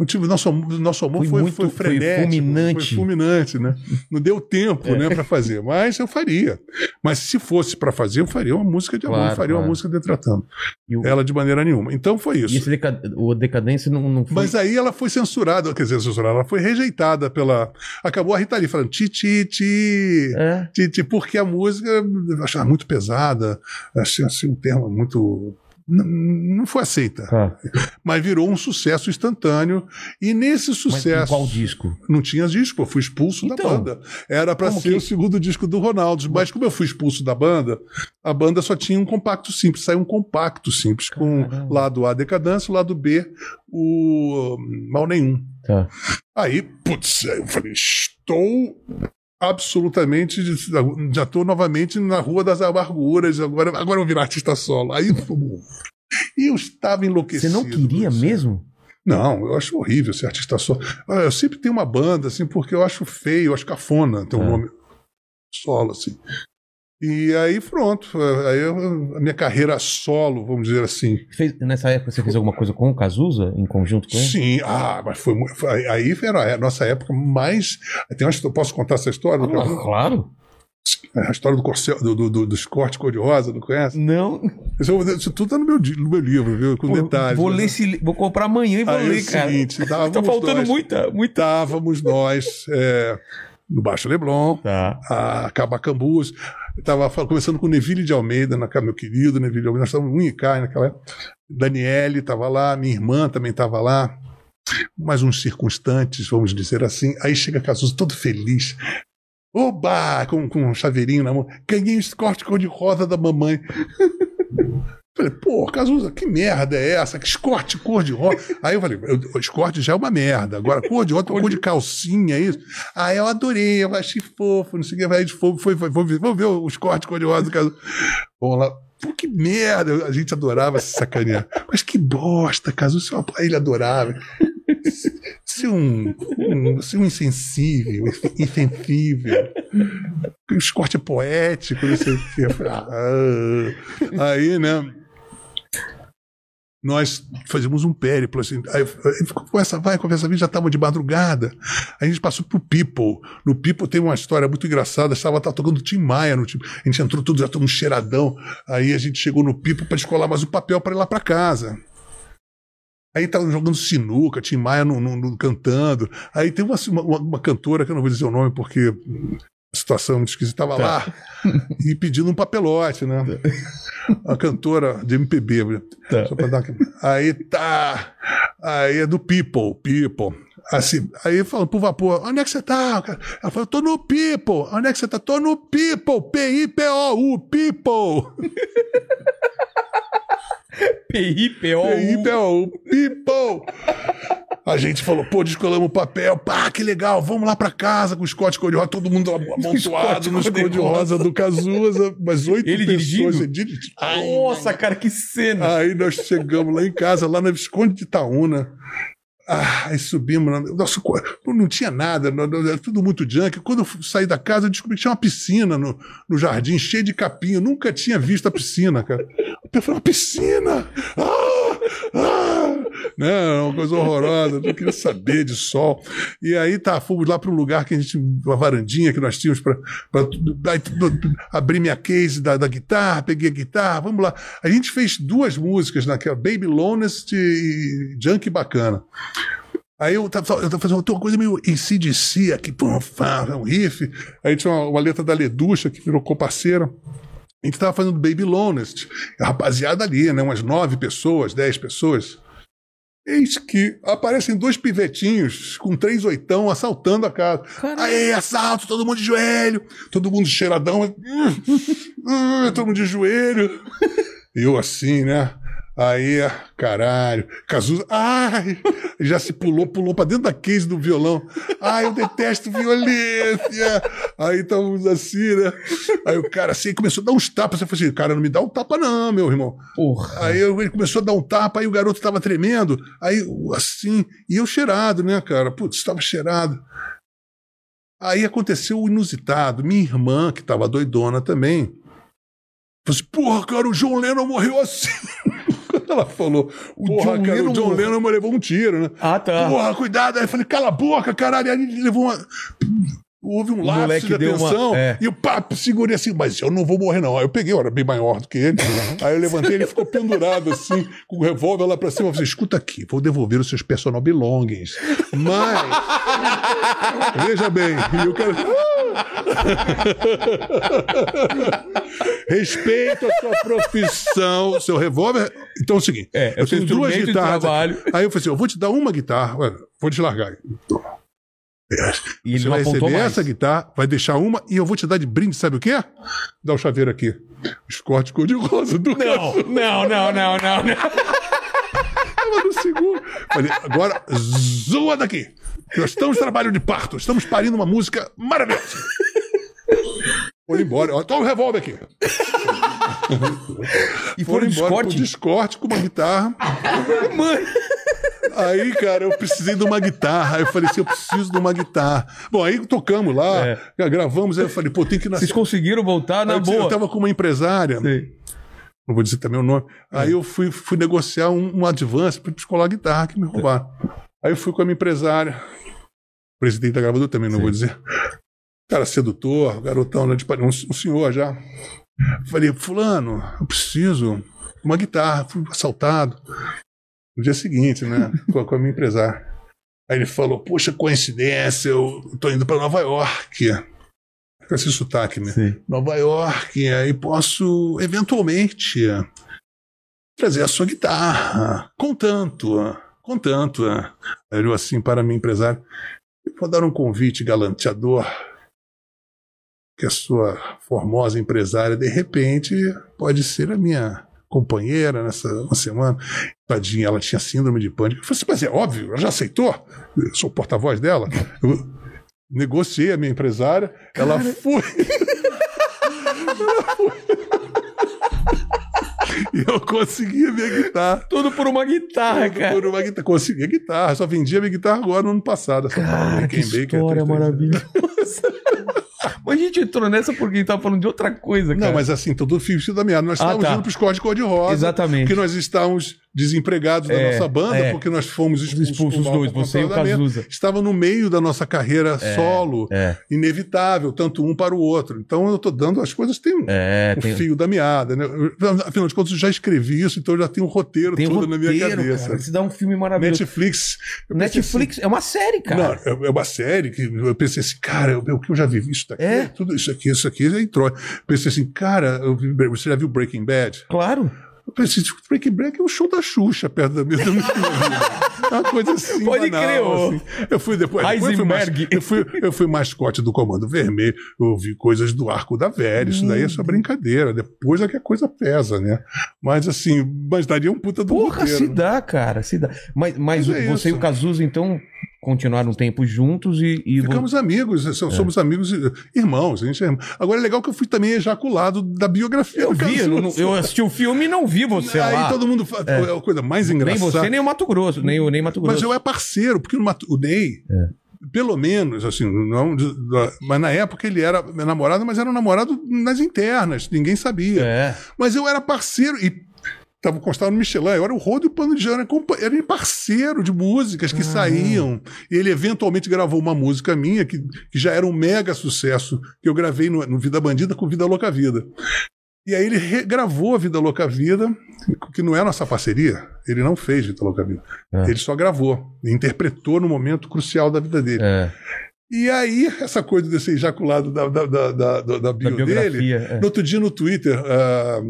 Não tive, nosso, nosso amor Foi foi, muito- foi foi frenético. fulminante. Foi fulminante, né? Não deu tempo, É. né, para fazer. Mas eu faria. Mas se fosse para fazer, eu faria uma música de amor, Claro, eu faria claro. uma música detratando. E o- Ela de maneira nenhuma. Então foi E isso. esse deca... o Decadência não, não foi. Mas aí ela foi censurada, quer dizer, censurada, ela foi rejeitada pela. Acabou a Rita Lee falando ti, ti, ti. É. Ti, ti, porque a música eu achava muito pesada, achei assim, um termo muito. Não, foi aceita, Tá. mas virou um sucesso instantâneo. E nesse Mas sucesso. qual disco? Não tinha disco, eu fui expulso da Então, banda. Era para ser que- o segundo disco do Ronaldo, mas como eu fui expulso da banda, a banda só tinha um compacto simples, saiu um compacto simples, com Caramba. lado A decadência, lado B o hum, mal nenhum. Tá. Aí, putz, eu falei, estou absolutamente, já estou novamente na Rua das Amarguras, agora, agora eu vou virar artista solo. Aí, eu estava Você enlouquecido. não queria mesmo? Não, eu acho horrível ser artista solo. Ah, Eu sempre tenho uma banda, assim, porque eu acho feio, eu acho cafona ter um É. nome solo, assim. E aí, pronto. Aí eu- a minha carreira solo, vamos dizer assim. Fez- nessa época você fez alguma coisa com o Cazuza, em conjunto com ele? Sim, ah, mas foi, foi- aí era a nossa época mais. Tem uma, eu posso contar essa história? Ah, claro. A história do corcel, do, do, do, dos cortes cor-de-rosa, não conhece? Não. Isso, isso tudo tá no meu, no meu livro, viu? Com Pô, detalhes. Vou né? ler esse, vou comprar amanhã e vou Aí é ler, o cara. seguinte, tá faltando nós- muita, muita. Estávamos nós é, no Baixo Leblon, Tá. a Cabacambus. Estava conversando com o Neville de Almeida, meu querido Neville de Almeida, nós estávamos no Unicai naquela época. Daniele estava lá, minha irmã também estava lá. Mais uns circunstantes, vamos dizer assim. Aí chega Cazuza todo feliz. Oba! Com, com um chaveirinho na mão. Ganhei o escorte cor-de-rosa da mamãe. Falei, pô, Cazuza, que merda é essa? Que escorte cor de rosa. Aí eu falei, o escorte já é uma merda. Agora, cor de rosa, cor de calcinha, é isso. Aí eu adorei, eu achei fofo, não sei o que. Aí foi, foi, foi, ver, vamos ver o escorte cor de rosa do Cazuza. Vamos lá. Pô, que merda. A gente adorava se sacanear. Mas que bosta, Cazuza. É ele adorava. Ser um, um, ser um insensível, insensível. O escorte é poético, não sei o. Eu falei, ah. Aí, né? Nós fazíamos um périplo, assim. Aí, conversa vai, conversa vem, já estava de madrugada. A gente passou pro People. No People tem uma história muito engraçada. Estava tocando Tim Maia no Tim. A gente entrou tudo, já todo um cheiradão. Aí a gente chegou no People para descolar mais o papel para ir lá para casa. Aí tava jogando sinuca, Tim Maia no, no- no- cantando. Aí tem uma, uma, uma cantora, que eu não vou dizer o nome porque situação muito esquisita, estava lá e pedindo um papelote, né? A cantora de MPB. Tá. Aqui. Aí tá. Aí é do People, People. Assim, aí falando pro vapor, onde é que você tá? Ela falou, tô no People. Onde é que você tá? Tô no People, P-I-P-O-U, People. P-I-P-O. P-I-P-O-U, People. A gente falou, pô, descolamos o papel, pá, que legal, vamos lá pra casa com o Scott cor-de-rosa, todo mundo amontoado no cor-de-rosa. cor-de-rosa do Cazuza, mas oito Ele pessoas. dirigindo? Dirigindo. Nossa, cara, que cena. Aí nós chegamos lá em casa, lá na Visconde de Itaúna. Ah, aí subimos. Nossa, co- não tinha nada, não- não- era tudo muito junk. Quando eu saí da casa, eu descobri que tinha uma piscina no, no jardim, cheia de capim. Eu nunca tinha visto a piscina, cara. Eu falei, uma piscina! Ah! Ah! Não, era uma coisa horrorosa, não queria saber de sol. E aí tá, fomos lá para um lugar que a gente, uma varandinha que nós tínhamos para abrir minha case da, da guitarra, peguei a guitarra, vamos lá. A gente fez duas músicas naquela, Baby Lonest e Junk Bacana. Aí eu tava, eu tava fazendo uma coisa meio ACDC aqui, pum, fá, um riff. Aí tinha uma, uma letra da Leducha, que virou comparceira. A gente tava fazendo Baby Lonest. A rapaziada ali, né? Umas nove pessoas, dez pessoas. Eis que aparecem dois pivetinhos com três oitão assaltando a casa. Aí, assalto, todo mundo de joelho, todo mundo cheiradão. hum, hum, todo mundo de joelho. Eu assim, né? Aí, caralho, Cazuza, ai, já se pulou, pulou pra dentro da case do violão. Ai, eu detesto violência. Aí estamos assim, né? Aí o cara assim começou a dar uns tapas. Eu falei assim, cara, não me dá um tapa não, meu irmão. Porra. Aí ele começou a dar um tapa, aí o garoto tava tremendo, aí assim, e eu cheirado, né, cara? Putz, estava cheirado. Aí aconteceu o inusitado. Minha irmã, que tava doidona também, falou assim: porra, cara, o John Lennon morreu assim. Ela falou, O porra, John cara, Lennon o John morreu." Lennon levou um tiro, né? Ah, tá. Porra, cuidado. Aí eu falei, cala a boca, caralho. Aí ele levou uma. Houve um lapso de deu uma- atenção. é. E o papo segurei assim, mas eu não vou morrer, não. Aí eu peguei, eu era bem maior do que ele. Aí eu levantei, ele ficou pendurado assim, com o revólver lá pra cima. Eu falei, escuta aqui, vou devolver os seus personal belongings. Mas. Veja bem, e o cara. Respeito a sua profissão, seu revólver. Então é o seguinte: É, é eu seu tenho duas guitarras. Aí eu falei assim: eu vou te dar uma guitarra, olha, vou te largar. E ele Você vai receber mais. essa guitarra, vai deixar uma e eu vou te dar de brinde, sabe o quê? Dá o chaveiro aqui. Os cortes cor-de-rosa do Não, não, não, não, não, não. Tava no seguro. Falei, agora zoa daqui. Nós estamos trabalho de parto, estamos parindo uma música maravilhosa. Foram embora. Toma o revólver aqui. E foram embora pro Discord. Discord com uma guitarra. Mano. Aí, cara, eu precisei de uma guitarra. Aí eu falei assim, eu preciso de uma guitarra. Bom, aí tocamos lá, É. gravamos. Aí eu falei, pô, tem que nascer. Vocês conseguiram voltar na Aí boa. Eu tava com uma empresária, Sei. não vou dizer também o nome. Aí eu fui, fui negociar um, um advance para descolar a guitarra que me roubaram. Aí eu fui com a minha empresária, presidente da gravadora também, não Sim. vou dizer. Cara sedutor, garotão, né, um, um senhor já. Falei, fulano, eu preciso de uma guitarra. Fui assaltado. No dia seguinte, né, com, a- com a minha empresária. Aí ele falou, poxa, coincidência, eu tô indo para Nova York. Com esse sotaque, né? Sim. Nova York, aí posso eventualmente trazer a sua guitarra. Contanto, contanto. Aí eu assim para minha empresária, vou dar um convite galanteador que a sua formosa empresária de repente pode ser a minha companheira nessa uma semana. Tadinha, ela tinha síndrome de pânico. Eu falei assim, mas é óbvio, ela já aceitou? Eu sou porta-voz dela. Eu negociei a minha empresária, ela foi. ela foi. E eu consegui a minha guitarra. Tudo por uma guitarra, cara. Por uma guitarra. Consegui a guitarra. Só vendi a minha guitarra agora no ano passado. Essa Cara, que Rickenbacker história 333. maravilhosa. Mas a gente entrou nessa porque a gente tava falando de outra coisa, cara. Não, mas assim, todo fio da meada. Nós Ah, estávamos tá. indo para os códigos cor-de-rosa. Exatamente. Porque nós estávamos desempregados da É, nossa banda, é. porque nós fomos expulsos, Expulsos os dois, você e o. Cazuza. Estava no meio da nossa carreira solo, é. inevitável, tanto um para o outro. Então eu estou dando as coisas, tem um, É, um tem, fio da meada. Né? Afinal de contas, eu já escrevi isso, então eu já tenho um roteiro tem todo na minha roteiro, cabeça. cara. Isso dá um filme maravilhoso. Netflix. pensei assim, Netflix é uma série, cara. Não, é é uma série que eu pensei assim, cara, o que eu já vi, isso daqui, É? tudo isso aqui, isso aqui, entrou. Pensei assim, cara, vi- você já viu Breaking Bad? Claro. Eu pensei, tipo, Breaking Bad é o show da Xuxa perto da minha, da minha vida. Uma coisa assim. Pode banal, crer, assim. Eu fui depois. Heisenberg. eu, fui, eu fui mascote do Comando Vermelho, eu vi coisas do Arco da Velha, isso daí é só brincadeira. Depois é que a coisa pesa, né? Mas assim, mas daria um puta do Porra, roteiro, se né? dá, cara, se dá. Mas, mas, Mas é você e isso. o Cazuza, então, continuaram um tempo juntos e. e Ficamos amigos, É. so- somos amigos, e- irmãos. A gente é irmão. Agora é legal que eu fui também ejaculado da biografia Eu vi, eu, não- eu assisti o filme e não vi você Aí lá. todo mundo fala, é. a coisa mais Nem engraçada. você, nem o Mato Grosso, nem o nem Mato Grosso. Mas eu é parceiro, porque no Mato- o Ney, pelo menos, assim, não, mas na época ele era namorado, mas era um namorado nas internas, ninguém sabia. É. Mas eu era parceiro e Tava constado no Michelin, eu era o Rodo e o Pano de Jana, era parceiro de músicas que saíam. E ele eventualmente gravou uma música minha que, que já era um mega sucesso, que eu gravei no, no Vida Bandida com Vida Louca Vida. E aí ele regravou a Vida Louca Vida, que não é nossa parceria, ele não fez Vida Louca Vida. É. Ele só gravou, interpretou no momento crucial da vida dele. É. E aí, essa coisa desse ejaculado da, da, da, da, da, bio dele, é. no outro dia no Twitter, ah,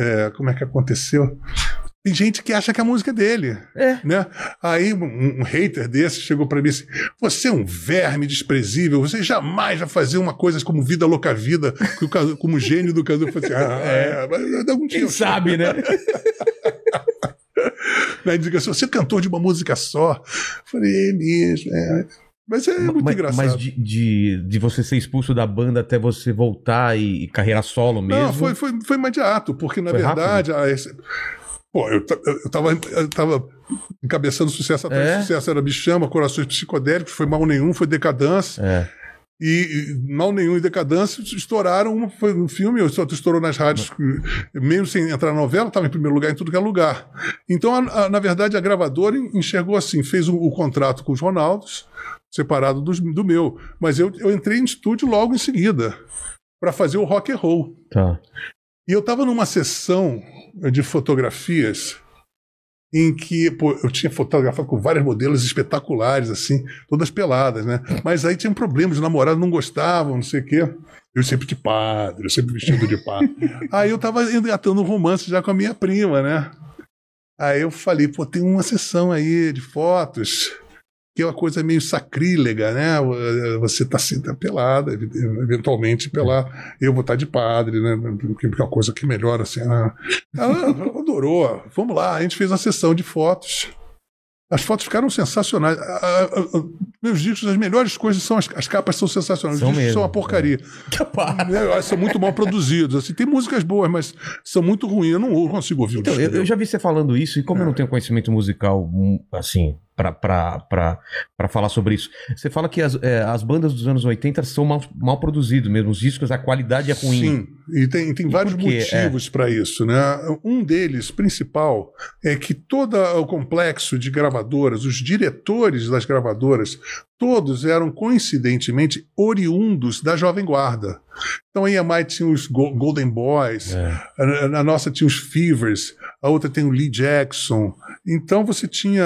é, como é que aconteceu? Tem gente que acha que a música é dele. É. Né? Aí um, um hater desse chegou pra mim assim: Você é um verme desprezível, você jamais vai fazer uma coisa como Vida Louca Vida, como gênio do Cazu. Eu falei assim: Ah, é, mas algum dia Quem eu sabe, né? Aí diga assim: Você é cantor de uma música só. Eu falei: É mesmo. é. Mas é muito mas engraçado. mas de, de, de você ser expulso da banda até você voltar e, e carreira solo mesmo. Não, foi, foi, foi imediato, porque na Foi verdade. a esse- Pô, eu, eu, tava, eu tava encabeçando sucesso atrás É? sucesso, era Bichama, Corações Psicodélicos, foi mal nenhum, foi decadência. É. E, e mal nenhum e decadência estouraram. Uma foi um filme, só estourou nas rádios, mesmo sem entrar na novela, estava em primeiro lugar em tudo que é lugar. Então, a- a- na verdade, a gravadora enxergou assim: fez o, o contrato com os Ronaldos, separado dos- do meu. Mas eu, eu entrei em estúdio logo em seguida, para fazer o rock and roll. Tá. E eu estava numa sessão de fotografias em que pô, eu tinha fotografado com vários modelos espetaculares, assim, todas peladas, né? Mas aí tinha um problema, os namorados não gostavam, não sei o quê. Eu sempre de padre, eu sempre vestido de padre. aí eu estava engatando um romance já com a minha prima, né? Aí eu falei, pô, tem uma sessão aí de fotos que é uma coisa meio sacrílega, né? Você tá assim, tá pelada, eventualmente pelar. Eu vou estar de padre, né? Porque é uma coisa que melhora assim. Ela adorou. Vamos lá, a gente fez uma sessão de fotos. As fotos ficaram sensacionais. A- a- a- meus discos, as melhores coisas são as, as capas são sensacionais. São Os discos mesmo, são uma porcaria. Né, São muito mal produzidos. Assim, tem músicas boas, mas são muito ruins. Eu não consigo ouvir o Então, disco. eu, eu já vi você falando isso, e como eu não tenho conhecimento musical, hum, assim, pra falar sobre isso, você fala que as, é, as bandas dos anos 80 são mal, mal produzidas mesmo, os discos, a qualidade é ruim. Sim, e tem, tem vários por quê? motivos para isso. Né? Um deles, principal, é que todo o complexo de gravadoras, os diretores das gravadoras, todos eram coincidentemente oriundos da Jovem Guarda. Então a EMI tinha os Go- Golden Boys, É. a, a nossa tinha os Fevers, a outra tem o Lee Jackson. Então você tinha.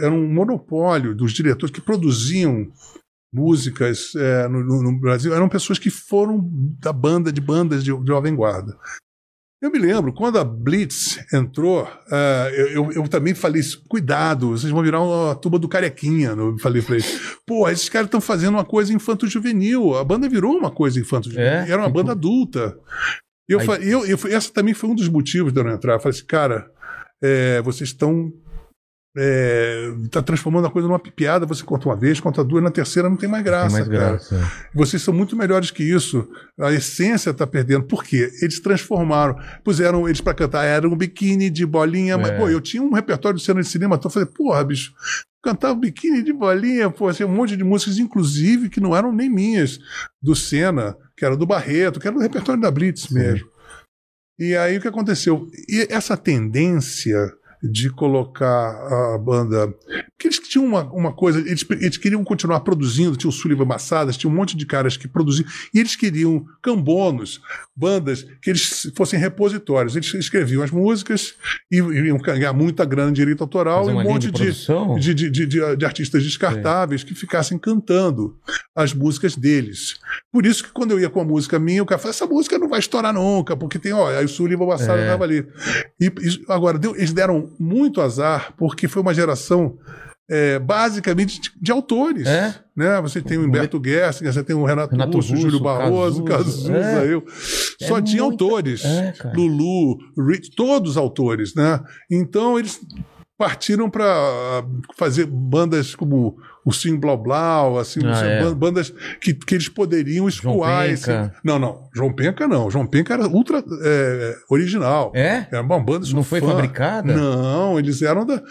Era um monopólio dos diretores que produziam músicas é, no, no- Brasil. Eram pessoas que foram da banda, de bandas de, de Jovem Guarda. Eu me lembro, quando a Blitz entrou, ah, eu, eu- eu também falei cuidado, vocês vão virar uma turma do Carequinha. Eu falei pra eles, pô, esses caras estão fazendo uma coisa infanto-juvenil. A banda virou uma coisa infanto-juvenil. É? Era uma banda adulta. Eu, Aí- eu, eu, essa também foi um dos motivos de eu não entrar. Eu falei assim, cara, é, vocês estão. É, tá transformando a coisa numa piada. Você conta uma vez, conta duas, na terceira não tem mais Tem graça, mais cara. graça. Vocês são muito melhores que isso. A essência está perdendo. Por quê? Eles transformaram, puseram eles para cantar, era um biquíni de bolinha, mas É. pô, eu tinha um repertório de cena de cinema, então eu falei, porra, bicho, cantava biquíni de bolinha, pô, assim, um monte de músicas, inclusive, que não eram nem minhas, do Senna, que era do Barreto, que era do repertório da Blitz mesmo. E aí o que aconteceu? E essa tendência de colocar a banda. Porque eles tinham uma, uma coisa, eles, eles queriam continuar produzindo, tinha o Sullivan Massadas, tinha um monte de caras que produziam, e eles queriam cambonos, bandas que eles fossem repositórios. Eles escreviam as músicas e iam ganhar muita grana de direito autoral e um monte de de, de, de, de, de- artistas descartáveis que ficassem cantando as músicas deles. Por isso que quando eu ia com a música minha, o cara falava, essa música não vai estourar nunca, porque tem, ó, aí o Sullivan Massada É. estava ali. E, e agora, deu- eles deram muito azar, porque foi uma geração é, basicamente de, de autores. É? Né? Você tem o Humberto Gessinger, você tem o Renato, Renato Russo, Russo, Júlio Barroso, Cazuza, Cazuza, é. eu. Só É tinha muita- autores. É. Lulu, Rich, todos autores, né? Então eles partiram para fazer bandas como o Sim Blau Blau, assim, Ah, assim, é. ban- bandas que, que eles poderiam escoar. esse-. Não, não, João Penca não. João Penca era ultra é, original. É? Era uma banda Não foi fã. fabricada? Não, eles eram da,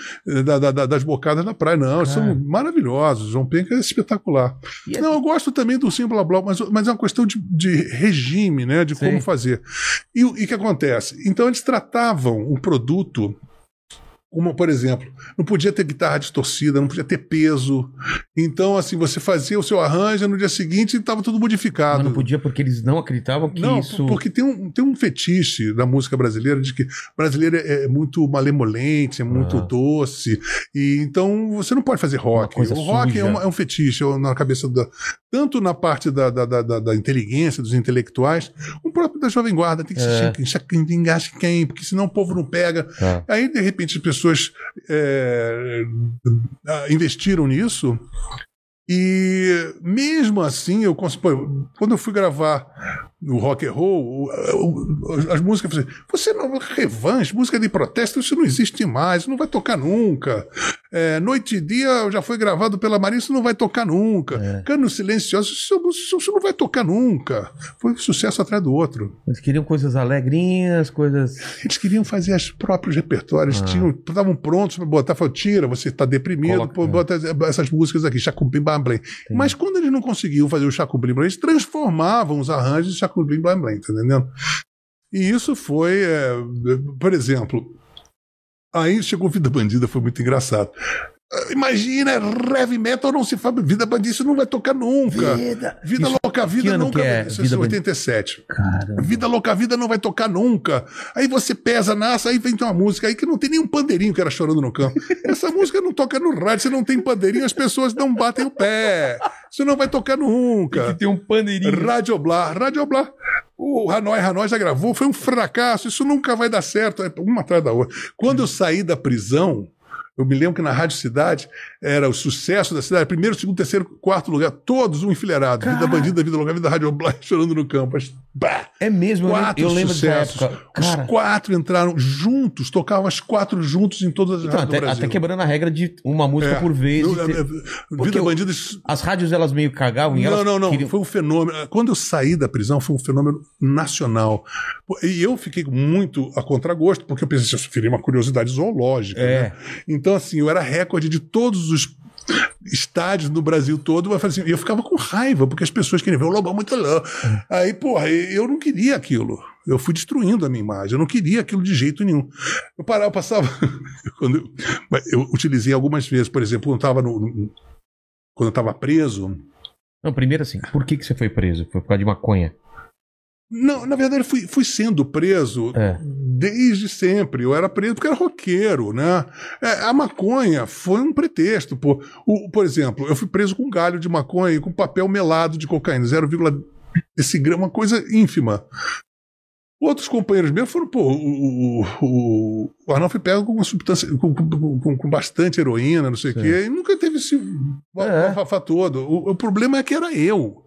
da- da- da- das bocadas da praia. Não, eles são maravilhosos. João Penca é espetacular. E é- Não, eu gosto também do Sim Blá Blá, mas, mas é uma questão de, de regime, né? De Sei. como fazer. E o e o que acontece? Então eles tratavam o produto como, por exemplo, não podia ter guitarra distorcida, não podia ter peso. Então, assim, você fazia o seu arranjo no dia seguinte e estava tudo modificado. Mas não podia porque eles não acreditavam que Não, isso. porque tem um, tem um fetiche da música brasileira de que brasileiro é, é muito malemolente, é muito Ah. doce. E então você não pode fazer rock. O rock é, uma- é um fetiche na cabeça da. Tanto na parte da, da, da, da- inteligência, dos intelectuais, o próprio da Jovem Guarda tem que É. se quem, porque senão o povo não pega. Tá. Aí, de repente, as pessoas é, ah, investiram nisso. E mesmo assim, eu pô, quando eu fui gravar no rock and roll, o- o- as músicas, falei, você não revanche, música de protesto, isso não existe mais, não vai tocar nunca. É, Noite e Dia já foi gravado pela Marinha, isso não vai tocar nunca. É. Cano Silencioso, isso, isso- isso não vai tocar nunca. Foi um sucesso atrás do outro. Eles queriam coisas alegrinhas, coisas. Eles queriam fazer os próprios repertórios, Ah. tinham, estavam prontos para botar, falaram, tira, você está deprimido, Coloca- pô, bota essas músicas aqui, Chacubim Blam Blém. Mas quando eles não conseguiam fazer o Chacubim Blam, eles transformavam os arranjos de Chacubim Blam Blém, tá entendendo? E isso foi, é, por exemplo, aí chegou Vida Bandida, foi muito engraçado. Imagina, heavy metal não se faz. Vida Bandida, isso não vai tocar nunca. Vida, Isso- Louca que Vida nunca que é. Isso Vida é Bandida? 87. Caramba. Vida Louca Vida não vai tocar nunca. Aí você pesa nessa, aí vem ter uma música aí que não tem nenhum pandeirinho que era chorando no campo. Essa música não toca no rádio, você não tem pandeirinho, as pessoas não batem o pé. Isso não vai tocar nunca. tem um pandeirinho. Radioblá, Radioblá. O Hanoi, Hanoi já gravou, foi um fracasso, isso nunca vai dar certo, é uma atrás da outra. Quando eu saí da prisão, eu me lembro que na Rádio Cidade era o sucesso da cidade, primeiro, segundo, terceiro, quarto lugar, todos um enfileirado. Vida bandida, vida louca, vida radioblá, chorando no campo. Bah, É mesmo, eu lembro, quatro eu lembro dessa sucessos. época. Cara, Os quatro entraram juntos, tocavam as quatro juntos em todas as então, rádios do até, Brasil. até quebrando a regra de uma música É. por vez. Eu- ter- é, é, Vida bandida As rádios elas meio cagavam e não, elas não, não. queriam- Foi um fenômeno. Quando eu saí da prisão, foi um fenômeno nacional. E eu fiquei muito a contragosto, porque eu pensei, assim, eu seria uma curiosidade zoológica. É. né? Então, assim, eu era recorde de todos os estádios no Brasil todo. Eu, assim, eu ficava com raiva, porque as pessoas queriam ver o Lobão muito louco. Aí, porra, eu não queria aquilo. Eu fui destruindo a minha imagem. Eu não queria aquilo de jeito nenhum. Eu parava, eu passava. quando eu, eu utilizei algumas vezes, por exemplo, quando eu estava no, no- quando eu estava preso. Não, primeiro assim, por que, que você foi preso? Foi por causa de maconha. Não, na verdade, eu fui, fui sendo preso É. desde sempre. Eu era preso porque era roqueiro, né? É, a maconha foi um pretexto. Pô. O, por exemplo, eu fui preso com galho de maconha e com papel melado de cocaína, 0, esse grama, uma coisa ínfima. Outros companheiros meus foram, pô, o, o, o, Arnaldo foi pego com uma substância, com, com, com- com bastante heroína, não sei o quê, e nunca teve esse É. bafafá todo. O, o problema é que era eu.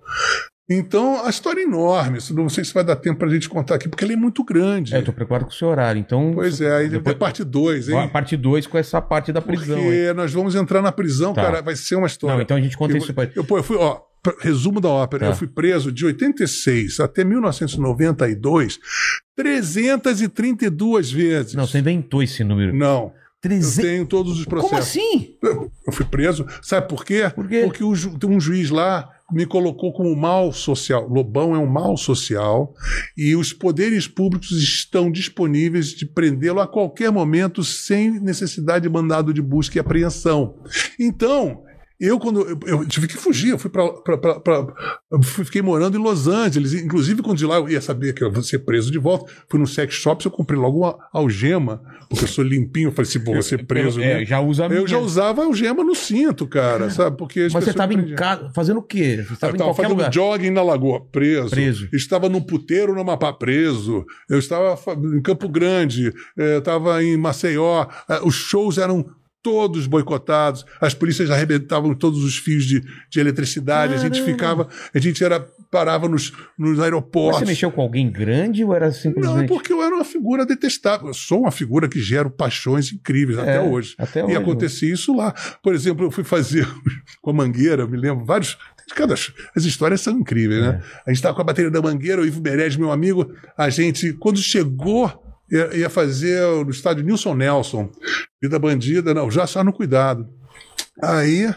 Então, a história é enorme. Não sei se vai dar tempo para a gente contar aqui, porque ela é muito grande. É, eu tô preocupado com o seu horário, então... Pois é, aí depois parte 2, hein? Parte 2 com essa parte da prisão, Porque nós vamos entrar na prisão, Tá. cara, vai ser uma história. Não, então a gente conta eu, isso depois. Eu, pô, eu fui, ó, resumo da ópera. Tá. Eu fui preso de 86 até 1992 332 vezes. Não, você inventou esse número. Não. Eu 300... tenho todos os processos. Como assim? Eu fui preso. Sabe por quê? Por quê? Porque o ju- um juiz lá me colocou como mal social. Lobão é um mal social e os poderes públicos estão disponíveis de prendê-lo a qualquer momento sem necessidade de mandado de busca e apreensão. Então, eu quando eu, eu tive que fugir, eu fui para fiquei morando em Los Angeles, inclusive quando de lá eu ia saber que eu vou ser preso de volta, fui no sex shop, eu comprei logo uma algema, porque eu sou limpinho, eu falei assim, vou ser preso, É, né? já usa Eu já usava algema no cinto, cara, sabe? Porque as Mas você pessoas tava em casa fazendo o quê? Você Eu estava qualquer fazendo lugar. jogging na lagoa, preso. Preso. Estava no puteiro no Amapá, preso. Eu estava em Campo Grande, eh, eu estava em Maceió. Eh, Os shows eram todos boicotados, as polícias arrebentavam todos os fios de, de eletricidade, a gente Caramba. ficava, a gente era, parava nos, nos Mas aeroportos. você mexeu com alguém grande ou era Não, simplesmente... é porque eu era uma figura detestável. Eu sou uma figura que gera paixões incríveis até É, hoje. Até E hoje. acontecia isso lá. Por exemplo, eu fui fazer com a Mangueira, me lembro, vários. Cada, as histórias são incríveis, né? A gente estava com a bateria da Mangueira, o Ivo Meirelles, meu amigo, a gente, quando chegou, ia, ia fazer no estádio Nilson Nelson, Vida Bandida, não, já só no cuidado. Aí,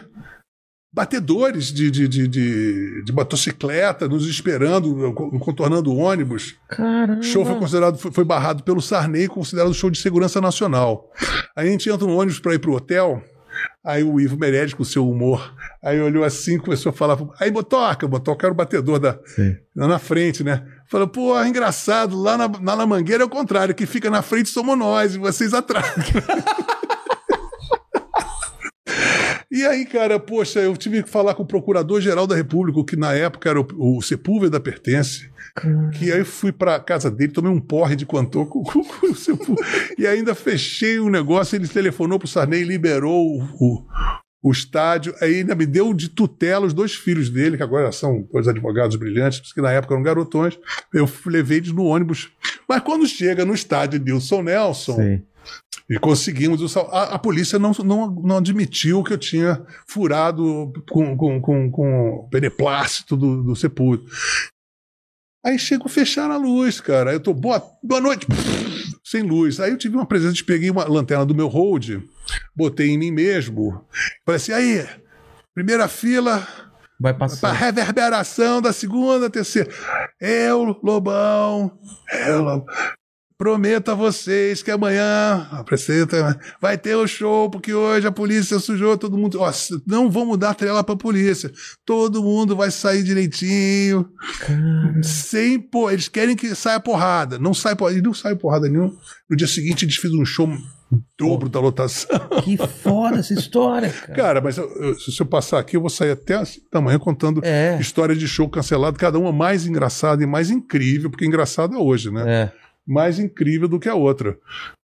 batedores de, de, de, de, de motocicleta nos esperando, contornando o ônibus. Caramba. O show foi considerado, foi, foi barrado pelo Sarney, considerado show de segurança nacional. Aí a gente entra no ônibus para ir pro hotel. Aí o Ivo Meirelles, com seu humor, aí olhou assim, começou a falar. Aí Botoca, Botoca era o batedor da, Sim. lá na frente, né? Falou, pô, engraçado, lá na, na Mangueira é o contrário, que fica na frente somos nós e vocês atrás. E aí, cara, poxa, eu tive que falar com o Procurador-Geral da República, que na época era o, o Sepúlveda Pertence, que aí fui pra casa dele, tomei um porre de quantor com, com, com o Sepúlveda, e ainda fechei o negócio, ele telefonou pro Sarney, liberou o, o, o estádio, aí ainda me deu de tutela os dois filhos dele, que agora são dois advogados brilhantes, que na época eram garotões, eu levei eles no ônibus. Mas quando chega no estádio Nilson Nelson, Sim. E conseguimos o sal... a, a polícia não, não, não admitiu que eu tinha furado com, com, com, com o beneplácito do, do sepulcro. Aí chego a fechar a luz, cara. Eu tô, boa, boa noite, sem luz. Aí eu tive uma presença, peguei uma lanterna do meu hold, botei em mim mesmo. Falei assim, aí, primeira fila, Vai para passar. reverberação da segunda, terceira. Eu, Lobão, eu, Lobão, prometo a vocês que amanhã apresenta, vai ter o show, porque hoje a polícia sujou todo mundo. Ó, não vamos dar trela pra polícia. Todo mundo vai sair direitinho. Sem pô, eles querem que saia porrada. Não sai porrada. E não sai porrada nenhuma. No dia seguinte, eles fizeram um show dobro da lotação. Que foda essa história, cara. Cara, mas eu- eu- se eu passar aqui, eu vou sair até assim, amanhã contando É. história de show cancelado, cada uma mais engraçada e mais incrível, porque engraçada é hoje, né? É. Mais incrível do que a outra.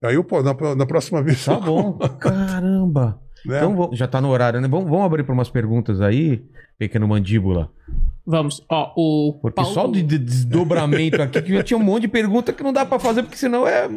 Aí eu, pô, na, na próxima vez. Tá bom. Caramba. né? Então já tá no horário, né? Vamos, vamos abrir para umas perguntas aí, pequeno mandíbula. Vamos, ó, o Porque Paulo... só de, de desdobramento aqui, que já tinha um monte de pergunta que não dá pra fazer, porque senão é.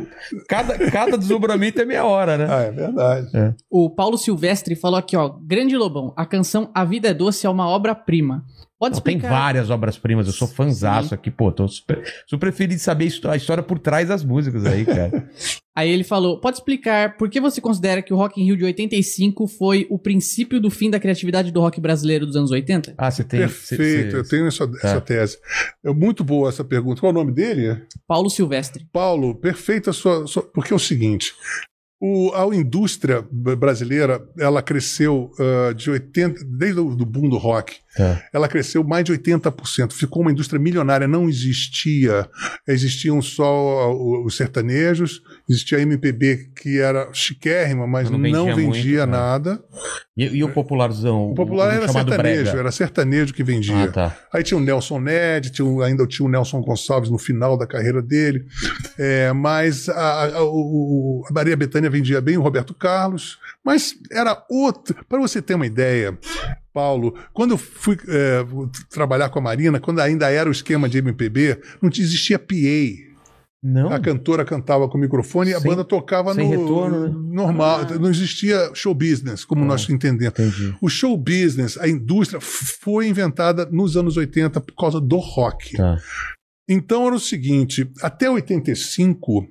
Cada, cada desdobramento é meia hora, né? Ah, é verdade. O Paulo Silvestre falou aqui, ó. Grande Lobão, a canção A Vida é Doce é uma obra-prima. Pode Não, tem explicar... várias obras-primas, eu sou fanzaço Sim. aqui, pô. Tô super, super feliz de saber a história por trás das músicas aí, cara. Aí ele falou, pode explicar por que você considera que o Rock in Rio de 85 foi o princípio do fim da criatividade do rock brasileiro dos anos 80? Ah, você tem. Perfeito, cê- cê- eu tenho essa, essa tese. É muito boa essa pergunta. Qual é o nome dele? Paulo Silvestre. Paulo, perfeita a sua, sua- Porque é o seguinte: o, a indústria brasileira ela cresceu ah, de 80%, desde o do boom do rock, Tá. ela cresceu mais de 80%. Ficou uma indústria milionária, não existia. Existiam só o- os sertanejos, existia a MPB que era chiquérrima, mas Não não vendia vendia, muito, né? nada. E, e o popularzão? O popular era chamado sertanejo, brega? era sertanejo que vendia. Ah, tá. Aí tinha o Nelson Ned, tinha o- ainda tinha o Nelson Gonçalves no final da carreira dele. É, mas a, a, o- a Maria Bethânia vendia bem, o Roberto Carlos. Mas era outro. Para você ter uma ideia, Paulo, quando eu fui é, trabalhar com a Marina, quando ainda era o esquema de MPB, não existia PA. Não. A cantora cantava com o microfone e a banda tocava no retorno, né? normal. Ah. Não existia show business, como Ah. nós entendemos. Entendi. O show business, a indústria, foi inventada nos anos 80 por causa do rock. Tá. Então era o seguinte, até 85,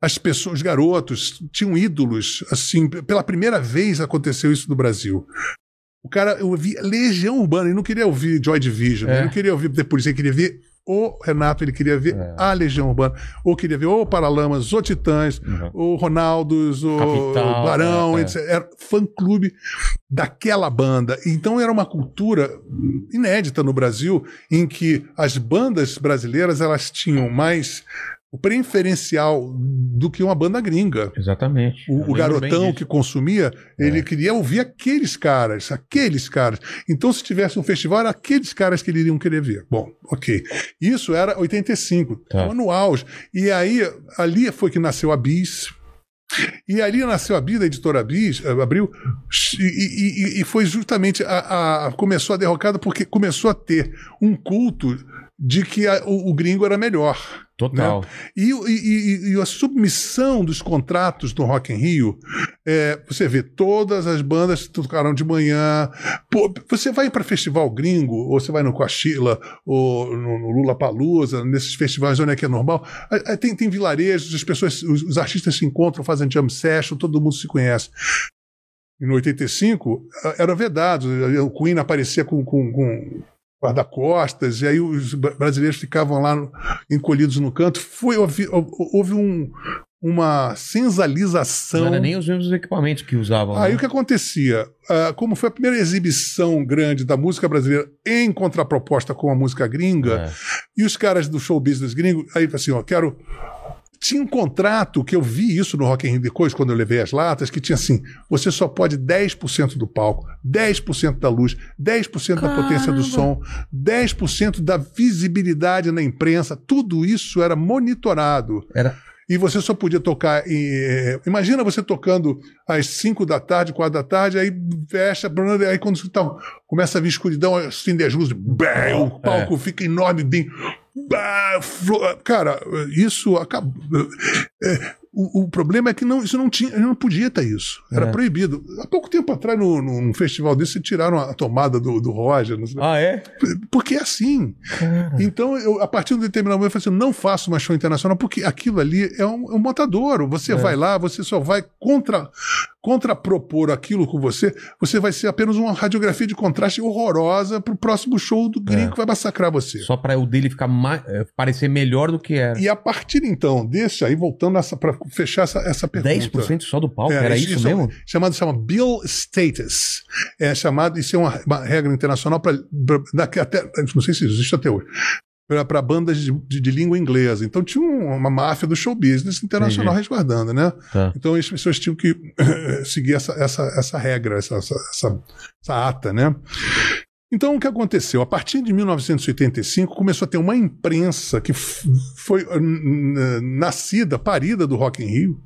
as pessoas, os garotos, tinham ídolos, assim, pela primeira vez aconteceu isso no Brasil. O cara, eu ouvi Legião Urbana, ele não queria ouvir Joy Division, É. ele não queria ouvir The Police, ele queria ver o Renato, ele queria ver É. a Legião Urbana, ou queria ver o Paralamas, o Titãs, Uhum. o Ronaldos, o Capital, Barão, é, é. etc. Era fã-clube daquela banda. Então era uma cultura inédita no Brasil, em que as bandas brasileiras elas tinham mais o preferencial do que uma banda gringa. Exatamente. O, o lembro bem garotão que consumia, ele É. queria ouvir aqueles caras, aqueles caras. Então, se tivesse um festival, era aqueles caras que iriam querer ver. Bom, ok. Isso era 85, Tá. no auge. E aí, ali foi que nasceu a Bis. E ali nasceu a Bis, a editora Bis, eh, abriu, e, e- e- e foi justamente a, a- começou a derrocada porque começou a ter um culto de que a- o- o gringo era melhor. Total. E, o- e- e- e a submissão dos contratos do Rock in Rio, é, você vê todas as bandas que tocaram de manhã. Pô, você vai para festival gringo, ou você vai no Coachella, ou no, no Lula Palusa, nesses festivais onde é que é normal. Tem, tem vilarejos, as pessoas, os, os artistas se encontram, fazem jam session, todo mundo se conhece. E no 85, ah, era vedado. O Queen aparecia com, com, com guarda-costas, e aí os bra- brasileiros ficavam lá no- encolhidos no canto. Foi, houve, houve um- uma sensalização. Não era nem os mesmos equipamentos que usavam. Aí né? o que acontecia? Ah, como foi a primeira exibição grande da música brasileira em contraproposta com a música gringa, É. e os caras do show business gringo, aí assim, ó, quero. Tinha um contrato que eu vi isso no Rock in Rio depois, quando eu levei as latas, que tinha assim: você só pode 10% do palco, 10% da luz, 10% da potência do som, 10% da visibilidade na imprensa, tudo isso era monitorado. Era, E você só podia tocar. Em, eh, imagina você tocando às 5 da tarde, 4 da tarde, aí fecha, aí quando você tá, começa a vir escuridão, acende as luzes, bam, o palco fica enorme, bem. Cara, isso acabou. É, o, o problema é que não, isso não tinha, não podia ter isso. Era É. proibido. Há pouco tempo atrás, no- num festival desse, tiraram a tomada do, do Roger. Ah, é? Porque é assim. Então, eu, a partir de um determinado momento, eu falei assim: não faço mais show internacional, porque aquilo ali é um, é um. Você É. vai lá, você só vai contra, contrapropor aquilo com você, você vai ser apenas uma radiografia de contraste horrorosa pro próximo show do gringo É. que vai massacrar você. Só pra o dele ficar mais, é, parecer melhor do que era. E a partir então, desse aí, voltando para fechar essa, essa pergunta. 10% só do palco? É, era isso, é mesmo? Chamado chama Bill Status. É chamado, isso é uma, uma regra internacional para até não sei se existe até hoje. Para bandas de, de- de língua inglesa. Então tinha um- uma máfia do show business internacional Entendi. resguardando, né? Tá. Então as pessoas tinham que seguir essa, essa, essa regra, essa, essa, essa, essa ata, né? Então o que aconteceu? A partir de 1985 começou a ter uma imprensa que foi nascida, parida do Rock in Rio.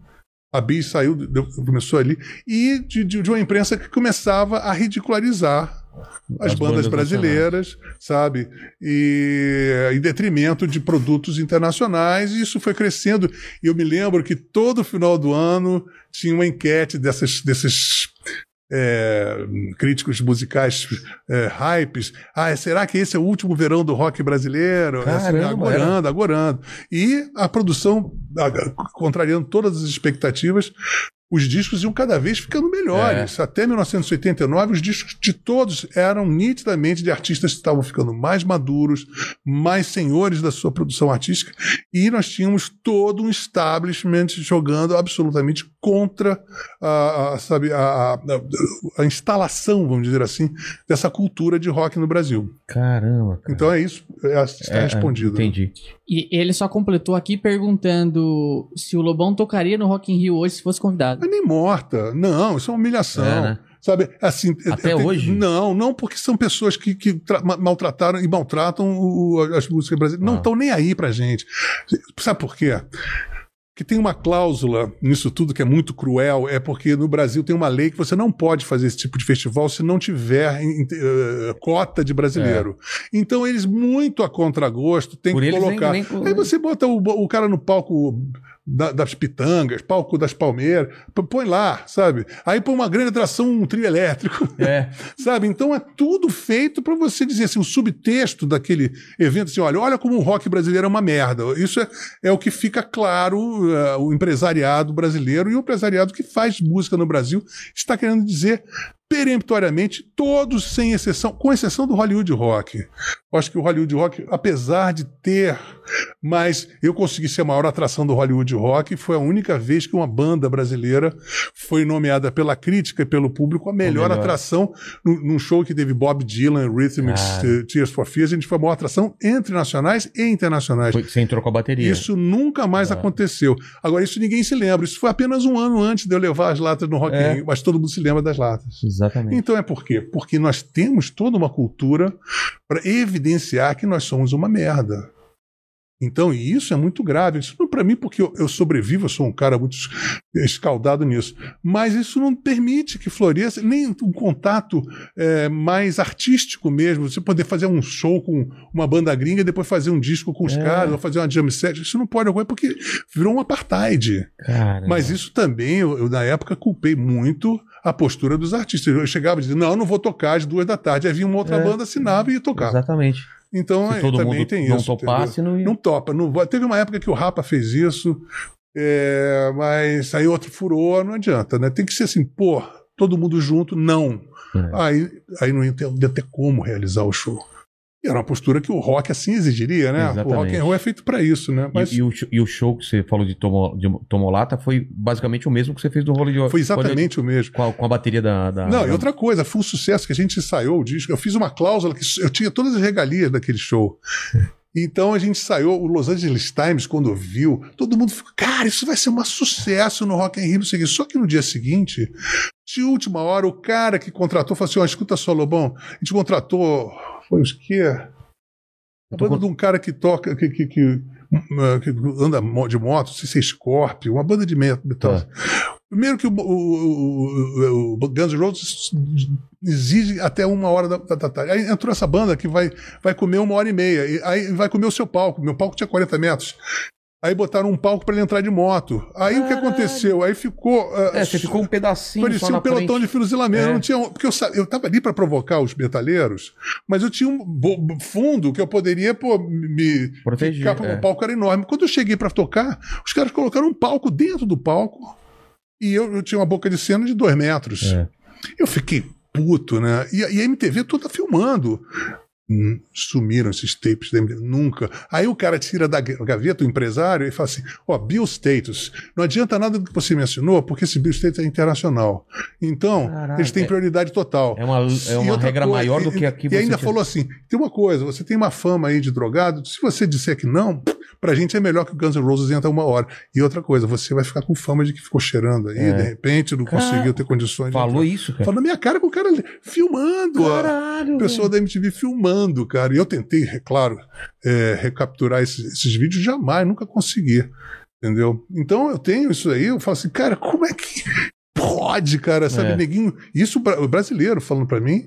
A Bis saiu, começou ali, e de, de- de uma imprensa que começava a ridicularizar as, As bandas, bandas brasileiras, sabe? E em detrimento de produtos internacionais, e isso foi crescendo. E eu me lembro que todo final do ano tinha uma enquete dessas, desses é, críticos musicais é, hypes. Ah, será que esse é o último verão do rock brasileiro? Caramba, Assim, agorando, agorando. E a produção, contrariando todas as expectativas, os discos iam cada vez ficando melhores. Até 1989, os discos de todos eram nitidamente de artistas que estavam ficando mais maduros, mais senhores da sua produção artística, e nós tínhamos todo um establishment jogando absolutamente contra a, a, sabe, a, a- a instalação, vamos dizer assim, dessa cultura de rock no Brasil. Caramba. cara. Então é isso, é, está É, respondido. né? E ele só completou aqui perguntando se o Lobão tocaria no Rock in Rio hoje se fosse convidado. Mas nem morta. Não, isso é uma humilhação. É, né? Sabe, assim. Até é- tem- hoje? Não, não, porque são pessoas que, que tra- ma- maltrataram e maltratam o- as músicas brasileiras. Não Ah. estão nem aí pra gente. Sabe por quê? Que tem uma cláusula nisso tudo que é muito cruel, é porque no Brasil tem uma lei que você não pode fazer esse tipo de festival se não tiver uh, cota de brasileiro. É. Então eles, muito a contragosto, tem Por que colocar. Nem, nem... Aí você bota o, o cara no palco da, das pitangas, palco das palmeiras, põe lá, sabe? Aí põe uma grande atração, um trio elétrico. É. sabe? Então é tudo feito para você dizer assim, o subtexto daquele evento, assim, olha, olha como o rock brasileiro é uma merda. Isso é, é o que fica claro, uh, o empresariado brasileiro e o empresariado que faz música no Brasil está querendo dizer peremptoriamente, todos sem exceção, com exceção do Hollywood Rock. Eu acho que o Hollywood Rock, apesar de ter, mas eu consegui ser a maior atração do Hollywood Rock, foi a única vez que uma banda brasileira foi nomeada pela crítica e pelo público a melhor, melhor. atração num show que teve Bob Dylan, Rhythmics, ah. Tears for Fears. A gente foi a maior atração entre nacionais e internacionais. Foi, você entrou com a bateria. Isso nunca mais ah. aconteceu. Agora, isso ninguém se lembra. Isso foi apenas um ano antes de eu levar as latas no Rock é. mas todo mundo se lembra das latas. Exatamente. Então é por quê? Porque nós temos toda uma cultura para evidenciar que nós somos uma merda. Então, e isso é muito grave. Isso não para mim, porque eu, eu, sobrevivo, eu sou um cara muito escaldado nisso. Mas isso não permite que floresça nem um contato é, mais artístico mesmo. Você poder fazer um show com uma banda gringa e depois fazer um disco com os é. caras, ou fazer uma jam set. Isso não pode ocorrer porque virou um apartheid. Cara. Mas isso também, eu, eu, na época, culpei muito a postura dos artistas. Eu chegava e dizia, não, eu não vou tocar às duas da tarde. Aí vinha uma outra é. banda, assinava e ia tocar. Exatamente. Então, Se todo também mundo tem não isso. Topasse, não, não topa. Não, teve uma época que o Rapa fez isso, é, mas aí outro furou, não adianta, né? Tem que ser assim, pô, todo mundo junto, não. É. Aí, aí não ia ter, ia ter como realizar o show. E era uma postura que o rock assim exigiria, né? Exatamente. O rock and roll é feito para isso, né? Mas... E, e, o, e, o, show que você falou de, tomo, de Tomolata foi basicamente o mesmo que você fez no Rolling Foi exatamente o mesmo. Com a, com a bateria da, da, Não, e outra coisa, foi um sucesso que a gente ensaiou o disco. Eu fiz uma cláusula que eu tinha todas as regalias daquele show. Então a gente saiu, o Los Angeles Times, quando viu, todo mundo ficou, cara, isso vai ser um sucesso no Rock in Rio, não Só que no dia seguinte, de última hora, o cara que contratou falou assim: ó, oh, escuta só, Lobão, a gente contratou foi os quê? A banda de um cara que toca, que, que, que, uh, que anda de moto, se é Scorpio, uma banda de metal. É. Primeiro que o, o, o, o, Guns N' Roses exige até uma hora da, da, tarde. Aí entrou essa banda que vai, vai comer uma hora e meia. aí vai comer o seu palco. Meu palco tinha 40 metros. Aí botaram um palco para ele entrar de moto. Aí Caralho. o que aconteceu? Aí ficou. Uh, é, você ficou um pedacinho. Parecia um pelotão frente. de filozilamento. É. Eu não tinha, porque eu, eu tava ali para provocar os metalheiros, mas eu tinha um fundo que eu poderia pô, me proteger. Ficar, é. O palco era enorme. Quando eu cheguei para tocar, os caras colocaram um palco dentro do palco e eu, eu tinha uma boca de cena de dois metros. É. Eu fiquei puto, né? E, e a MTV toda filmando. Hum, sumiram esses tapes da MTV, nunca. Aí o cara tira da gaveta o empresário e fala assim: ó, oh, Bill Status, não adianta nada do que você mencionou, porque esse Bill Status é internacional. Então, Caraca, eles têm prioridade total. É uma, é uma regra coisa, maior do que aqui E ainda tinha... falou assim: tem uma coisa, você tem uma fama aí de drogado, se você disser que não, pra gente é melhor que o Guns N' Roses entra uma hora. E outra coisa, você vai ficar com fama de que ficou cheirando aí, é. de repente não conseguiu ter condições. Falou isso, cara? Falou na minha cara com o cara filmando. Caralho, a pessoa velho. da MTV filmando, cara. E eu tentei, é claro, é, recapturar esses, esses vídeos, jamais, nunca consegui. Entendeu? Então eu tenho isso aí, eu falo assim, cara, como é que pode, cara, sabe, é. neguinho, isso brasileiro falando para mim,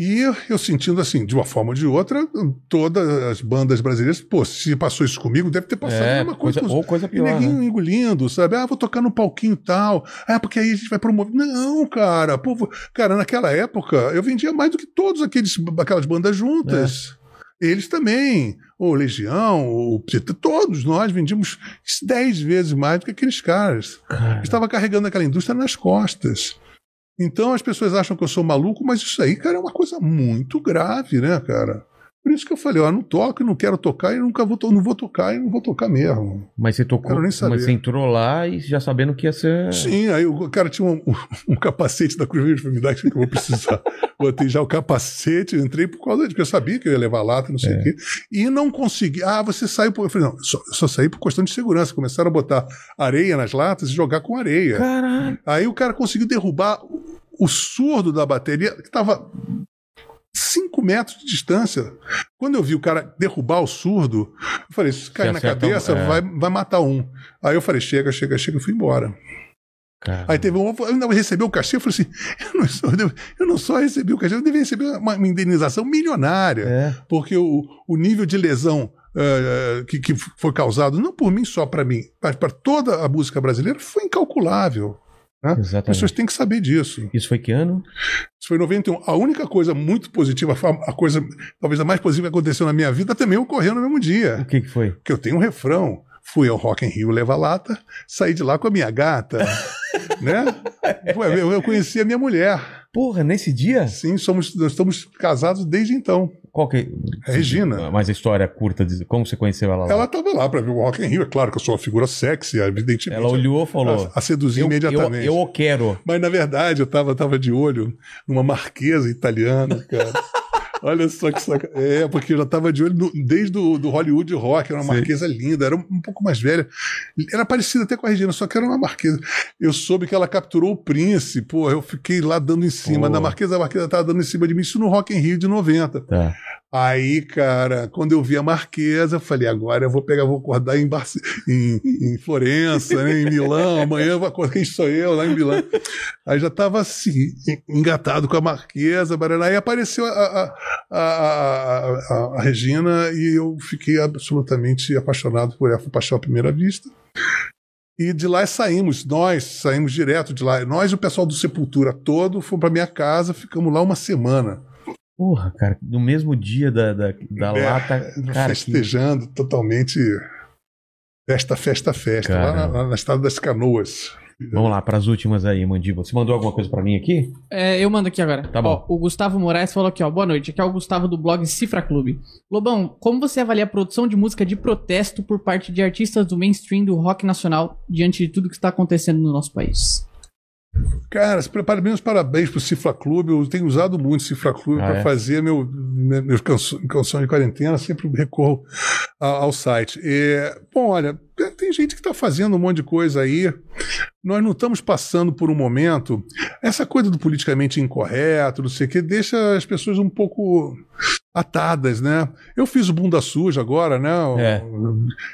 e eu sentindo assim, de uma forma ou de outra, todas as bandas brasileiras, pô, se passou isso comigo, deve ter passado é, coisa. coisa ou coisa pior. E neguinho né? engolindo, sabe? Ah, vou tocar no palquinho tal. Ah, porque aí a gente vai promover. Não, cara. Pô, cara, naquela época eu vendia mais do que todos aqueles aquelas bandas juntas. É. Eles também, o Legião, o todos nós vendíamos dez vezes mais do que aqueles caras. Cara. Estava carregando aquela indústria nas costas. Então as pessoas acham que eu sou maluco, mas isso aí, cara, é uma coisa muito grave, né, cara? Por isso que eu falei, ó, não toco, não quero tocar e nunca vou, não vou tocar e não vou tocar mesmo. Mas você tocou, mas você entrou lá e já sabendo que ia ser. Sim, aí o cara tinha um, um, capacete da Cruz de Enfermidade que eu vou precisar. Botei já o capacete, entrei por causa disso, porque eu sabia que eu ia levar lata, não sei é. o quê. E não consegui. Ah, você saiu por. Eu falei, não, só, só saí por questão de segurança. Começaram a botar areia nas latas e jogar com areia. Caralho. Aí o cara conseguiu derrubar o surdo da bateria, que estava 5 metros de distância. Quando eu vi o cara derrubar o surdo, eu falei: se cair na cabeça, é. vai, vai matar um. Aí eu falei: chega, chega, chega, eu fui embora. Caramba. Aí teve um, eu ainda recebi o cachê, eu falei assim, eu não, só, eu não só recebi o cachê, eu devia receber uma, uma indenização milionária, é. porque o, o nível de lesão uh, que, que foi causado, não por mim só para mim, mas para toda a música brasileira, foi incalculável. Né? As pessoas têm que saber disso. Isso foi que ano? Isso foi em 91. A única coisa muito positiva, a coisa talvez a mais positiva que aconteceu na minha vida, também ocorreu no mesmo dia. O que, que foi? Que eu tenho um refrão. Fui ao Rock in Rio levar lata, saí de lá com a minha gata, né? Eu, eu conheci a minha mulher. Porra, nesse dia? Sim, somos, nós estamos casados desde então. Qual que é? Regina. Mas a história curta, de como você conheceu ela lá? Ela estava lá para ver o Rock in Rio. É claro que eu sou uma figura sexy, evidentemente. Ela olhou e falou... A, a seduzir imediatamente. Eu, eu, eu quero. Mas, na verdade, eu estava tava de olho numa marquesa italiana, cara. Olha só que saca. É, porque eu já estava de olho no, desde do, do Hollywood Rock, era uma Sim. marquesa linda, era um, pouco mais velha. Era parecida até com a Regina, só que era uma marquesa. Eu soube que ela capturou o príncipe, pô, eu fiquei lá dando em cima. Da marquesa, a marquesa estava dando em cima de mim, isso no Rock in Rio de 90. Tá. Aí, cara, quando eu vi a Marquesa, eu falei, agora eu vou pegar, vou acordar em, Barce... em, em Florença, né, em Milão, amanhã eu vou acordar, quem sou eu lá em Milão? Aí já estava assim, engatado com a Marquesa, aí apareceu a, a, a, a, Regina e eu fiquei absolutamente apaixonado por ela, foi paixão à primeira vista. E de lá saímos, nós saímos direto de lá. Nós e o pessoal do Sepultura todo fomos para minha casa, ficamos lá uma semana. Porra, cara, no mesmo dia da, da, da é, lata. Cara, festejando que... totalmente. Festa, festa, festa. Lá na, na estrada das canoas. Vamos lá, para as últimas aí, Mandíbula. Você mandou alguma coisa para mim aqui? É, eu mando aqui agora. Tá bom. Ó, o Gustavo Moraes falou aqui, ó. Boa noite. Aqui é o Gustavo do blog Cifra Clube. Lobão, como você avalia a produção de música de protesto por parte de artistas do mainstream do rock nacional diante de tudo que está acontecendo no nosso país? Cara, meus parabéns pro Cifra Clube. Eu tenho usado muito o Cifra Clube ah, para é? fazer meu, meus canções de quarentena. Sempre recorro ao site. E, bom, olha, tem gente que está fazendo um monte de coisa aí. Nós não estamos passando por um momento. Essa coisa do politicamente incorreto, não sei o que, deixa as pessoas um pouco atadas, né? Eu fiz o Bunda Suja agora, né? É.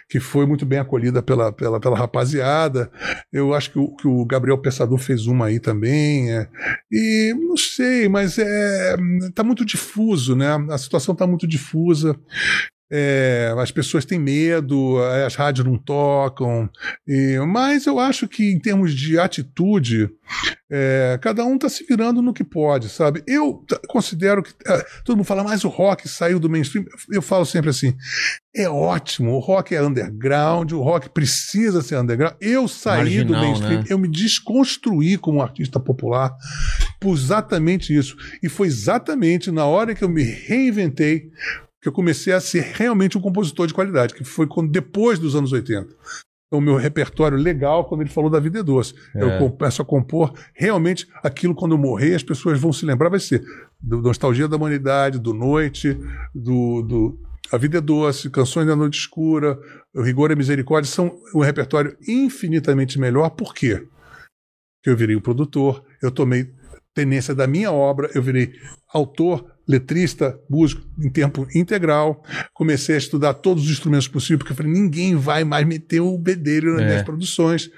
Que foi muito bem acolhida pela, pela, pela rapaziada. Eu acho que o, que o Gabriel Pensador fez uma aí também. É. E não sei, mas é, tá muito difuso, né? A situação tá muito difusa. É, as pessoas têm medo, as rádios não tocam, e, mas eu acho que em termos de atitude, é, cada um está se virando no que pode, sabe? Eu considero que é, todo mundo fala, mas o rock saiu do mainstream. Eu falo sempre assim: é ótimo, o rock é underground, o rock precisa ser underground. Eu saí Marginal, do mainstream, né? eu me desconstruí como artista popular por exatamente isso. E foi exatamente na hora que eu me reinventei que eu comecei a ser realmente um compositor de qualidade, que foi quando, depois dos anos 80. Então, o meu repertório legal, quando ele falou da vida é doce. É. Eu começo a compor realmente aquilo quando eu morrer, as pessoas vão se lembrar, vai ser do Nostalgia da Humanidade, do Noite, do, do A Vida é Doce, Canções da Noite Escura, O Rigor e Misericórdia, são um repertório infinitamente melhor. Por quê? Porque eu virei o um produtor, eu tomei tendência da minha obra, eu virei autor, letrista, músico em tempo integral. Comecei a estudar todos os instrumentos possíveis, porque eu falei, ninguém vai mais meter o bedelho nas é. minhas produções.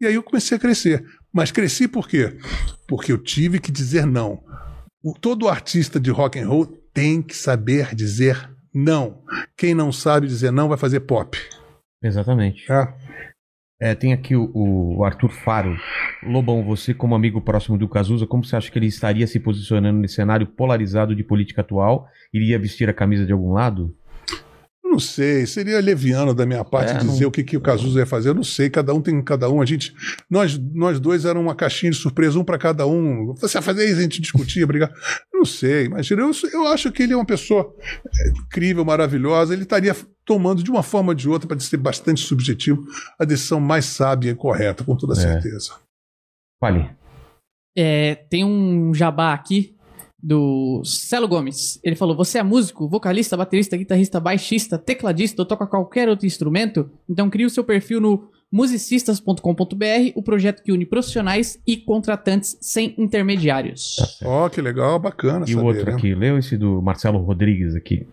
E aí eu comecei a crescer. Mas cresci por quê? Porque eu tive que dizer não. O, todo artista de rock and roll tem que saber dizer não. Quem não sabe dizer não vai fazer pop. Exatamente. É. É, tem aqui o, o, Arthur Faro. Lobão, você como amigo próximo do Cazuza, como você acha que ele estaria se posicionando nesse cenário polarizado de política atual? Iria vestir a camisa de algum lado? Não sei, seria leviano da minha parte é, dizer não... o que, que o Cazuza ia fazer. Eu não sei, cada um tem cada um. A gente, nós, nós dois eram uma caixinha de surpresa, um para cada um. Você ia fazer isso, a gente discutia, brigar. Não sei, imagina. Eu, eu acho que ele é uma pessoa é, incrível, maravilhosa. Ele estaria tomando de uma forma ou de outra, para ser bastante subjetivo, a decisão mais sábia e correta, com toda é. certeza. Fale. É, tem um jabá aqui do Celo Gomes. Ele falou: Você é músico, vocalista, baterista, guitarrista, baixista, tecladista ou toca qualquer outro instrumento? Então crie o seu perfil no musicistas.com.br, o projeto que une profissionais e contratantes sem intermediários. Ó, que legal, bacana E saber, o outro né? aqui, leu esse do Marcelo Rodrigues aqui.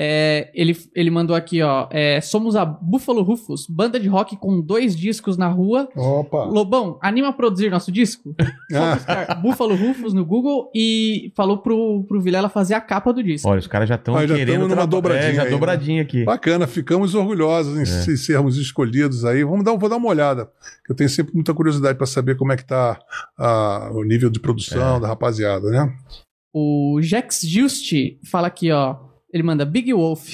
É, ele, ele mandou aqui, ó. é, somos a Buffalo Rufus, banda de rock com dois discos na rua. Opa! Lobão, anima a produzir nosso disco? Ah, buscar Buffalo Rufus no Google e falou pro, pro Vilela fazer a capa do disco. Olha, os caras já estão Ah, já querendo... numa dobradinha É, já aí, né? dobradinha aqui. bacana, ficamos orgulhosos em É. se- sermos escolhidos aí. Vamos dar, vou dar uma olhada. Eu tenho sempre muita curiosidade para saber como é que tá ah, o nível de produção É. da rapaziada, né? O Jax Just fala aqui, ó. Ele manda Big Wolf.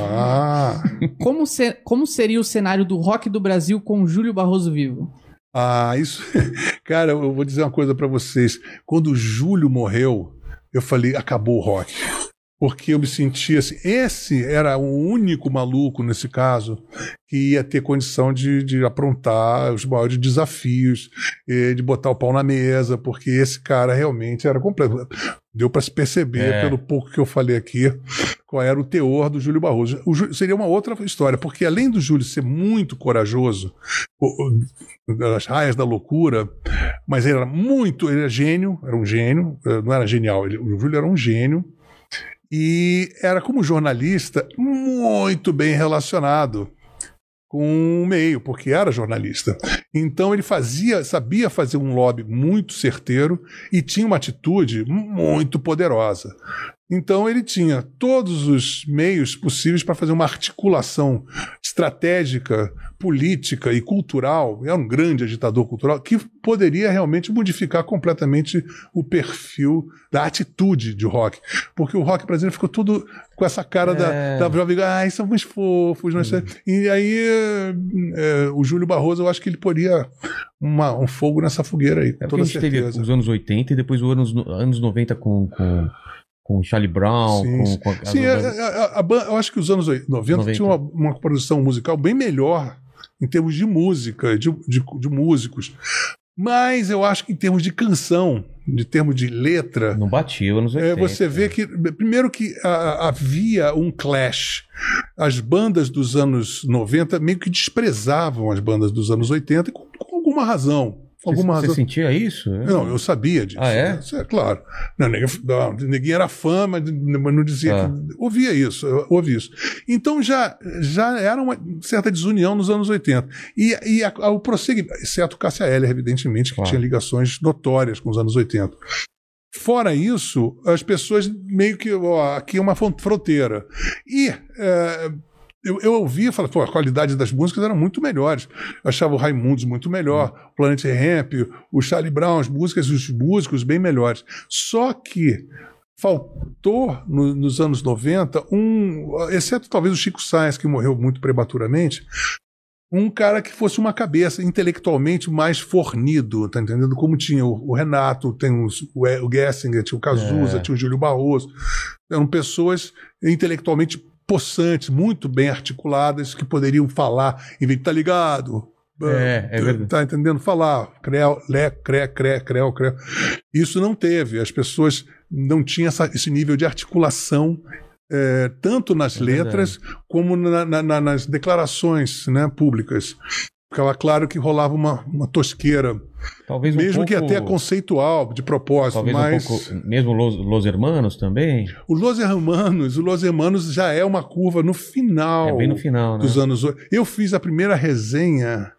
Ah, Como, se- como seria o cenário do rock do Brasil com Júlio Barroso vivo? ah, isso. Cara, eu vou dizer uma coisa para vocês. Quando o Júlio morreu, eu falei, acabou o rock. Porque eu me sentia assim. Esse era o único maluco, nesse caso, que ia ter condição de, de aprontar os maiores desafios, eh, de botar o pau na mesa, porque esse cara realmente era completo. Deu para se perceber, É. pelo pouco que eu falei aqui, qual era o teor do Júlio Barroso. O Jú- seria uma outra história, porque além do Júlio ser muito corajoso, das raias da loucura, mas ele era muito, ele era gênio, era um gênio, eh, não era genial, ele- o Júlio era um gênio, e era como jornalista muito bem relacionado com o meio, porque era jornalista. Então ele fazia, sabia fazer um lobby muito certeiro e tinha uma atitude muito poderosa. Então ele tinha todos os meios possíveis para fazer uma articulação estratégica, política e cultural. Era um grande agitador cultural que poderia realmente modificar completamente o perfil da atitude de rock, porque o rock brasileiro ficou todo com essa cara É. da, da jovem, ai, somos fofos, nós e aí é, o Júlio Barroso, eu acho que ele poria uma- um fogo nessa fogueira aí, com É toda a gente teve certeza. os anos 80 e depois os anos, no- anos 90 com, com, com Charlie Brown, Sim, com, sim. com as Sim, a, bandas- a- a- a eu acho que os anos 90, 90. tinha uma, uma produção musical bem melhor em termos de música, de, de, de músicos. Mas eu acho que em termos de canção, de termos de letra, Não batia anos 80. é, você vê que, primeiro que a- havia um clash. As bandas dos anos 90 meio que desprezavam as bandas dos anos 80 com, com alguma razão. Alguma você razão. sentia isso? Não, eu sabia disso. Ah, é? né? Isso é claro. Não, ninguém, era fã, mas não dizia Ah. que. Ouvia isso, eu ouvia isso. Então já, já era uma certa desunião nos anos 80. E, e a- a- o prosseguimento, exceto Cássia Eller, evidentemente, que Claro. tinha ligações notórias com os anos 80. Fora isso, as pessoas meio que. Ó, aqui é uma fron- fronteira. E. é, eu, eu ouvia e falava, pô, a qualidade das músicas era muito melhores. Eu achava o Raimundos muito melhor, o Planet Ramp, o Charlie Brown, as músicas, os músicos bem melhores. Só que faltou no- nos anos 90 um, exceto talvez o Chico Sainz, que morreu muito prematuramente, um cara que fosse uma cabeça intelectualmente mais fornido, tá entendendo? Como tinha o, o Renato, tem os- o, o Gessinger, tinha o Cazuza, É. tinha o Júlio Barroso. Eram pessoas intelectualmente possantes, muito bem articuladas, que poderiam falar, em vez de tá ligado. É, é verdade. Tá entendendo? Falar, creu, lé, cré, cré, creu, creu. Isso não teve. As pessoas não tinham essa- esse nível de articulação, eh, tanto nas É letras como na- na- nas declarações né, públicas. Ficava claro que rolava uma, uma tosqueira, Talvez um mesmo que pouco- até conceitual, de propósito, Talvez mas um pouco. Mesmo Los, Los Hermanos também. o Los Hermanos, o Los Hermanos já é uma curva no final. É bem no final, né? dos anos. Eu fiz a primeira resenha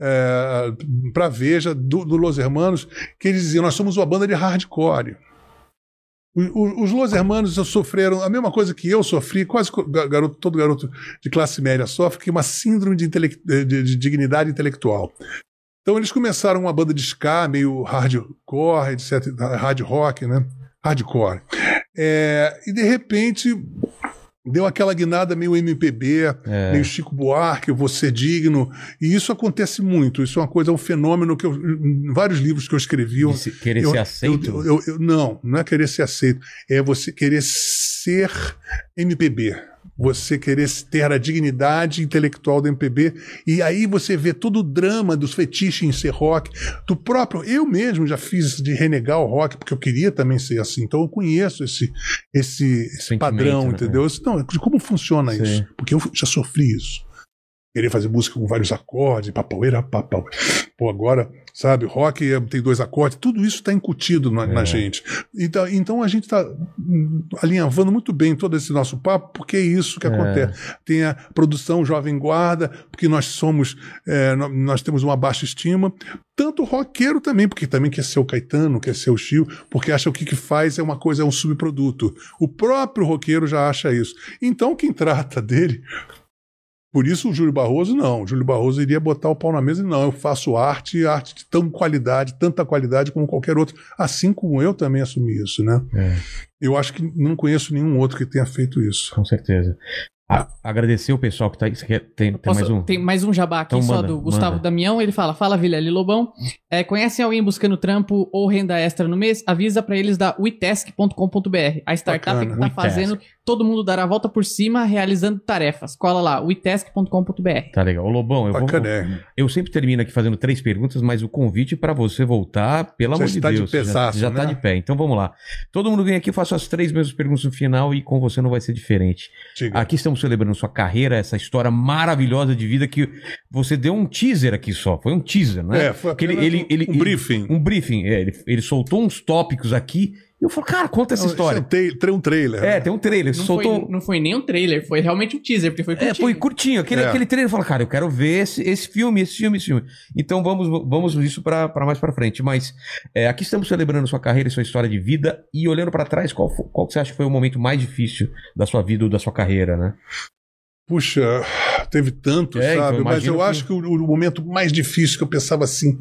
é, para Veja do, do Los Hermanos, que eles diziam: nós somos uma banda de hardcore. Os Los Hermanos sofreram a mesma coisa que eu sofri, quase garoto, todo garoto de classe média sofre, que é uma síndrome de, intele- de- de dignidade intelectual. Então eles começaram uma banda de ska, meio hardcore, etc, hard rock, né? Hardcore. É, e de repente deu aquela guinada meio MPB, É. meio Chico Buarque, eu vou ser digno. E isso acontece muito. Isso é uma coisa, é um fenômeno que eu, em vários livros que eu escrevi. Eu, se- querer eu- ser aceito. eu- não, não é querer ser aceito. É você querer ser MPB. Você querer ter a dignidade intelectual do MPB. E aí você vê todo o drama dos fetiches em ser rock. Do próprio. Eu mesmo já fiz de renegar o rock, porque eu queria também ser assim. Então eu conheço esse, esse, esse padrão, né? entendeu? Não, de como funciona Sim. isso? Porque eu já sofri isso. Querer fazer música com vários acordes, papaueira, papau. Pô, agora, sabe, rock é- tem dois acordes, tudo isso está incutido na, na É. gente. Então, então a gente está alinhavando muito bem todo esse nosso papo, porque é isso que É. acontece. Tem a produção Jovem Guarda, porque nós somos, é, nó- nós temos uma baixa estima. Tanto o roqueiro também, porque também quer ser o Caetano, quer ser o Chio, porque acha que o que, que faz é uma coisa, é um subproduto. O próprio roqueiro já acha isso. Então, quem trata dele. Por isso, o Júlio Barroso, não. O Júlio Barroso iria botar o pau na mesa e não. Eu faço arte, arte de tão qualidade, tanta qualidade como qualquer outro. Assim como eu também assumi isso, né? É, Eu acho que não conheço nenhum outro que tenha feito isso. com certeza. A- agradecer o pessoal que tá aí. Você quer- Tem, tem Posso- mais um? Tem mais um jabá aqui Então só manda, do Gustavo manda. Damião. Ele fala: Fala, Vilela Lobão. É, conhecem alguém buscando trampo ou renda extra no mês? Avisa pra eles da wetask.com.br. A startup Bacana. que tá fazendo todo mundo dar a volta por cima realizando tarefas. Cola lá, wetask.com.br. Tá legal. Ô, Lobão, eu, vou, Bacana. eu sempre termino aqui fazendo três perguntas, mas o convite para você voltar, pelo Já amor de está de Deus. pesaço, já já tá né? de pé. Então vamos lá. Todo mundo vem aqui, eu faço as três mesmas perguntas no final e com você não vai ser diferente. Diga. Aqui estamos celebrando sua carreira, essa história maravilhosa de vida que você deu um teaser aqui só. Foi um teaser, né? É, foi ele- ele- um, ele- um ele- briefing. Um briefing. é, ele, ele soltou uns tópicos aqui e eu falei, cara, conta essa Não, história. isso é um tra- um trailer. É, né? tem um trailer. Não, soltou. foi, não foi nem um trailer, foi realmente um teaser, porque foi É, curtinho. foi curtinho. Aquele, É. aquele trailer fala, cara, eu quero ver esse, esse filme, esse filme, esse filme. Então vamos, vamos isso pra pra mais pra frente. Mas é, aqui estamos celebrando sua carreira e sua história de vida e olhando pra trás, qual, qual que você acha que foi o momento mais difícil da sua vida ou da sua carreira, né? Puxa, teve tanto, É, então, sabe? Mas imagino eu que- acho que o, o momento mais difícil que eu pensava assim,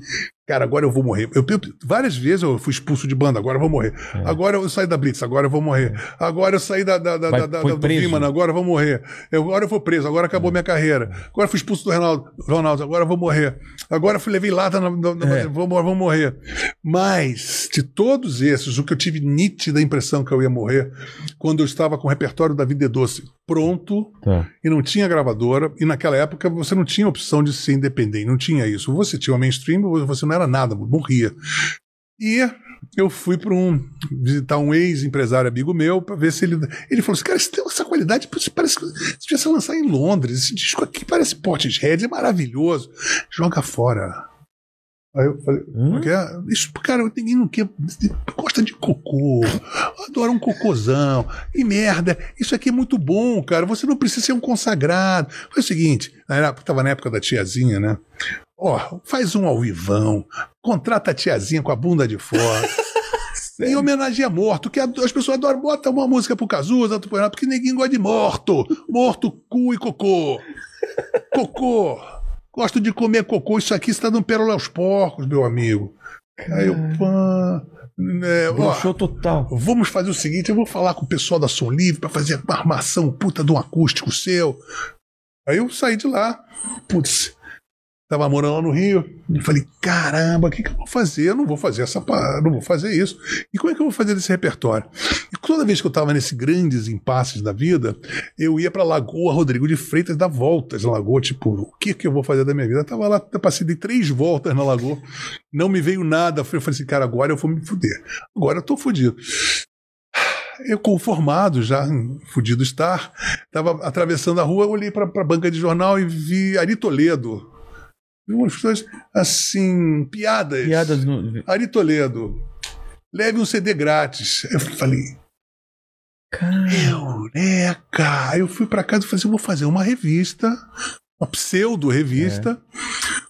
cara, agora eu vou morrer. Eu, eu- várias vezes eu fui expulso de banda, agora eu vou morrer. Agora eu saí da Blitz, agora eu vou morrer. Agora eu saí da, da, da, Vai- da- da- do agora eu vou morrer. Eu- agora eu vou preso, agora acabou minha carreira. Agora eu fui expulso do Ronaldo, Ronaldo agora eu vou morrer. Agora eu fui, levei lata, na, na, É. vou, vou morrer. Mas, de todos esses, o que eu tive nítida impressão que eu ia morrer, quando eu estava com o repertório da Vida é Doce pronto, Tá. e não tinha gravadora, e naquela época você não tinha opção de ser independente, não tinha isso. Você tinha o mainstream, você não era nada, morria. E eu fui para um visitar um ex-empresário amigo meu para ver se ele. Ele falou assim: cara, isso tem essa qualidade, parece que se tivesse lançar em Londres. Esse disco aqui parece Portishead, é maravilhoso. Joga fora. Aí eu falei, Hum? "Como é que é? Isso, cara, ninguém não quer. Gosta de cocô. Adora um cocôzão. E merda, isso aqui é muito bom, cara. Você não precisa ser um consagrado. Foi o seguinte, na época, tava na época da tiazinha, né? Ó, faz um ao vivão, contrata a tiazinha com a bunda de fora. em homenagem a morto, que as pessoas adoram, bota uma música pro Cazuza, outro pro Renato, porque ninguém gosta de morto. Morto, cu e cocô. Cocô. Gosto de comer cocô, isso aqui está dando pérola aos porcos, meu amigo. Aí eu, pã, né, ó, Broxou total. Vamos fazer o seguinte: eu vou falar com o pessoal da Som Livre para fazer uma armação puta de um acústico seu. Aí eu saí de lá. Putz, tava morando lá no Rio. E falei: caramba, o que, que eu vou fazer? Eu não vou fazer essa não vou fazer isso. E como é que eu vou fazer desse repertório? E toda vez que eu tava nesses grandes impasses da vida, eu ia pra Lagoa Rodrigo de Freitas dar voltas na Lagoa. Tipo, o que, que eu vou fazer da minha vida? Eu tava lá, eu passei de três voltas na Lagoa. Não me veio nada. Eu falei assim, cara, agora eu vou me fuder. Agora eu tô fudido. Eu conformado já, fudido estar, estava atravessando a rua, olhei para a banca de jornal e vi Ari Toledo. Umas coisas assim, piadas. Piadas no. Ari Toledo, leve um CD grátis. Eu falei, Eureka! Aí eu fui para casa e falei assim, eu vou fazer uma revista, uma pseudo-revista,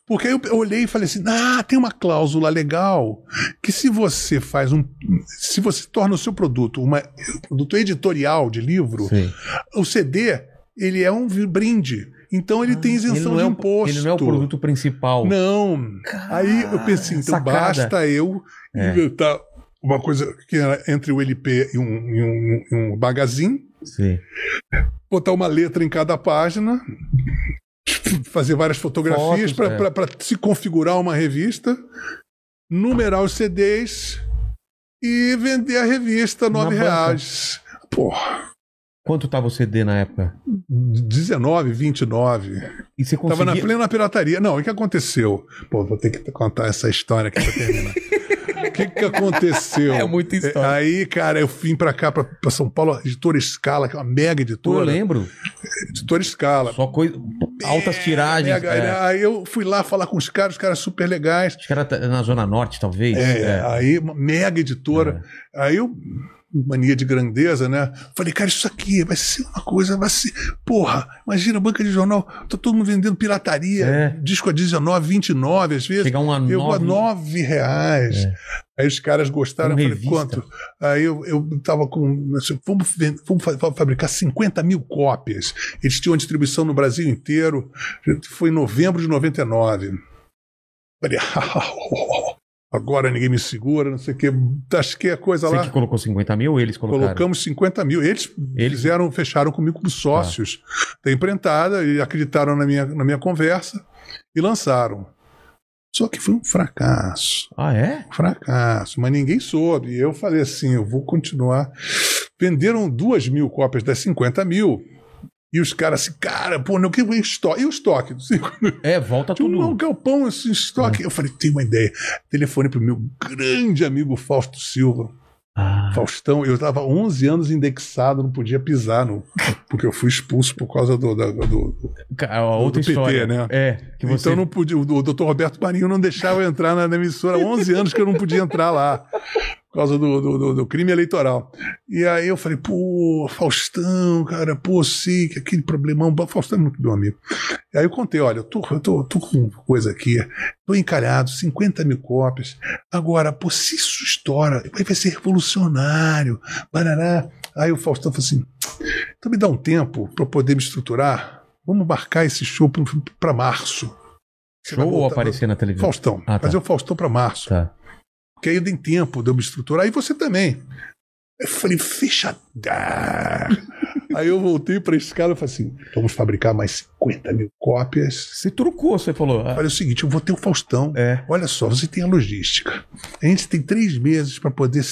porque aí eu, eu olhei e falei assim, ah, tem uma cláusula legal que se você faz um... Se você torna o seu produto uma, um produto editorial de livro, Sim. o CD, ele é um brinde. Então ele tem Ele isenção de é o, imposto. ele não é o produto principal. Não. Aí eu pensei, então sacada. basta eu É. inventar uma coisa que era entre o LP e um, e um, e um magazine, Sim. botar uma letra em cada página, fazer várias fotografias Fotos, é. para se configurar uma revista, numerar os CDs e vender a revista nove reais. Porra, Quanto tava o CD na época? 19, 29. E você Tava na conseguia... plena pirataria. Não, o que aconteceu? Pô, vou ter que contar essa história aqui pra terminar. O que, que aconteceu? É muita história. Aí, cara, eu vim pra cá, pra, pra São Paulo, editora Scala, que é uma mega Pô, eu editora. lembro. Editora Scala. Só coisa... Altas tiragens, mega, é. né? Aí eu fui lá falar com os caras, os caras super legais. Acho que era na Zona Norte, talvez. É, aí, uma mega editora. Aí eu, mania de grandeza, né? Falei, cara, isso aqui vai ser uma coisa, vai ser. Porra, imagina, banca de jornal, tá todo mundo vendendo pirataria, É. disco a 19, 29 às vezes. Chegar um a eu vou a nove- 9 reais. É. Aí os caras gostaram, eu falei, revista. quanto? Aí eu, eu tava com. assim, Vamos, vamos fa- fa- fabricar 50 mil cópias. Eles tinham distribuição no Brasil inteiro. Foi em novembro de 99. Falei, agora ninguém me segura, não sei o que. Tasquei a coisa Você lá. que colocou 50 mil eles colocaram? Colocamos 50 mil. Eles, Eles- fizeram, fecharam comigo como sócios da empreitada e acreditaram na minha, na minha conversa e lançaram. Só que foi um fracasso. Ah, é? Um fracasso, mas ninguém soube. E eu falei assim: eu vou continuar. Venderam duas mil cópias das 50 mil. E os caras assim, cara, pô, não, que e estoque? E o estoque? É, volta Tinha tudo. um galpão, assim, estoque. Eu falei, tem uma ideia. Telefone pro meu grande amigo Fausto Silva. Ah, Faustão, eu estava 11 anos indexado, não podia pisar, no, porque eu fui expulso por causa do. do- do- outra do PT, história. né? É, que você. Então não podia, o, o doutor Roberto Marinho não deixava eu entrar na, na emissora. 11 anos que eu não podia entrar lá, por causa do, do, do- crime eleitoral. E aí eu falei, pô, Faustão, cara, pô, sei que aquele problemão. Faustão é muito meu amigo. E aí eu contei, olha, eu tô, eu tô, tô com coisa aqui, tô encalhado, 50 mil cópias. Agora, pô, se isso estoura, vai ser revolucionário, barará. Aí o Faustão falou assim, então me dá um tempo para eu poder me estruturar. Vamos marcar esse show para março. Você Show ou aparecer na televisão? Faustão. Ah, tá. Fazer o Faustão para março. Tá. Porque aí dei tempo de eu me estruturar. E você também. Eu falei, fechada. Aí eu voltei para esse cara e falei assim: vamos fabricar mais 50 mil cópias. Você trocou, você falou. ah, Olha, é o seguinte, eu vou ter o Faustão. É. Olha só, você tem a logística. A gente tem três meses para poder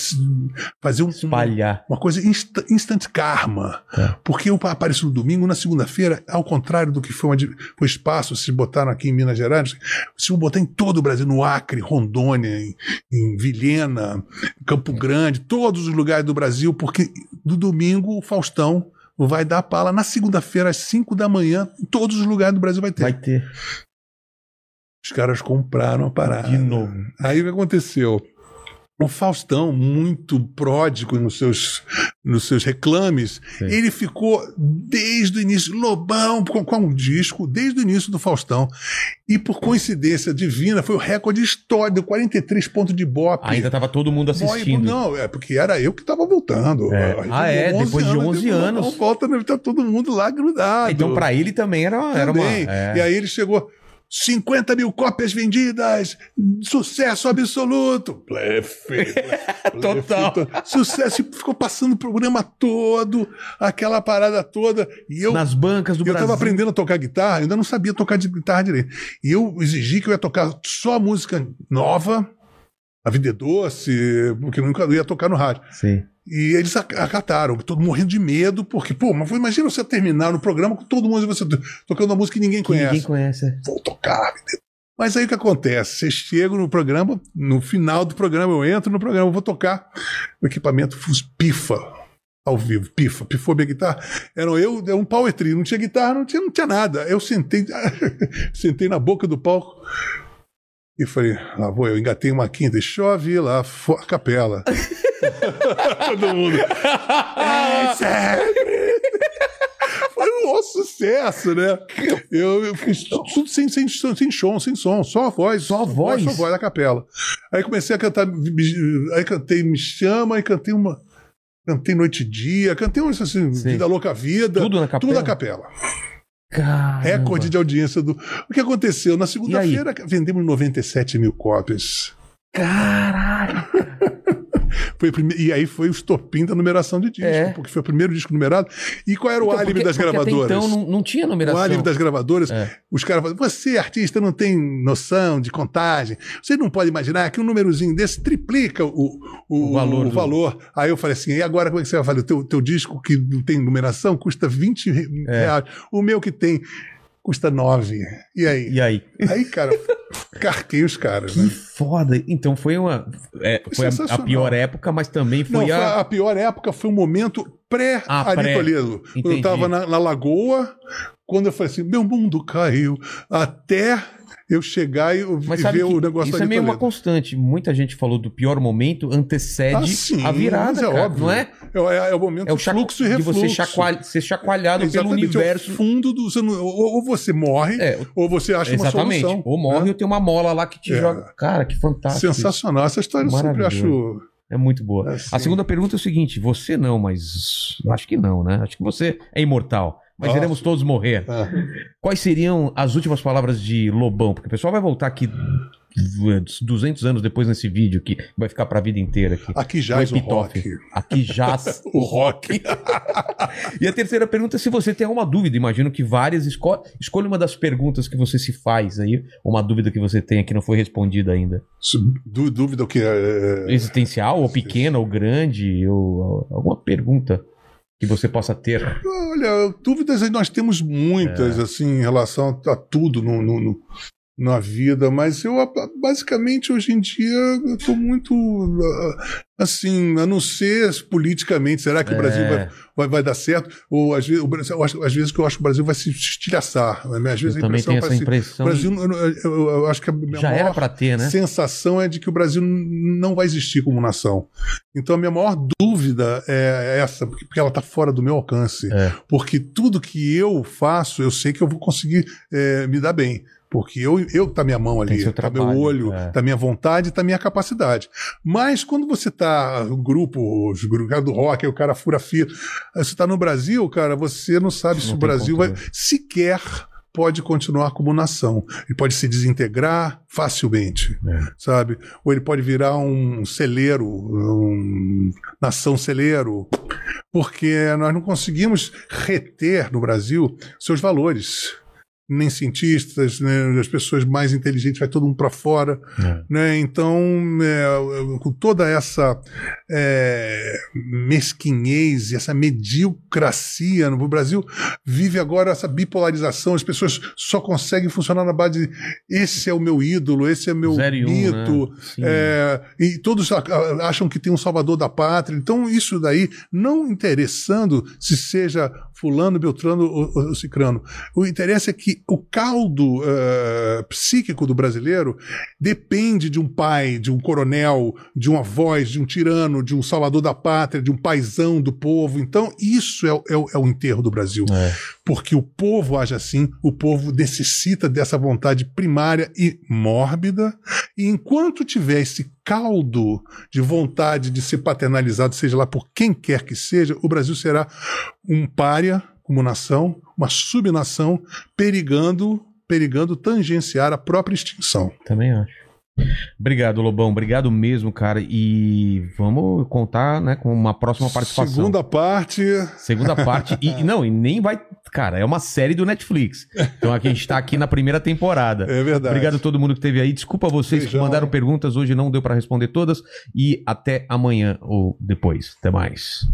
fazer um, Espalhar. uma coisa insta- instant karma. É. Porque eu apareço no domingo, na segunda-feira, ao contrário do que foi uma o espaço, se botaram aqui em Minas Gerais, se eu botar em todo o Brasil, no Acre, Rondônia, em, em Vilhena, Campo Grande, todos os lugares do Brasil, porque no domingo o Faustão vai dar pala na segunda-feira, às 5 da manhã, em todos os lugares do Brasil vai ter. Vai ter. Os caras compraram a parada. De novo. Aí o que aconteceu? O Faustão, muito pródigo nos seus, nos seus reclames, Sim. ele ficou desde o início, Lobão, com, com um disco, desde o início do Faustão. E por coincidência divina, foi o recorde histórico, deu 43 pontos de Bop. Ainda tava todo mundo Boy, assistindo. Não, é porque era eu que estava voltando. É. Ah, é? Depois de 11 depois anos. Não volta, tá todo mundo lá grudado. Então, pra ele também era, era uma. É. E aí ele chegou. 50 mil cópias vendidas, sucesso absoluto. Plefe, plefe, Total. Sucesso, ficou passando o programa todo, aquela parada toda. E eu, Nas bancas do eu Brasil. tava aprendendo a tocar guitarra, ainda não sabia tocar de guitarra direito. E eu exigi que eu ia tocar só música nova, A Vida é Doce, porque eu nunca ia tocar no rádio. Sim. E eles ac- acataram, todo morrendo de medo, porque, pô, mas imagina você terminar no programa com todo mundo você tocando uma música que ninguém Que conhece. ninguém conhece. é. Vou tocar. Mas aí o que acontece? Você chega no programa, no final do programa, eu entro no programa, vou tocar. O equipamento pifa ao vivo, pifa, pifou minha guitarra. Era eu, era um power trio, não tinha guitarra, não tinha, não tinha nada. Eu sentei, sentei na boca do palco e falei, lá vou eu, engatei uma quinta e chove lá, a capela. Todo mundo. É sempre! Foi um sucesso, né? Eu, eu fiz tudo sem, sem, sem som, sem som, só a voz. Só a voz? Só a voz da capela. Aí comecei a cantar, aí cantei Me Chama, aí cantei uma. Cantei Noite e Dia, cantei uma assim, Sim. Vida Louca Vida. Tudo na capela? Tudo na capela. Caramba. Recorde de audiência do. O que aconteceu? Na segunda-feira vendemos 97 mil cópias. Caralho. Foi o prime- E aí foi o estopim da numeração de disco, É. porque foi o primeiro disco numerado. E qual era o Então, álibi porque- das porque gravadoras? Então não, não tinha O numeração. álibi das gravadoras, É. os caras falam, você, artista, não tem noção de contagem. Você não pode imaginar que um númerozinho desse triplica o, o, O valor o do- valor. Aí eu falei assim, e agora como é que você vai fazer? O teu, teu disco que não tem numeração custa 20 re- É. reais. O meu que tem custa 9. E aí? E aí? Aí, cara, carquei os caras, Que né? foda. Então foi uma. é, foi a, a pior época, mas também Não, foi foi a. a pior época foi o momento pré Ah, pré. Eu tava na, na lagoa, quando eu falei assim, meu mundo caiu, até eu chegar e e ver o negócio isso é meio uma constante. Muita gente falou do pior momento antecede Ah, sim, a virada, é cara, óbvio. não é? É, é- é o momento É o fluxo e de refluxo. você chacoalh- ser chacoalhado pelo é o universo. fundo do... você não- ou, ou você morre, É, ou você acha exatamente. uma solução. Ou morre né? ou tem uma mola lá que te É. joga. Cara, que fantástico. Sensacional. Essa história eu sempre acho... É muito boa. É, a segunda pergunta é o seguinte: você não, mas. Acho que não, né? Acho que você é imortal. Mas Nossa. iremos todos morrer. Ah. Quais seriam as últimas palavras de Lobão? Porque o pessoal vai voltar aqui 200 anos depois nesse vídeo que vai ficar pra vida inteira aqui. Aqui jaz o rock. Aqui jaz O rock. E a terceira pergunta é se você tem alguma dúvida. Imagino que várias. Esco... Escolha uma das perguntas que você se faz aí, uma dúvida que você tenha que não foi respondida ainda. Dú- Dúvida o que é... Existencial, ou pequena, ou grande, ou alguma pergunta que você possa ter. Olha, dúvidas nós temos É. muitas, assim, em relação a tudo no, no- no- na vida, mas eu, basicamente, hoje em dia, eu tô muito, ah, assim, a não ser politicamente, será que o Brasil vai, É, vai, vai dar certo? Ou, às vezes, o Brasil, eu acho- às vezes que eu acho que o Brasil vai se estilhaçar. Às vezes eu a impressão parece- impressão. O Brasil, eu, eu- eu- acho que a minha Já era maior pra ter, né? sensação é de que o Brasil não vai existir como nação. Então a minha maior dúvida é essa, porque porque ela está fora do meu alcance. É. Porque tudo que eu faço, eu sei que eu vou conseguir é, me dar bem. Porque eu, eu tá minha mão ali, tá meu olho, é. tá minha vontade, tá minha capacidade. Mas quando você tá no grupo, os o do rock, aí o cara fura fila, aí você tá no Brasil, cara, você não sabe se Não o tem Brasil vai controle. sequer pode continuar como nação. Ele pode se desintegrar facilmente, É. sabe? Ou ele pode virar um celeiro, um nação celeiro, porque nós não conseguimos reter no Brasil seus valores. Nem cientistas, né, as pessoas mais inteligentes, vai todo mundo para fora. É. Né? Então, é, com toda essa é, mesquinhez e essa mediocracia no Brasil, vive agora essa bipolarização. As pessoas só conseguem funcionar na base de esse é o meu ídolo, esse é o meu Zero e um, mito. né? É, e todos acham que tem um salvador da pátria. Então, isso daí, não interessando se seja fulano, beltrano ou, ou, cicrano. O interesse é que o caldo eh, psíquico do brasileiro depende de um pai, de um coronel, de uma voz, de um tirano, de um salvador da pátria, de um paisão do povo. Então, isso é, o- é é o enterro do Brasil. É. Porque o povo age assim, o povo necessita dessa vontade primária e mórbida, e enquanto tiver esse caldo de vontade de ser paternalizado, seja lá por quem quer que seja, o Brasil será um pária como nação, uma subnação, perigando, perigando tangenciar a própria extinção. Também acho. Obrigado, Lobão. Obrigado mesmo, cara. E vamos contar né, com uma próxima participação. Segunda parte, Segunda parte. E não, e nem vai. Cara, é uma série do Netflix. Então aqui a gente tá aqui na primeira temporada. é verdade. Obrigado a todo mundo que esteve aí. Desculpa vocês que Beijão. mandaram perguntas. Hoje não deu pra responder todas. E até amanhã ou depois. Até mais.